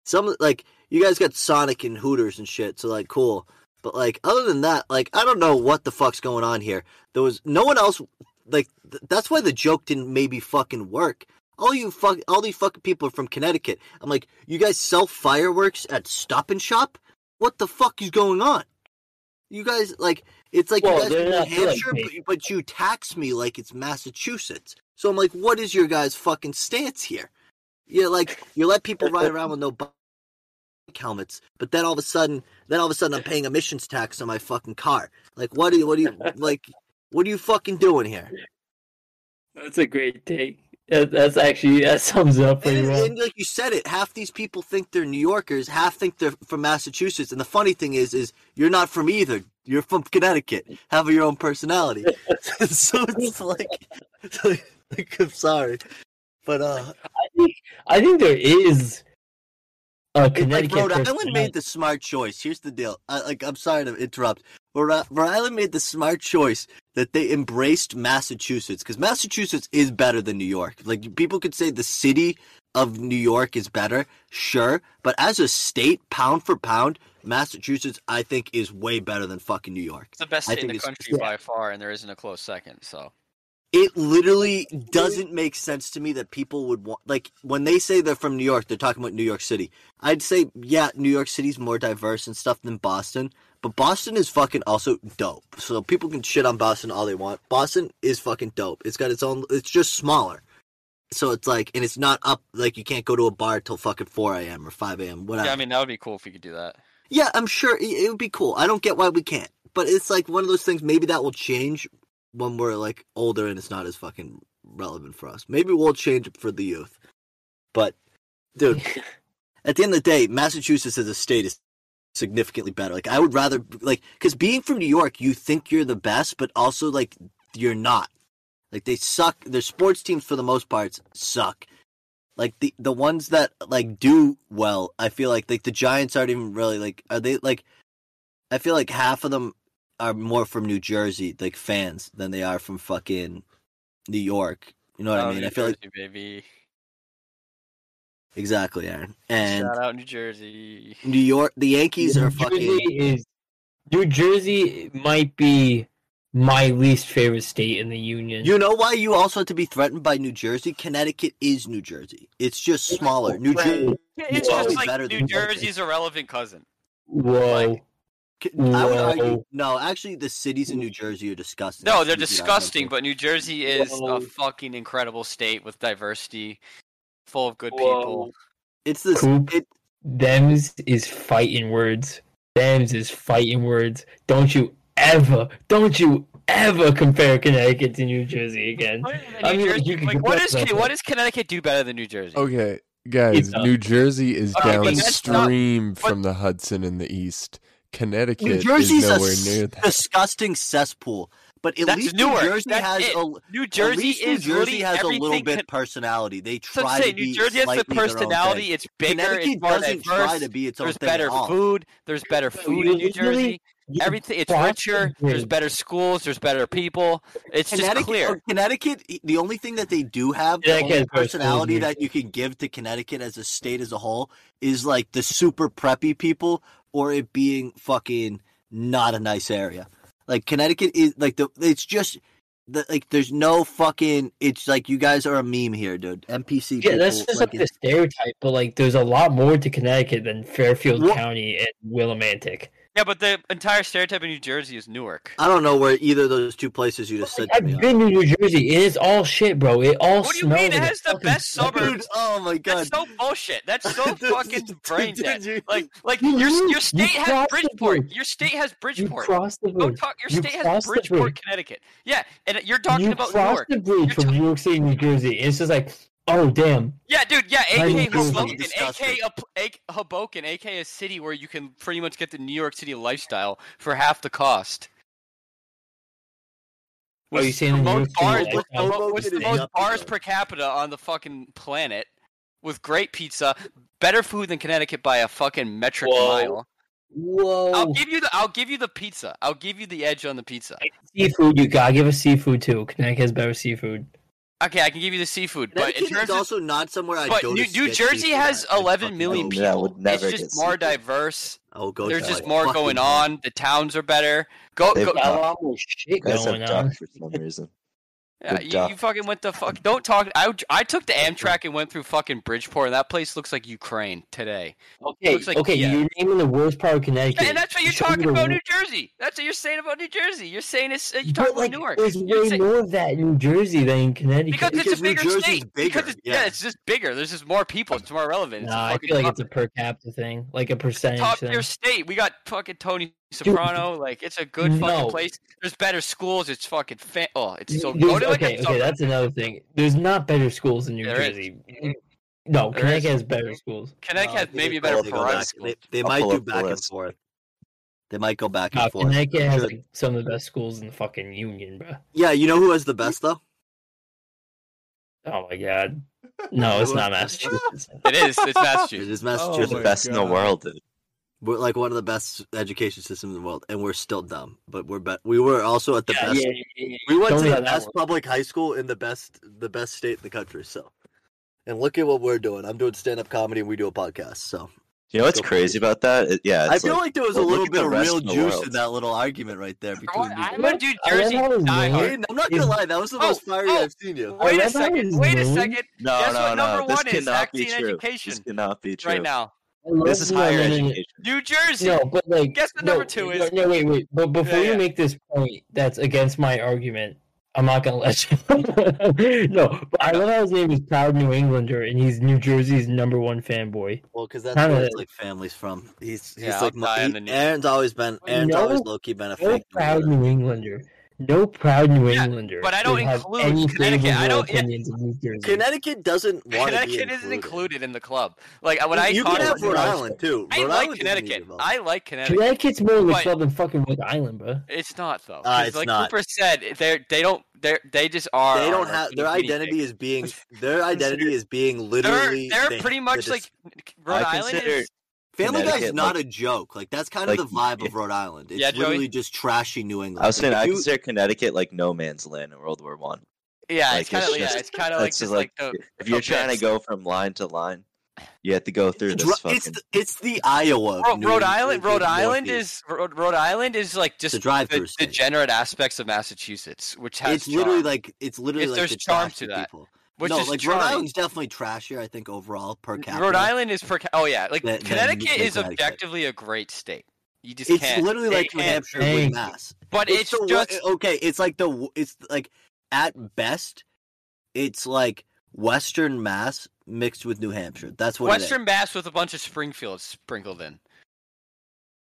Some like you guys got Sonic and Hooters and shit, so like cool. But like other than that, like I don't know what the fuck's going on here. There was no one else. Like th- that's why the joke didn't maybe fucking work. All you fuck, all these fucking people are from Connecticut. I'm like, you guys sell fireworks at Stop and Shop? What the fuck is going on? You guys like, it's like Well, you guys New they're like Hampshire, but, but you tax me like it's Massachusetts. So I'm like, what is your guys' fucking stance here? Yeah, like, you let people ride around with no helmets, but then all of a sudden, then all of a sudden, I'm paying emissions tax on my fucking car. Like, what do you, what do you, like, what are you fucking doing here? That's a great take. That's actually that sums up pretty And, well. and like you said it, half these people think they're New Yorkers, half think they're from Massachusetts. And the funny thing is, is you're not from either. You're from Connecticut. Have your own personality. so it's like, like, like, I'm sorry, but uh, I think I think there is a it's like Connecticut. Rhode Island personality. made the smart choice. Here's the deal. I, like, I'm sorry to interrupt. Rhode, Rhode Island made the smart choice that they embraced Massachusetts because Massachusetts is better than New York. Like, people could say the city of New York is better, sure, but as a state, pound for pound, Massachusetts, I think, is way better than fucking New York. It's the best state in the country by far, and there isn't a close second. So It literally doesn't make sense to me that people would want like when they say they're from New York, they're talking about New York City. I'd say yeah, New York City's more diverse and stuff than Boston, but Boston is fucking also dope. So people can shit on Boston all they want. Boston is fucking dope. It's got its own. It's just smaller. So it's like, and it's not up. Like you can't go to a bar till fucking four a.m. or five a.m. Whatever. yeah, I mean that would be cool if we could do that. Yeah, I'm sure it, it would be cool. I don't get why we can't, but it's like one of those things. Maybe that will change when we're like older and it's not as fucking relevant for us. Maybe we'll change it for the youth. But, dude, at the end of the day, Massachusetts as a state is significantly better. Like, I would rather like because being from New York, you think you're the best, but also like you're not. Like they suck. Their sports teams for the most parts suck. Like the the ones that like do well, I feel like like the Giants aren't even really like are they like I feel like half of them are more from New Jersey, like fans, than they are from fucking New York. You know what Oh, I mean? New I feel like baby. exactly, Aaron. And Shout out New Jersey. New York, the Yankees New are Jersey fucking. is New Jersey might be my least favorite state in the union. You know why you also have to be threatened by New Jersey? Connecticut is New Jersey. It's just smaller. New Jersey. It's just like than New New Jersey. Jersey's irrelevant cousin. Whoa. like- I would argue. No, actually, the cities in New Jersey are disgusting. No, they're Cities that I disgusting, but New Jersey is Whoa. a fucking incredible state with diversity, full of good Whoa. people. it's this. Coop. It, Them's is fighting words. Them's is fighting words. Don't you ever, don't you ever compare Connecticut to New Jersey again. I New mean, Jersey- you can like, compare what is what does Connecticut do better than New Jersey? Okay, guys, uh, New Jersey is Okay, but that's not- downstream but- from the Hudson in the east. Connecticut New Jersey's is a nowhere s- near that. disgusting cesspool. But at That's least Newark. New Jersey That's has it. a. New Jersey least New is Jersey has a little bit Con- personality. They So try to say, to be New Jersey has the slightly their own personality. It's bigger. Connecticut It's more doesn't diverse. try to be its own There's thing better at food. There's better food in New Jersey. You Everything it's cross richer. There's better schools. There's better people. It's just Connecticut, clear. Oh, Connecticut, the only thing that they do have, the only personality that you can give to Connecticut as a state as a whole is like the super preppy people or it being fucking not a nice area. Like Connecticut is like the it's just the, like there's no fucking it's like you guys are a meme here, dude. NPC Yeah, that's just like, the it's- stereotype, but like there's a lot more to Connecticut than Fairfield County and Willimantic. Yeah, but the entire stereotype of New Jersey is Newark. I don't know where either of those two places you just said to I've been to New Jersey. It is all shit, bro. It all What do you smells mean? It like a has the best suburb. suburbs. Dude, oh my god. That's so bullshit. That's so fucking dude, brain dead. you- Like, like You- your your state has Bridgeport. Your state has You Bridgeport. crossed the bridge. talk. Your state has Bridgeport. Connecticut. Yeah, and you're talking you about crossed Newark. the bridge You're from New York City, New Jersey. It's just like, oh damn. Yeah, dude. Yeah, AK even close. Hoboken, Disgusting. AK, a AK Hoboken, AK a city where you can pretty much get the New York City lifestyle for half the cost. What are you saying the New most York City bars, with, the, with is the most bars per capita on the fucking planet, with great pizza, better food than Connecticut by a fucking metric Whoa. mile. Whoa. I'll give you the I'll give you the pizza. I'll give you the edge on the pizza. seafood, you gotta give us seafood too. Connecticut has better seafood. Okay, I can give you the seafood, but in terms is of also not somewhere I but go New, to New Jersey has at. It's 11 fucking million dope. Yeah, people. would never it's get just more seafood. diverse. Oh, go There's just more going hell. on. The towns are better. Go, They've go. got- Got a lot more shit going on. for some reason. Yeah, you, you fucking went the fuck. Don't talk. I, I took the Amtrak and went through fucking Bridgeport, and that place looks like Ukraine today. Okay, Looks like- okay, yeah. you're naming the worst part of Connecticut. Yeah, and that's what you're Show talking about wor- New Jersey. That's what you're saying about New Jersey. You're saying it's uh, you're But, talking like, about Newark. There's You're way saying- more of that in New Jersey than in Connecticut. because it's a bigger Jersey's state. bigger, Because it's, yeah. yeah. it's just bigger. There's just more people. It's more relevant. It's a Nah, I feel like top, it's a per capita thing, like a percentage top thing. tier state. We got fucking Tony Soprano. like it's a good no. fucking place. There's better schools. It's fucking fa- oh, it's so. There's- Go to okay, a okay, that's another thing. There's not better schools in New There is. Jersey. No, There Connecticut is. has better schools. Connecticut No, has maybe a better they private back- school. They, they might do back and forth. They might go back and Uh, forth. Connecticut I'm has like, some of the best schools in the fucking union, bro. Yeah, you know who has the best though? Oh my god. No, it's not Massachusetts. It is. It's Massachusetts. is We're Massachusetts. the my best in the world, dude. We're like one of the best education systems in the world, and we're still dumb. But we're be- we were also at the yeah, best. yeah, yeah, yeah. We went Tell to the best public high school in the best the best state in the country. So, and look at what we're doing. I'm doing stand up comedy, and we do a podcast. So, You know what's Go for crazy about that? It- yeah, I it's feel like, like, there was a well, look little bit of real of juice world. in that little argument right there between. I'm gonna do I love Jersey how his Die name- Hard. Hayden, I'm not gonna Is- lie, that was the Oh, most fiery oh, I've seen you. Wait a second. Wait a second. no, Guess no, what no. number this one is? cannot be true. education. This cannot be true. Right now, I love- This is higher education. New Jersey. No, but like, Guess what no, number two is? No, no, wait, wait. But before Yeah, you yeah. make this point, that's against my argument. I'm not gonna let you. no, but I love how his name is Proud New Englander, and he's New Jersey's number one fanboy. Well, because that's Kinda- where his like family's from. He's he's Yeah, like my, die he, on the new- Aaron's always been Aaron's No- always low key been a No fake. proud New Englander. No proud New Yeah, Englander. but I don't would have include any Connecticut. I don't- yeah. of New Jersey. Connecticut doesn't want to be Connecticut isn't included in the club. Like when You- I you talk can have Rhode Island too. I Rhode like Island doesn't Connecticut. I like Connecticut. Connecticut's more of a But- club than fucking Rhode Island, bro. It's not though. Uh, 'Cause it's like not. Cooper said, they they don't they they just are. They don't have their identity is being their identity is being They're literally. they're pretty much the like Rhode I Island consider- is. Family Guy is not like- a joke. Like that's kind of like, the vibe of Rhode Island. It's Yeah, Joey? literally just trashy New England. I was saying Like, I if you- consider Connecticut like no man's land in World War One. Yeah, Like, it's kind of yeah, it's kind of like just just like the if you're trying to go from line to line, you have to go through this it's fucking. the, it's the Iowa. of Ro- New Rhode England, Island. Rhode Island is Rhode, Rhode Island is like just a drive-through the degenerate aspects of Massachusetts, which has It's literally like it's literally It's- like there's the charm to that. People. Which no, is like Rhode. Island's definitely trashier. I think overall per capita. Rhode Island is per. ca- Oh yeah, like Than- than Connecticut New- is Connecticut. objectively a great state. You just It's can't. literally they like New Hampshire with Mass. But it's, the, just okay. It's like the it's like at best, it's like Western Mass mixed with New Hampshire. That's what Western Mass with a bunch of Springfields sprinkled in.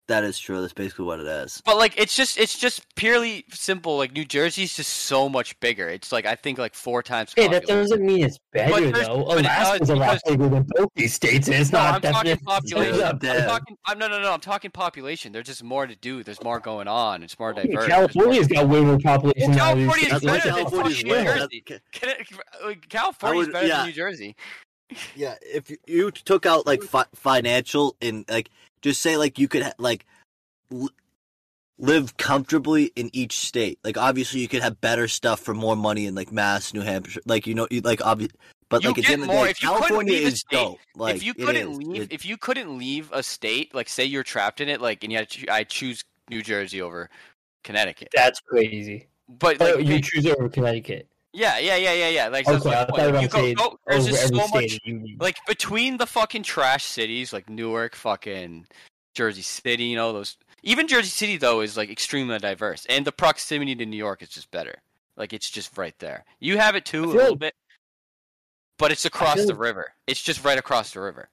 It is. That is true. That's basically what it is. But like it's just it's just purely simple. Like New Jersey's just so much bigger. It's like I think like four times. Hey, that doesn't mean it's better there's- though. but it Alaska's a lot bigger than both these states, and it's No, not I'm talking definitely population. Yeah. I'm talking. I'm no, no, no. I'm talking population. There's just more to do. There's more going on. It's more diverse. Yeah, There's California's got way more population. Well, than all California these is That's states. why better than California's fucking way. New That's- Jersey. Connecticut- like, California's would- better yeah. than New Jersey. Yeah, if you- you took out like fi- financial and like just say like you could like l- live comfortably in each state. Like obviously, you could have better stuff for more money in like Mass, New Hampshire. Like you know, you, like obvious. But You like at the get end of the more day, if California is state- dope. Like if you couldn't is. leave, It- if you couldn't leave a state, like say you're trapped in it, like and you had to, choo- I choose New Jersey over Connecticut. That's crazy. But Oh, you choose over Connecticut. Yeah, yeah, yeah, yeah, yeah. Like Okay, my I you go, go, there's just so much of the union. like between the fucking trash cities like Newark, fucking Jersey City, you know those. Even Jersey City though is like extremely diverse, and the proximity to New York is just better. Like it's just right there. You have it too a little like- bit, but it's across the river. It's just right across the river.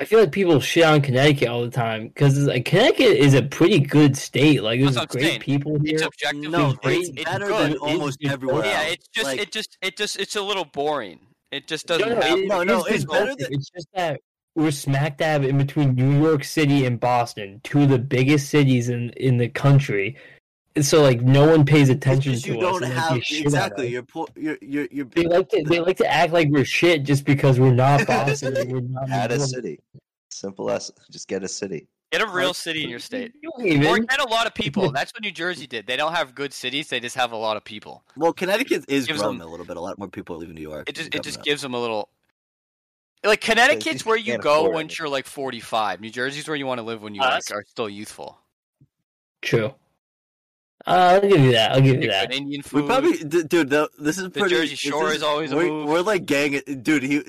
I feel like people shit on Connecticut all the time because like Connecticut is a pretty good state. Like there's That's great saying. people It's here. objectively no, great. it's It's better good. than almost good. everywhere Yeah, it's just Like, it just it just it's a little boring. It just doesn't no, have. it- No, it no, is it's better than- It's just that we're smack dab in between New York City and Boston, two of the biggest cities in in the country. And so like no one pays attention just to you us. don't and, like, have they shit on exactly. You're po- you're you're you're. They like to they like to act like we're shit just because we're not Boston. and we're not Add a city. Simple as just get a city. Get a real city in your state. You Or get a lot of people. That's what New Jersey did. They don't have good cities. They just have a lot of people. Well, Connecticut is Gives growing them- a little bit. A lot more people are leaving New York. It just it just up. gives them a little. Like Connecticut's where you go afford once it. you're like 45. New Jersey's where you want to live when you uh, like, are still youthful. True. Uh, I'll give you that. I'll give you that. good Indian We probably, d- dude. The, this is The. Jersey Shore is always a we're, move. We're like gang, dude. He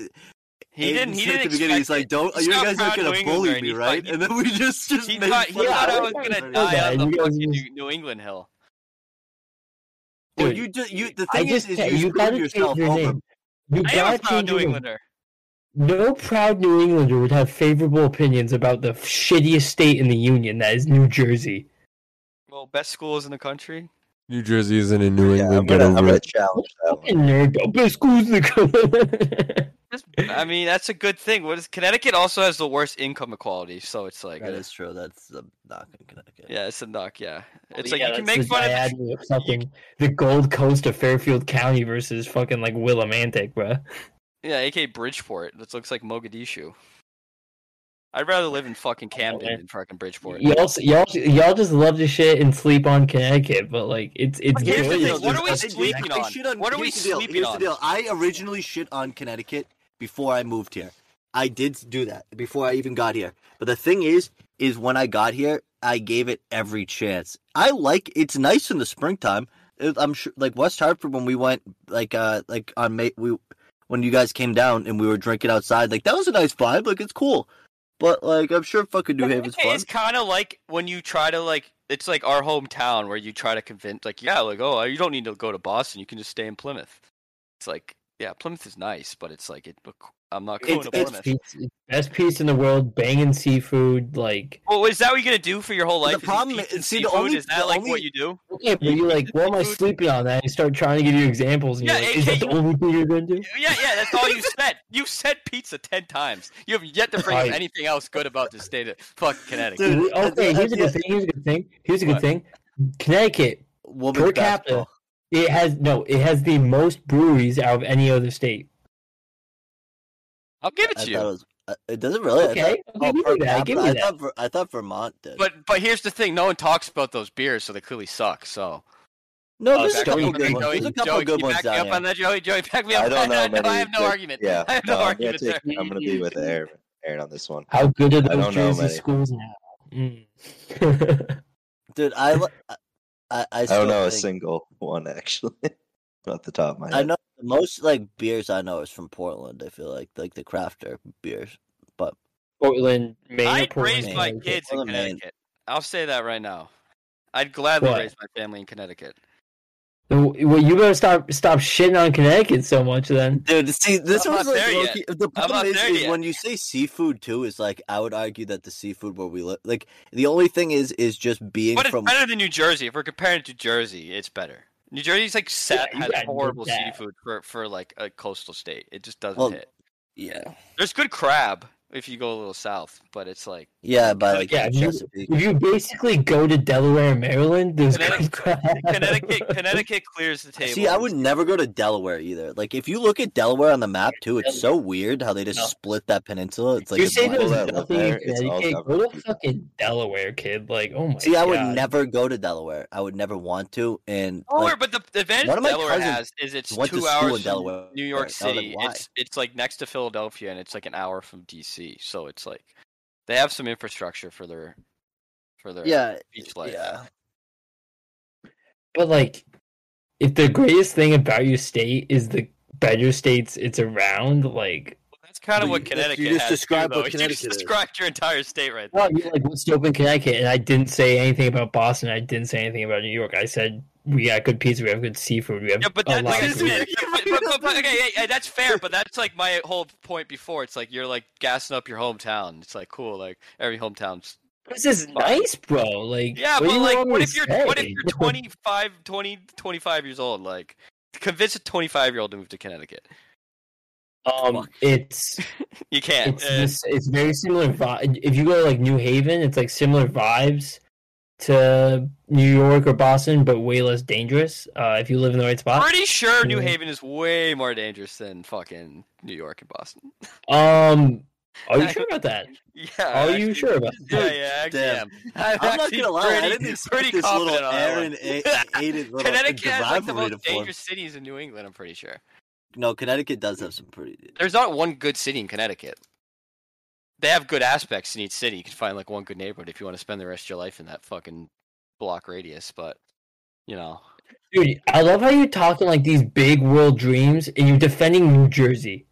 he Aiden didn't. He didn't at the beginning. He's like, "Don't He's you guys aren't gonna New bully and me, he right?" thought- And then we just just He made thought, he thought I was gonna die that. on the fucking just- New, New England hill. Well, Dude, you just you. The I thing just is, is can't- you, you screwed gotta yourself your over. name. You I am a proud New your. Englander. No proud New Englander would have favorable opinions about the shittiest state in the union, that is New Jersey. Well, best schools in the country. New Jersey isn't in New Yeah, I'm England. gonna, Get I'm gonna challenge that one. Fucking nerd. Best schools in the Just, I mean, that's a good thing. What is Connecticut also has the worst income equality, so it's like, That is true. That's a knock in Connecticut. yeah, it's a knock. Yeah, oh, it's Yeah, like you can make the fun of. The, fucking the Gold Coast of Fairfield County versus fucking like Willimantic, bro. yeah, AK Bridgeport. That looks like Mogadishu. I'd rather live in fucking Camden man. than fucking Bridgeport. Y'all, y'all, y'all just love to shit and sleep on Connecticut, but like it's it's here's the thing, what are we fucking sleeping I on? shit What are we here's the deal, here's on? The deal. I originally shit on Connecticut before I moved here. I did do that before I even got here. But the thing is, is when I got here, I gave it every chance. I like it's nice in the springtime. I'm sure, like West Hartford when we went, like uh, like on May, we when you guys came down and we were drinking outside, like that was a nice vibe. Like it's cool. But like I'm sure fucking New Haven's fun. It's kind of like when you try to like. It's like our hometown where you try to convince, like, yeah, like, oh, you don't need to go to Boston. You can just stay in Plymouth. It's like, yeah, Plymouth is nice, but it's like, it. I'm not going It's- to it's Plymouth. Best piece, best piece in the world, banging seafood. Like, Well, is that what you're gonna do for your whole life? is eat problem pizza is- see, the seafood? only- is that the like only- what you do? okay, but you're like, what am I Seafood. sleeping on? That and you start trying to give you examples, and Yeah, you're like, is AK, that the only thing you're gonna do? Yeah, yeah, that's all you said. You said pizza ten times. You have yet to bring up anything else good about the state of fuck Connecticut. Dude, oh, okay, here's a good thing. Here's a good thing. Here's a good What? thing. Connecticut Women's per capita, basketball. it has no, it has the most breweries out of any other state. I'll give it I to it you. was. uh, It doesn't really. I Okay, thought- oh, per me that, give capita, me I thought. Ver- I thought Vermont did. But but here's the thing: no one talks about those beers, so they clearly suck. So no, Oh, there's a couple me up, good Joey, ones. There's a couple Joey, good ones back me up here. on that, Joey. Joey, back me up. I don't know no. I have no good- argument. Yeah, I have no, I'm gonna argument take- there. I'm gonna be with Aaron, Aaron on this one. How good are those don't know Jersey schools now? Mm. Dude, I, I, I, I I don't know a single one actually. Not the top of my head. I know the most like beers I know is from Portland. I feel like like the crafter beers, but Portland, Maine. I raised Portland, my Maine. kids in Portland, Maine. Connecticut. I'll say that right now. I'd gladly What? raise my family in Connecticut. Well, you better stop stop shitting on Connecticut so much then. dude, see this I'm was like there yet. low-key- the problem not is, there is yet. when you say seafood too is like I would argue that the seafood where we live, like the only thing is is just being But it's from. better than New Jersey. If we're comparing it to Jersey, it's better. New Jersey's like set you has horrible seafood for for like a coastal state. It just doesn't Well, hit. Yeah, There's good crab if you go a little south, but it's like Yeah, by like Yeah, you- If you basically go to Delaware and Maryland, there's Connecticut- Connecticut, Connecticut clears the table. See, I would never go to Delaware either. Like, if you look at Delaware on the map too, it's so weird how they just No. split that peninsula. It's like you a say black- there's nothing there, it's all Connecticut. Go to fucking Delaware, kid. Like, oh my god. See, I would never go to Delaware. I would never want to. And Oh, like, but the, the advantage one of my Delaware has is it's two hours in from Delaware. New York I was like, City. it's it's like next to Philadelphia, and it's like an hour from DC. So it's like they have some infrastructure for their for their yeah, beach life. yeah. But like, if the greatest thing about your state is the better states it's around, like, That's kind of what you- that's- you Connecticut just has described too, what though. You Connecticut just is. described your entire state right there. well, you're like what's dope in Connecticut, and I didn't say anything about Boston. I didn't say anything about New York. I said we got good pizza, we have good seafood, we have Yeah, but a that, lot like, but, but, but, okay, yeah, that's fair. But that's like my whole point before. It's like you're like gassing up your hometown. It's like cool. Like every hometown's This is nice, bro. Like, Yeah, but like, what if you're what if you're 25, 20, 25 years old? Like, convince a 25 year old to move to Connecticut. Um, it's You can't. it's Uh, this, it's very similar. Vi- if you go to like New Haven, it's like similar vibes to New York or Boston, but way less dangerous. Uh, if you live in the right spot. pretty sure New Haven is way more dangerous than fucking New York and Boston. Um, are you sure about that? Yeah. Are you sure about that? yeah, I actually Damn. I'm, I'm not gonna lie, I pretty- didn't expect pretty this little on. Aaron a- aided little Connecticut has like the rivalry to most form. dangerous cities in New England. I'm pretty sure. No, Connecticut does have some pretty. There's not one good city in Connecticut. They have good aspects in each city. You can find like one good neighborhood if you want to spend the rest of your life in that fucking block radius. But you know, Dude, I love how you're talking like these big world dreams, and you're defending New Jersey.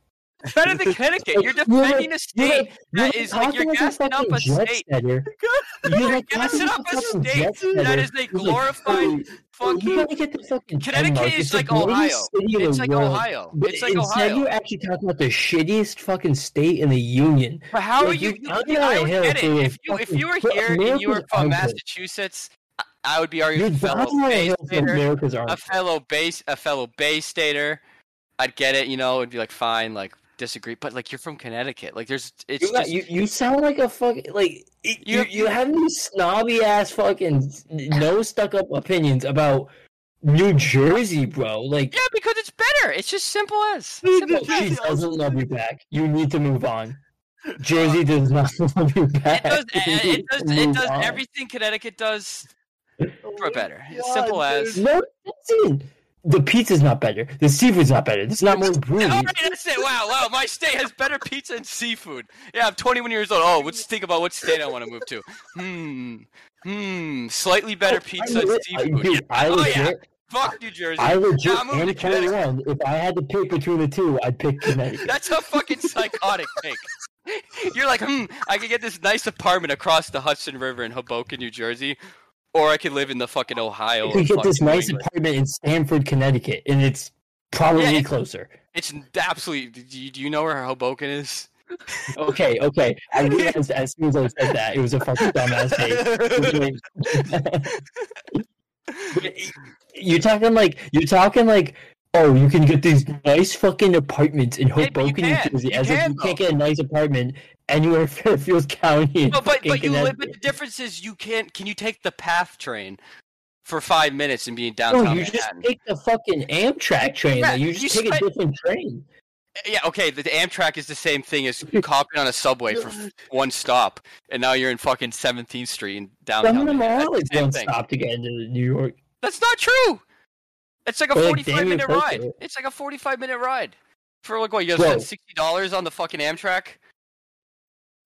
better than Connecticut. You're You're defending a You're state like, you're that is like you're gassing up a state. setter. You're You're like gassing up a state jet that setter. is a glorified oh, You get fucking Connecticut is It's like Ohio. It's like world. Ohio. It's like instead, Ohio. you're actually talking about the shittiest fucking state in the union. But how are Like, you? I on would get it. If you if you were here and you were from. Massachusetts, I- would be arguing fellow dying a Bay Stater, a fellow base, a fellow Bay Stater. I'd get it. You know, it'd be like fine, like disagree. But like you're from Connecticut, like there's it's You, got- just you you sound like a fucking like you You- you, you have these snobby ass fucking no stuck up opinions about New Jersey, bro. Like yeah because it's better. It's just simple as simple she doesn't love you back. You need to move on. Jersey does not love you back. It does. It, does. It does everything Connecticut does for oh better. It's God, simple dude. as. No, that's it. The pizza's not better. The seafood's not better. There's not more All breweries. right, that's it. Wow, wow. My state has better pizza and seafood. Yeah, I'm 21 years old. Oh, let's think about what state I want to move to. Hmm. Hmm. Slightly better pizza I and seafood. dude, I Oh, legit, yeah. Fuck New Jersey. I legit I'm moving Connecticut. If I had to pick between the two, I'd pick Connecticut. That's a fucking psychotic take. You're like, hmm, I could get this nice apartment across the Hudson River in Hoboken, New Jersey, or I could live in the fucking Ohio. You could get this nice England. apartment in Stamford, Connecticut, and it's probably Yeah. closer. It's absolutely. Do you, do you know where Hoboken is? Okay, okay. I realized as soon as I said that, it was a fucking dumbass take. You're talking like you're talking like oh you can get these nice fucking apartments in Hoboken, New. Jersey, You as if you can't get a nice apartment anywhere in Fairfield County. No, but but you live. But the difference is you can't. Can you take the PATH train for five minutes and be in downtown No, you just take the fucking Amtrak train. Yeah, like, you just you take a different train. Yeah, okay. The, the Amtrak is the same thing as hopping on a subway for one stop, and now you're in fucking 17th Street in Some downtown. of them Manhattan. are That's one stop to get into New York. That's not true. It's like a They're, like, 45 damn near minute ride. it. It's like a 45 minute ride. For like what? You Bro. gotta sixty dollars on the fucking Amtrak.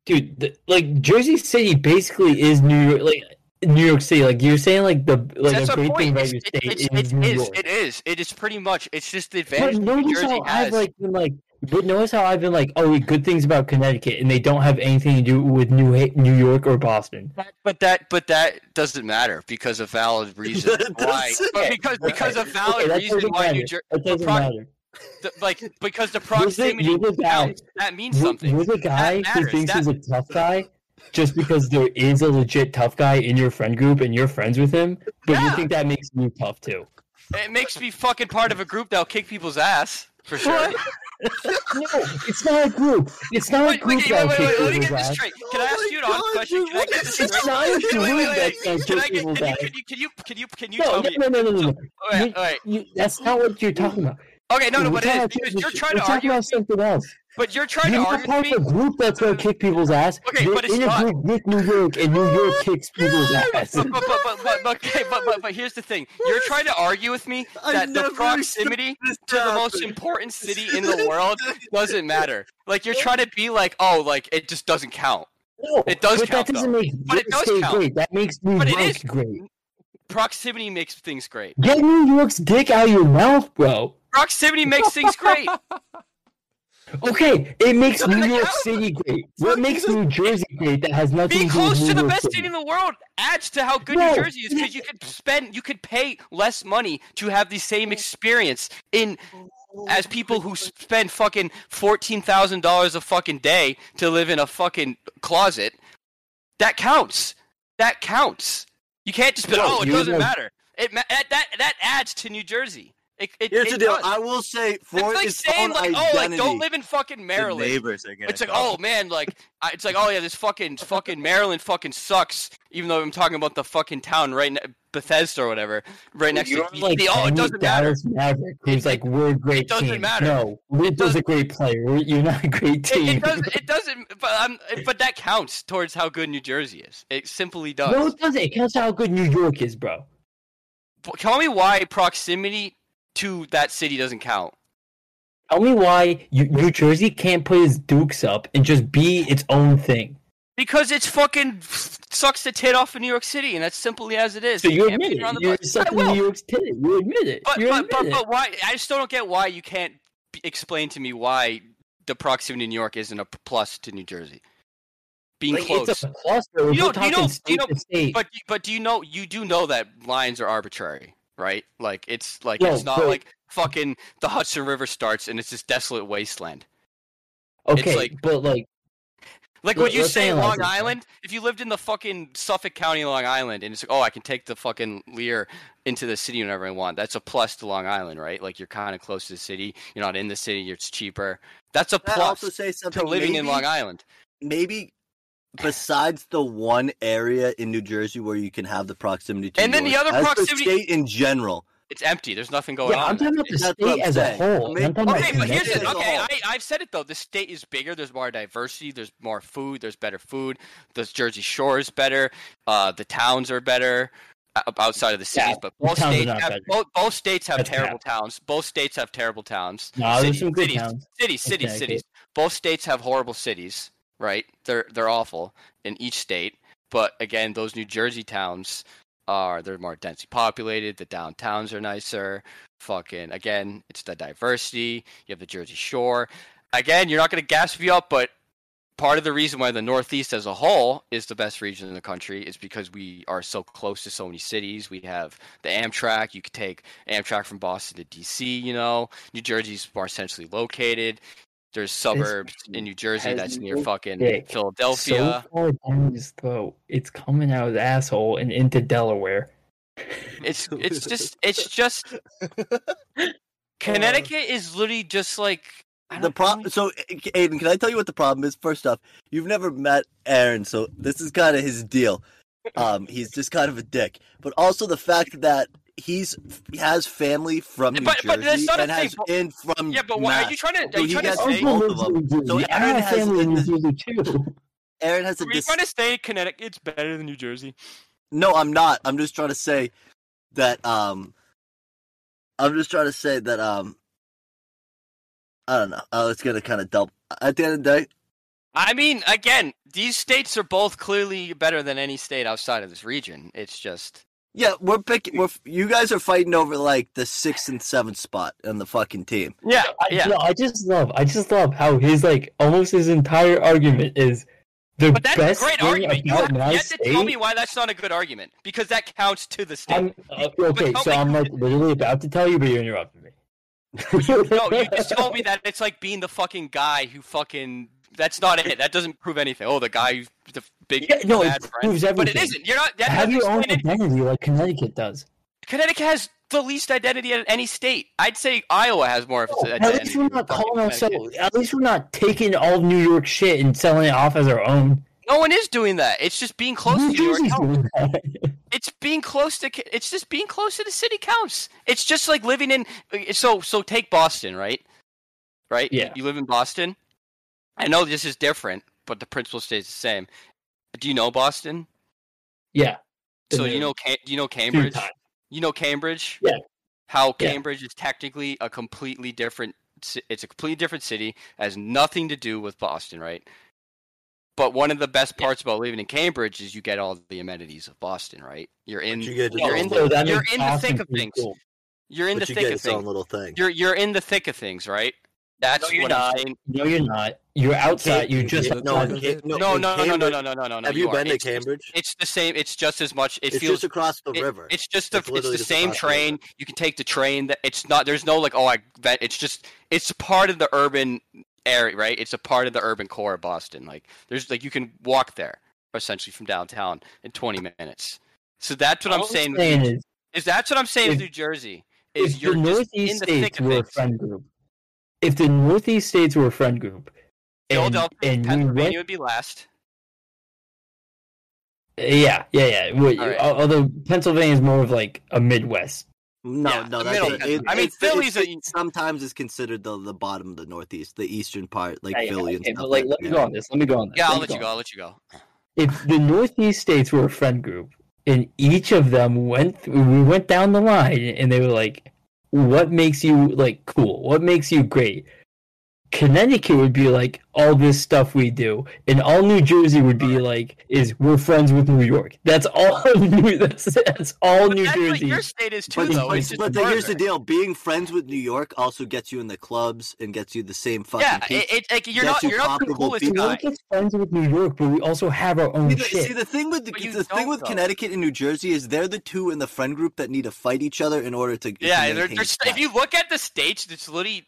dude the, like jersey city basically is new york like new york city like you're saying like the like That's a great thing about your it- state it's, is it is. It is. It is pretty much. It's just the advantage New notice Jersey how i've has. like been like but notice how i've been like oh good things about connecticut and they don't have anything to do with new new york or boston But that, but that doesn't matter because of valid reason That why. But because because of valid okay, that reason why matter. New Jersey, that doesn't pro- matter like because the You're the- proximity you're the guy. counts. That means You're- something. you're the guy who thinks That- he's a tough guy just because there is a legit tough guy in your friend group and you're friends with him but you think that makes you tough too It makes me fucking part of a group that'll kick people's ass for sure. No, it's not a group. It's not a Wait, group wait, that wait, wait, let me get this straight. Can I Oh ask you an honest God, question? Can I get this It's straight? not a Wait, wait, group that's Can I get? Can you? Can you? Can you? Can you? Can you No, tell no, me? no, no, no, no. All You, right, all right. you, that's not what you're talking about. Okay, no, no, We're but it is talking because about- you're we're trying to talking argue. about something else. But you're trying You're to not argue part with of me. a group that's gonna kick people's ass. Okay, You're but it's in a group with New York, and New York kicks people's ass. But, but, but, but, but, but, okay, but, but, but here's the thing. You're trying to argue with me I that the never proximity this to the most happen. important city in the world doesn't matter. Like you're trying to be like, oh, like it just doesn't count. No, It does but count, that doesn't though. make But it your does state count. great. That makes New But it York is- great. Proximity makes things great. Get New York's dick out of your mouth, bro. Proximity makes things great. Okay, it makes New it York? City great. What makes New Jersey great that has nothing Being to do with Being close to the York best City? city in the world adds to how good No. New Jersey is because you could spend, you could pay less money to have the same experience in as people who spend fucking fourteen thousand dollars a fucking day to live in a fucking closet. That counts. That counts. You can't just be, No, oh, it doesn't know- matter. It ma- that, that that adds to New Jersey. It, it, Here's it the deal. does. I will say for it's like its saying own like, identity. oh, like don't live in fucking The Maryland. neighbors are gonna. It's like, oh man, like I, it's like, oh yeah, this fucking fucking Maryland fucking sucks. Even though I'm talking about the fucking town right, ne- Bethesda or whatever, right next You're to like the, oh, it any doesn't matter. Dallas Maverick who's It- like we're a great doesn't team. matter. No, Riddle's a great player. You're not a great It, team. it doesn't. It doesn't. But I'm. But that counts towards how good New Jersey is. It simply does. No, it doesn't. It counts how good New York is, bro. Tell me why proximity to that city doesn't count. Tell me why New Jersey can't put its dukes up and just be its own thing. Because it's fucking sucks the tit off of New York City, and that's simply as it is. So you admit it. You're bush. I sucking will. New York's tit. You admit it. But you but, admit but it. but why? I just don't get why you can't b- explain to me why the proximity to New York isn't a plus to New Jersey. Being like, close, it's a cluster. You know- you know- you state know- to state. but but do you know you do know that lines are arbitrary, right? Like it's like No, it's not but- like fucking the Hudson River starts and it's this desolate wasteland. it's okay, like- but like Like Let- would you say analyze Long Island? If you lived in the fucking Suffolk County, Long Island, and it's like, oh, I can take the fucking Lear into the city whenever I want. That's a plus to Long Island, right? Like you're kind of close to the city. You're not in the city. It's cheaper. That's a plus also say something. to living in Long Island. Maybe besides the one area in New Jersey where you can have the proximity to And New then the other as proximity- state in general. It's empty. There's nothing going yeah, on. I'm in that talking about the That's state as saying. a whole. I'm Okay, about but here's connected it. Okay. I, I've said it though. The state is bigger. There's more diversity. There's more food. There's better food. The Jersey Shore is better. Uh, the towns are better outside of the cities. Yeah, but both states have both, both states have That's terrible cap. towns. Both states have terrible towns. No, there's cities, some good cities, towns. cities, cities, Okay, cities. Both states have horrible cities. Right? They're they're awful in each state. But again, those New Jersey towns are they're more densely populated. The downtowns are nicer. Fucking again, it's the diversity. You have the Jersey Shore. Again, you're not going to gas me up, but part of the reason why the Northeast as a whole is the best region in the country is because we are so close to so many cities. We have the Amtrak. You could take Amtrak from Boston to DC. You know, New Jersey's more centrally located. There's suburbs in New Jersey that's near fucking dick. Philadelphia. So far down his throat, it's coming out his asshole and into Delaware. It's it's just it's just Connecticut is literally just like The problem. So, Aiden, can I tell you what the problem is? First off, you've never met Aaron, so this is kind of his deal. Um, he's just kind of a dick. But also the fact that he's he has family from New But- but that's Jersey not a and has thing. in from Yeah, but why are you trying to? Are you he trying to say? both of them. in So Jersey. Aaron has family in New Jersey too. Aaron has a Are you dis- trying to say Connecticut's better than New Jersey? No, I'm not. I'm just trying to say that um I'm just trying to say that um I don't know. Oh, it's gonna kind of double. At the end of the day, I mean, again, these states are both clearly better than any state outside of this region. It's just yeah, we're picking. We're you guys are fighting over like the sixth and seventh spot in the fucking team. yeah, I, yeah. no, I just love, I just love how his like almost his entire argument is the But that's best a great thing argument. You about have yet to tell me why that's not a good argument because that counts to the state. I'm uh, okay, so tell I'm like literally about to tell you, but you interrupted me. no, you just told me that it's like being the fucking guy who fucking. That's not it. That doesn't prove anything. Oh, the guy who's the big Yeah, no, it friend. proves But it everything. isn't. You're not. That Have your own anything. identity like Connecticut does. Connecticut has the least identity in any state. I'd say Iowa has more of its At least we're not calling ourselves. At least we're not taking all New York shit and selling it off as our own. No one is doing that. It's just being close New to New York. Jersey's counts. doing that. It's being close to. It's just being close to the city counts. It's just like living in. So so take Boston, right? Right. Yeah. You live in Boston. I know this is different, but the principle stays the same. Do you know Boston? Yeah. So you know do you know Cambridge? You know Cambridge? Yeah. How Yeah. Cambridge is technically a completely different. It's a completely different city, has nothing to do with Boston, right? But one of the best Yeah. parts about living in Cambridge is you get all the amenities of Boston, right? You're in you get you're its in own the, you're in the thick of things. cool. You're in but the you thick get of things. little thing. You're you're in the thick of things, right? That's No, you're what not. I'm saying. No, you're not. You're outside. You're just no, outside. in Ca- no, No, no, no, no, no, no, no, no, no, no. Have you are. been to It's Cambridge? It's the same. It's just as much. It it's feels just across the it- river. It's just the It's it's, the just same across the train. You can take the train. That it's not. There's no like oh I that it's just it's part of the urban area, right? It's a part of the urban core of Boston. Like there's like you can walk there essentially from downtown in 20 minutes. So that's what All I'm saying. saying is, Is that's what I'm saying if- New Jersey? Is you're the just Northeast in the thick of were a friend group, if the Northeast states were a friend group, and, Philadelphia, and we Pennsylvania went, would be last. yeah, yeah, yeah. Wait, All right. al- Although Pennsylvania is more of like a Midwest. No, Yeah, no, that's it, it, I mean, it's- Philly's it's- a- sometimes is considered the the bottom of the Northeast, the eastern part, like Yeah, yeah, Philly and okay, stuff but like, like let me go on this. Let me go on this. Yeah, I'll me let you on go. I'll let you go. if the Northeast states were a friend group and each of them went th- we went down the line and they were like what makes you like cool? What makes you great? Connecticut would be like all this stuff we do, and all New Jersey would be like is we're friends with New York. That's all. New, that's that's all But New that's Jersey. your state is too, But, though. but, It's just but the- here's the deal: being friends with New York also gets you in the clubs and gets you the same fucking. Yeah, peaks. it, it, like, you're Gets not you you're not the comparable coolest people. guy. Connecticut's friends with New York, but we also have our own See the, shit. see, the thing with the, the thing don't, with though. Connecticut and New Jersey is they're the two in the friend group that need to fight each other in order to. to Yeah, they're, they're, if you look at the states, it's literally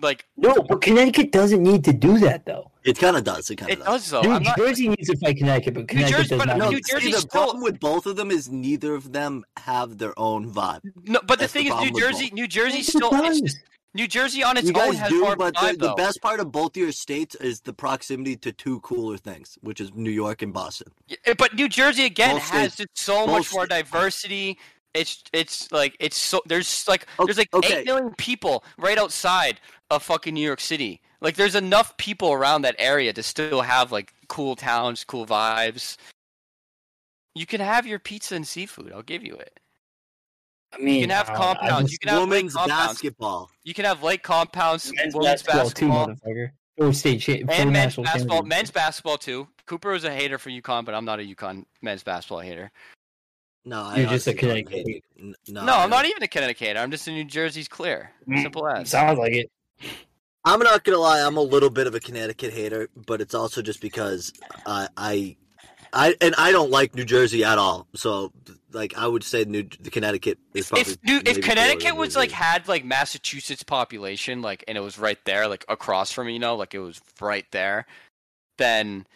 like no, but Connecticut doesn't need to do that though. it kind of does. It kind of does. does though. New I'm not, Jersey needs to fight Connecticut, but Connecticut Jersey- does but not. No, New need to. Jersey's see, the still- problem with both of them is neither of them have their own vibe. no, but the That's the thing is, New Jersey. New Jersey still it's does. just, New Jersey on its You own guys has do, more but the, vibe the though. best part of both your states is the proximity to two cooler things, which is New York and Boston. Yeah, eh, But New Jersey again Both has states- just so much more states. diversity. It's it's like it's so there's like O- there's like okay. eight million people right outside of fucking New York City. Like there's enough people around that area to still have like cool towns, cool vibes. You can have your pizza and seafood. I'll give you it. I mean, You can have I don't know, I Compounce. just- You can have lake Women's compounds. basketball. You can have Lake Compounce, men's women's basketball, basketball, too, motherfucker. Or state cha- and men's basketball. championship. Men's basketball too. Cooper was a hater for UConn, but I'm not a UConn men's basketball hater. No, I You're just a Connecticut hate No, No, I I'm not even a Connecticut. I'm just in New Jersey's clear. Mm, Simple as. Sounds like it. I'm not gonna lie. I'm a little bit of a Connecticut hater, but it's also just because I, I, I, and I don't like New Jersey at all. So, like, I would say New the Connecticut is probably. if New, if Connecticut was New like had like Massachusetts population like and it was right there like across from you know like it was right there, then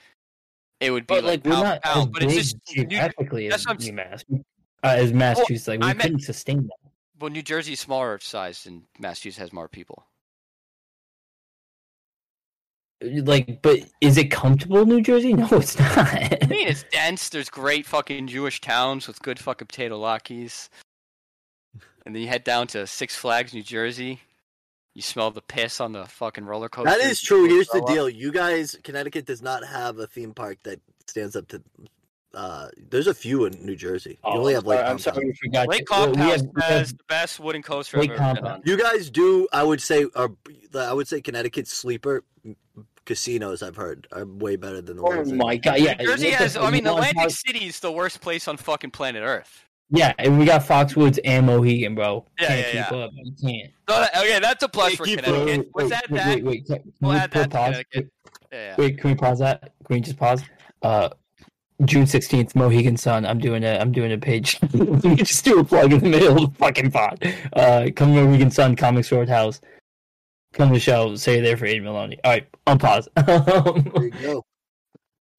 it would be But like, like, we're pound not for as pound. But it's big just New, geographically as that's New Mass, uh, as Massachusetts. Like we I couldn't sustain that. well, New Jersey is smaller size and Massachusetts has more people. Like, but is it comfortable, New Jersey? No, it's not. I mean, it's dense. There's great fucking Jewish towns with good fucking potato latkes. And then you head down to Six Flags, New Jersey. You smell the piss on the fucking roller coaster. that is true. Here's the deal: you guys, Connecticut does not have a theme park that stands up to. Uh, there's a few in New Jersey. You Oh, only have Lake I'm sorry, we forgot. Lake Well, Compound have- we have- has the best wooden coaster Lake I've ever been on. You guys do, I would say, are I would say Connecticut sleeper casinos. I've heard are way better than the Oh ones. in- my god! Yeah, New Jersey has. I mean, Atlantic Fox- City is the worst place on fucking planet Earth. Yeah, and we got Foxwoods and Mohegan, bro. Yeah, can't yeah, keep up. You can't. So that- okay, that's a plus Hey, for keep Connecticut. Wait, What's wait, that? wait, that? Wait, wait, can, can We'll we add that pause? Connecticut. Yeah, yeah. Wait, can we pause that? Can we just pause? Uh, June sixteenth, Mohegan Sun. I'm doing a I'm doing a page. we just do a plug in the middle of the fucking pod. Uh, come to Mohegan Sun, Comix Roadhouse. Come to the show. Say you're there for Aiden Maloney. All right, unpause. There you go.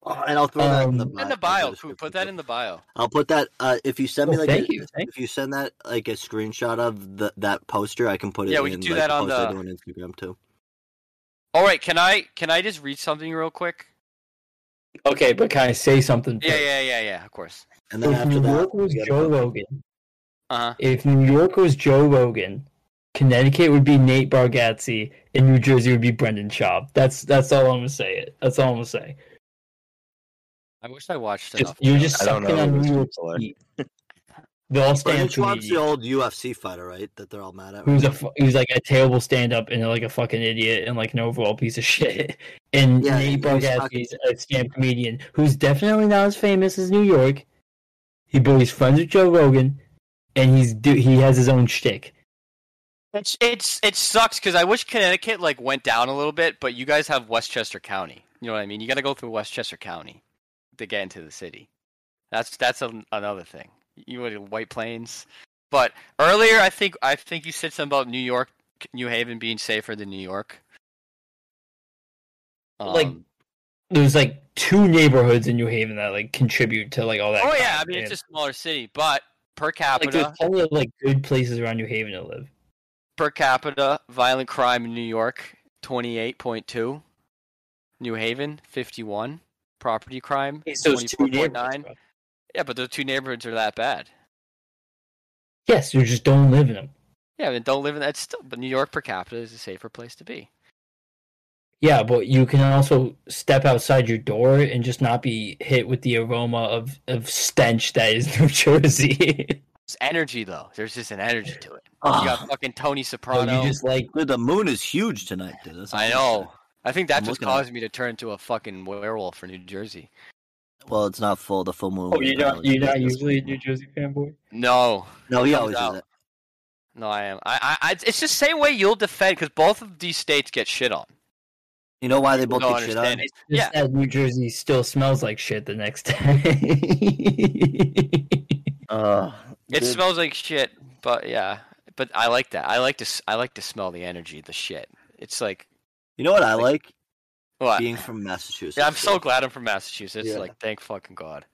Oh, and I'll throw that in the, Um, bio, in the bio. Coop, Put that in the bio. I'll put that. Uh, if you send me Oh, like, thank a, you, thank if you send that like a screenshot of the, that poster, I can put it. Yeah, we in, can do like, that on post I the- do on Instagram too. All right, can I can I just read something real quick? Okay, but can I say something? Yeah, first? yeah, yeah, yeah. Of course. And then If after New that, York was we gotta Joe go- Rogan, Uh huh. if New York was Joe Rogan, Connecticut would be Nate Bargatze, and New Jersey would be Brendan Schaub. That's that's all I'm gonna say. It. That's all I'm gonna say. I wish I watched Just, enough. you're just I don't sucking know on New York people They all stand Brendan for Schaub's the old UFC fighter, right? That they're all mad at. Who's a right? fu- who's like a terrible stand up and like a fucking idiot and like an overall piece of shit. And Yeah, Nate he's Bargatze is a stand comedian who's definitely not as famous as New York. He but he's friends with Joe Rogan, and he's he has his own shtick. It's it's it sucks because I wish Connecticut like went down a little bit, but you guys have Westchester County. You know what I mean? You got to go through Westchester County to get into the city. That's that's a, another thing. You went to White Plains, but earlier I think I think you said something about New York, New Haven being safer than New York. Like, Um, There's like two neighborhoods in New Haven that like contribute to like all that. oh yeah, I mean it's a smaller city, but per capita, like there's plenty of like good places around New Haven to live. Per capita violent crime in New York 28.2 New Haven 51 property crime It's those two 24.9 neighborhoods. bro. yeah but those two neighborhoods are that bad Yes, you just don't live in them. yeah and don't live in that still but New York per capita is a safer place to be Yeah, but you can also step outside your door and just not be hit with the aroma of, of stench that is New Jersey. There's energy though there's just an energy to it Oh, you got fucking Tony So Soprano you just like the moon is huge tonight, dude. That's I all know I think that's I'm what's looking at caused me to turn into a fucking werewolf for New Jersey Well, it's not full. The full moon. Oh, you're not you're not usually a. New Jersey fanboy? no No, he always out. is it. no I am I, I I it's just the same way you'll defend because both of these states get shit on You know why they both get shit on? it. It's just Yeah. that New Jersey still smells like shit the next day. Uh, It dude, smells like shit, but yeah. But I like that. I like to. I like to smell the energy, the shit. It's like, You know what I like? what? Being from Massachusetts. Yeah, I'm so glad I'm from Massachusetts. Yeah. Like, thank fucking god.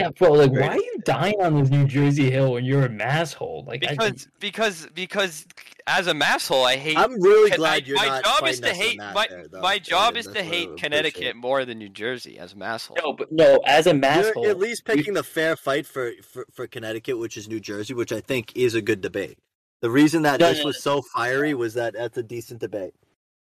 Yeah, bro, like why are you dying on this New Jersey hill when you're a masshole? Like I, Because because because as a masshole, I hate. I'm really Can- glad I- you're my not job is to hate my there, my job is to That's what I hate. Connecticut more than New Jersey as a masshole. no, but no, as a You're at least picking the fair fight for, for, for Connecticut, which is New Jersey, which I think is a good debate. The reason that No, this no, was so fiery was that that's a decent debate.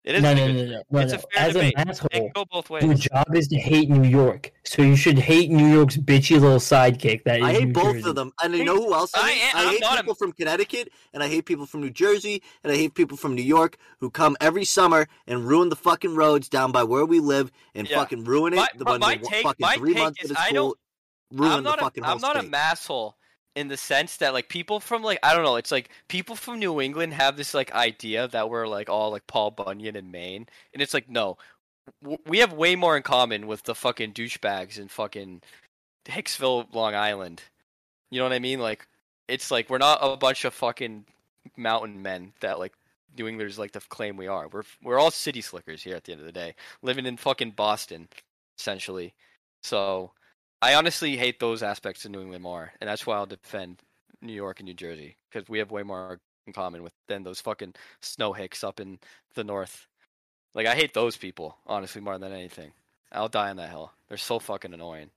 It is. no, a no, good no, no, no, It's a fair As debate. a It can masshole, go both ways. your job is to hate New York, so you should hate New York's bitchy little sidekick. That is I hate New both Jersey. of them, and you know who else I I hate? am- I I'm hate not a- people from Connecticut, and I hate people from New Jersey, and I hate people from New York who come every summer and ruin the fucking roads down by where we live and Yeah. fucking ruin it. My- the my- my take- fucking my three take months is of the I don't- ruin I'm not the a, fucking whole I'm not a state. masshole in the sense that like people from like I don't know, it's like people from New England have this like idea that we're like all like Paul Bunyan in Maine, and it's like no, we have way more in common with the fucking douchebags in fucking Hicksville, Long Island. You know what I mean? Like it's like we're not a bunch of fucking mountain men that like New Englanders like to claim we are. We're we're all city slickers here at the end of the day, living in fucking Boston, essentially. So I honestly hate those aspects of New England more, and that's why I'll defend New York and New Jersey because we have way more in common with than those fucking snow hicks up in the north. Like I hate those people honestly more than anything. I'll die on that hill. They're so fucking annoying.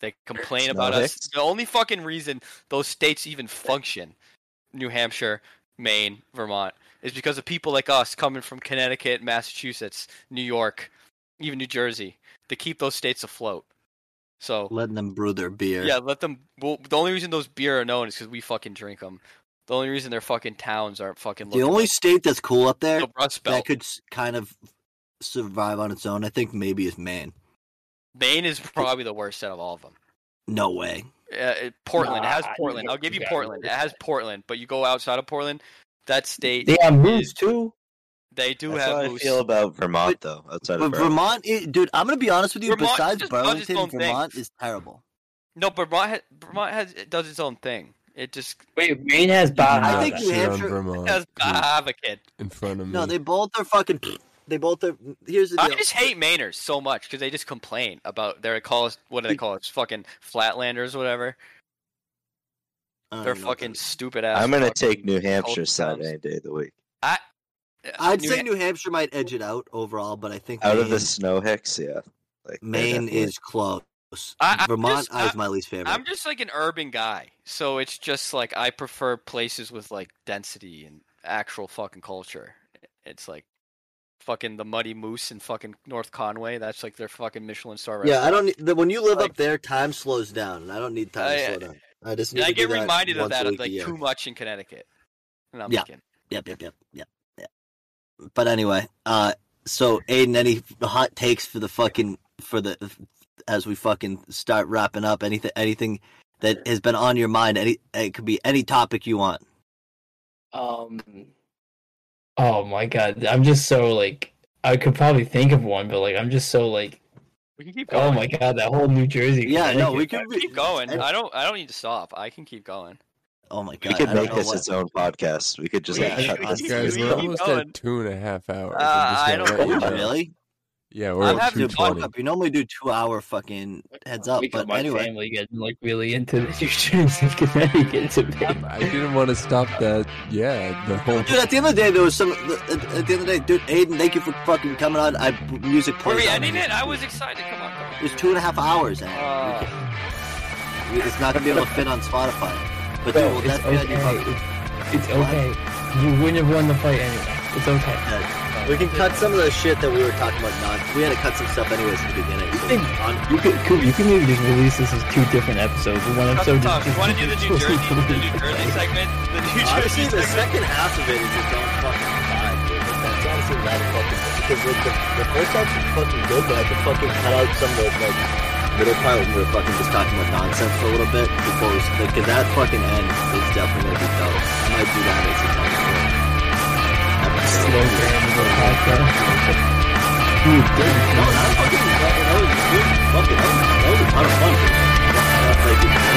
They complain about us. The only fucking reason those states even function, New Hampshire, Maine, Vermont, is because of people like us coming from Connecticut, Massachusetts, New York, even New Jersey. to keep those states afloat. So Letting them brew their beer. yeah, let them. Well, the only reason those beer are known is because we fucking drink them. The only reason their fucking towns aren't fucking. The only like state that's cool up there the Rust Belt. that could kind of survive on its own, I think maybe is Maine. Maine is probably the worst out of all of them. No way. Uh, it- Portland it has Portland. I'll give you you Portland. It has Portland, but you go outside of Portland, that state They have moose too. They do That's have how I moose. feel about Vermont, though. Outside But of Vermont. Vermont, it, dude, I'm gonna be honest with you. Vermont besides just does its Burlington, own thing. Vermont is terrible. No, but Vermont, ha- Vermont has it does its own thing. It just Wait, Maine has You do I think not New Hampshire Vermont has in- have a kid. in front of me. No, they both are fucking. They both are. Here's the deal. I just hate Mainers so much because they just complain about their call us what do they call it? It's fucking flatlanders, or whatever. I don't They're know. fucking stupid ass. I'm gonna fucking take New Hampshire culture side any day of the week. I, I'd say Ham- New Hampshire might edge it out overall, but I think Out Maine, of the snow hicks, yeah. Like Maine is close. I- I'm Vermont just- is I- my least favorite. I'm just like an urban guy, so it's just like I prefer places with like density and actual fucking culture. It's like fucking the Muddy Moose in fucking North Conway. That's like their fucking Michelin star Restaurant. yeah. I don't. Need, the, when you live Like- up there, time slows down, and I don't need time I- to slow down. I just need I to do get that reminded of that week a like too much in Connecticut. And I'm Yeah. thinking, Yep, yep, yep, yep, yep. But anyway, uh, so Aiden, any hot takes for the fucking for the as we fucking start wrapping up? Anything, anything that has been on your mind? Any, it could be any topic you want. Um. Oh my god, I'm just so like I could probably think of one, but like I'm just so like we can keep going. oh my god, that whole New Jersey. Yeah, no, we can keep going. I don't. I don't need to stop. I can keep going. Oh my god! We could make this what- its own podcast. We could just Yeah, like, cut we this. can- Guys, we we're almost going. at two and a half hours. Uh, I'm just I don't let you know. know. really. Yeah, we're I'm at having two Dude, fun. fuck up. You normally do two hour fucking heads up, because but my anyway. family getting like really into the New Jersey, Connecticut debate. I didn't want to stop that. Yeah, the whole. Dude, at the end of the day, there was some. At, at the end of the day, dude, Aiden, thank you for fucking coming on. I music Were plays. we on ending it? I was excited. Come on. Come on. It's two and a half hours, and Uh, it's not gonna be able to fit on Spotify. But Bro, we'll it's definitely okay. fucking- It's, it's okay. You wouldn't have won the fight anyway. It's okay. We can cut some of the shit that we were talking about. Non, we had to cut some stuff anyways at the beginning. So think- You could, could you could maybe just release this as two different episodes. One episode Tom, just, you want to do the New Jersey, the New Jersey segment? The New honestly, Jersey the second half of it is just don't fucking vibe, dude. Like, that's honestly not fucking because like, the, the first half's fucking good, but I could fucking cut out some of the like middle part when we were fucking just talking about nonsense for a little bit before we like, cause that fucking end is definitely gonna be dope. I might do that as a time. Dude, dude, no, that was fucking, that was, dude, fucking, that was, that was a ton of fun. Dude. That's like,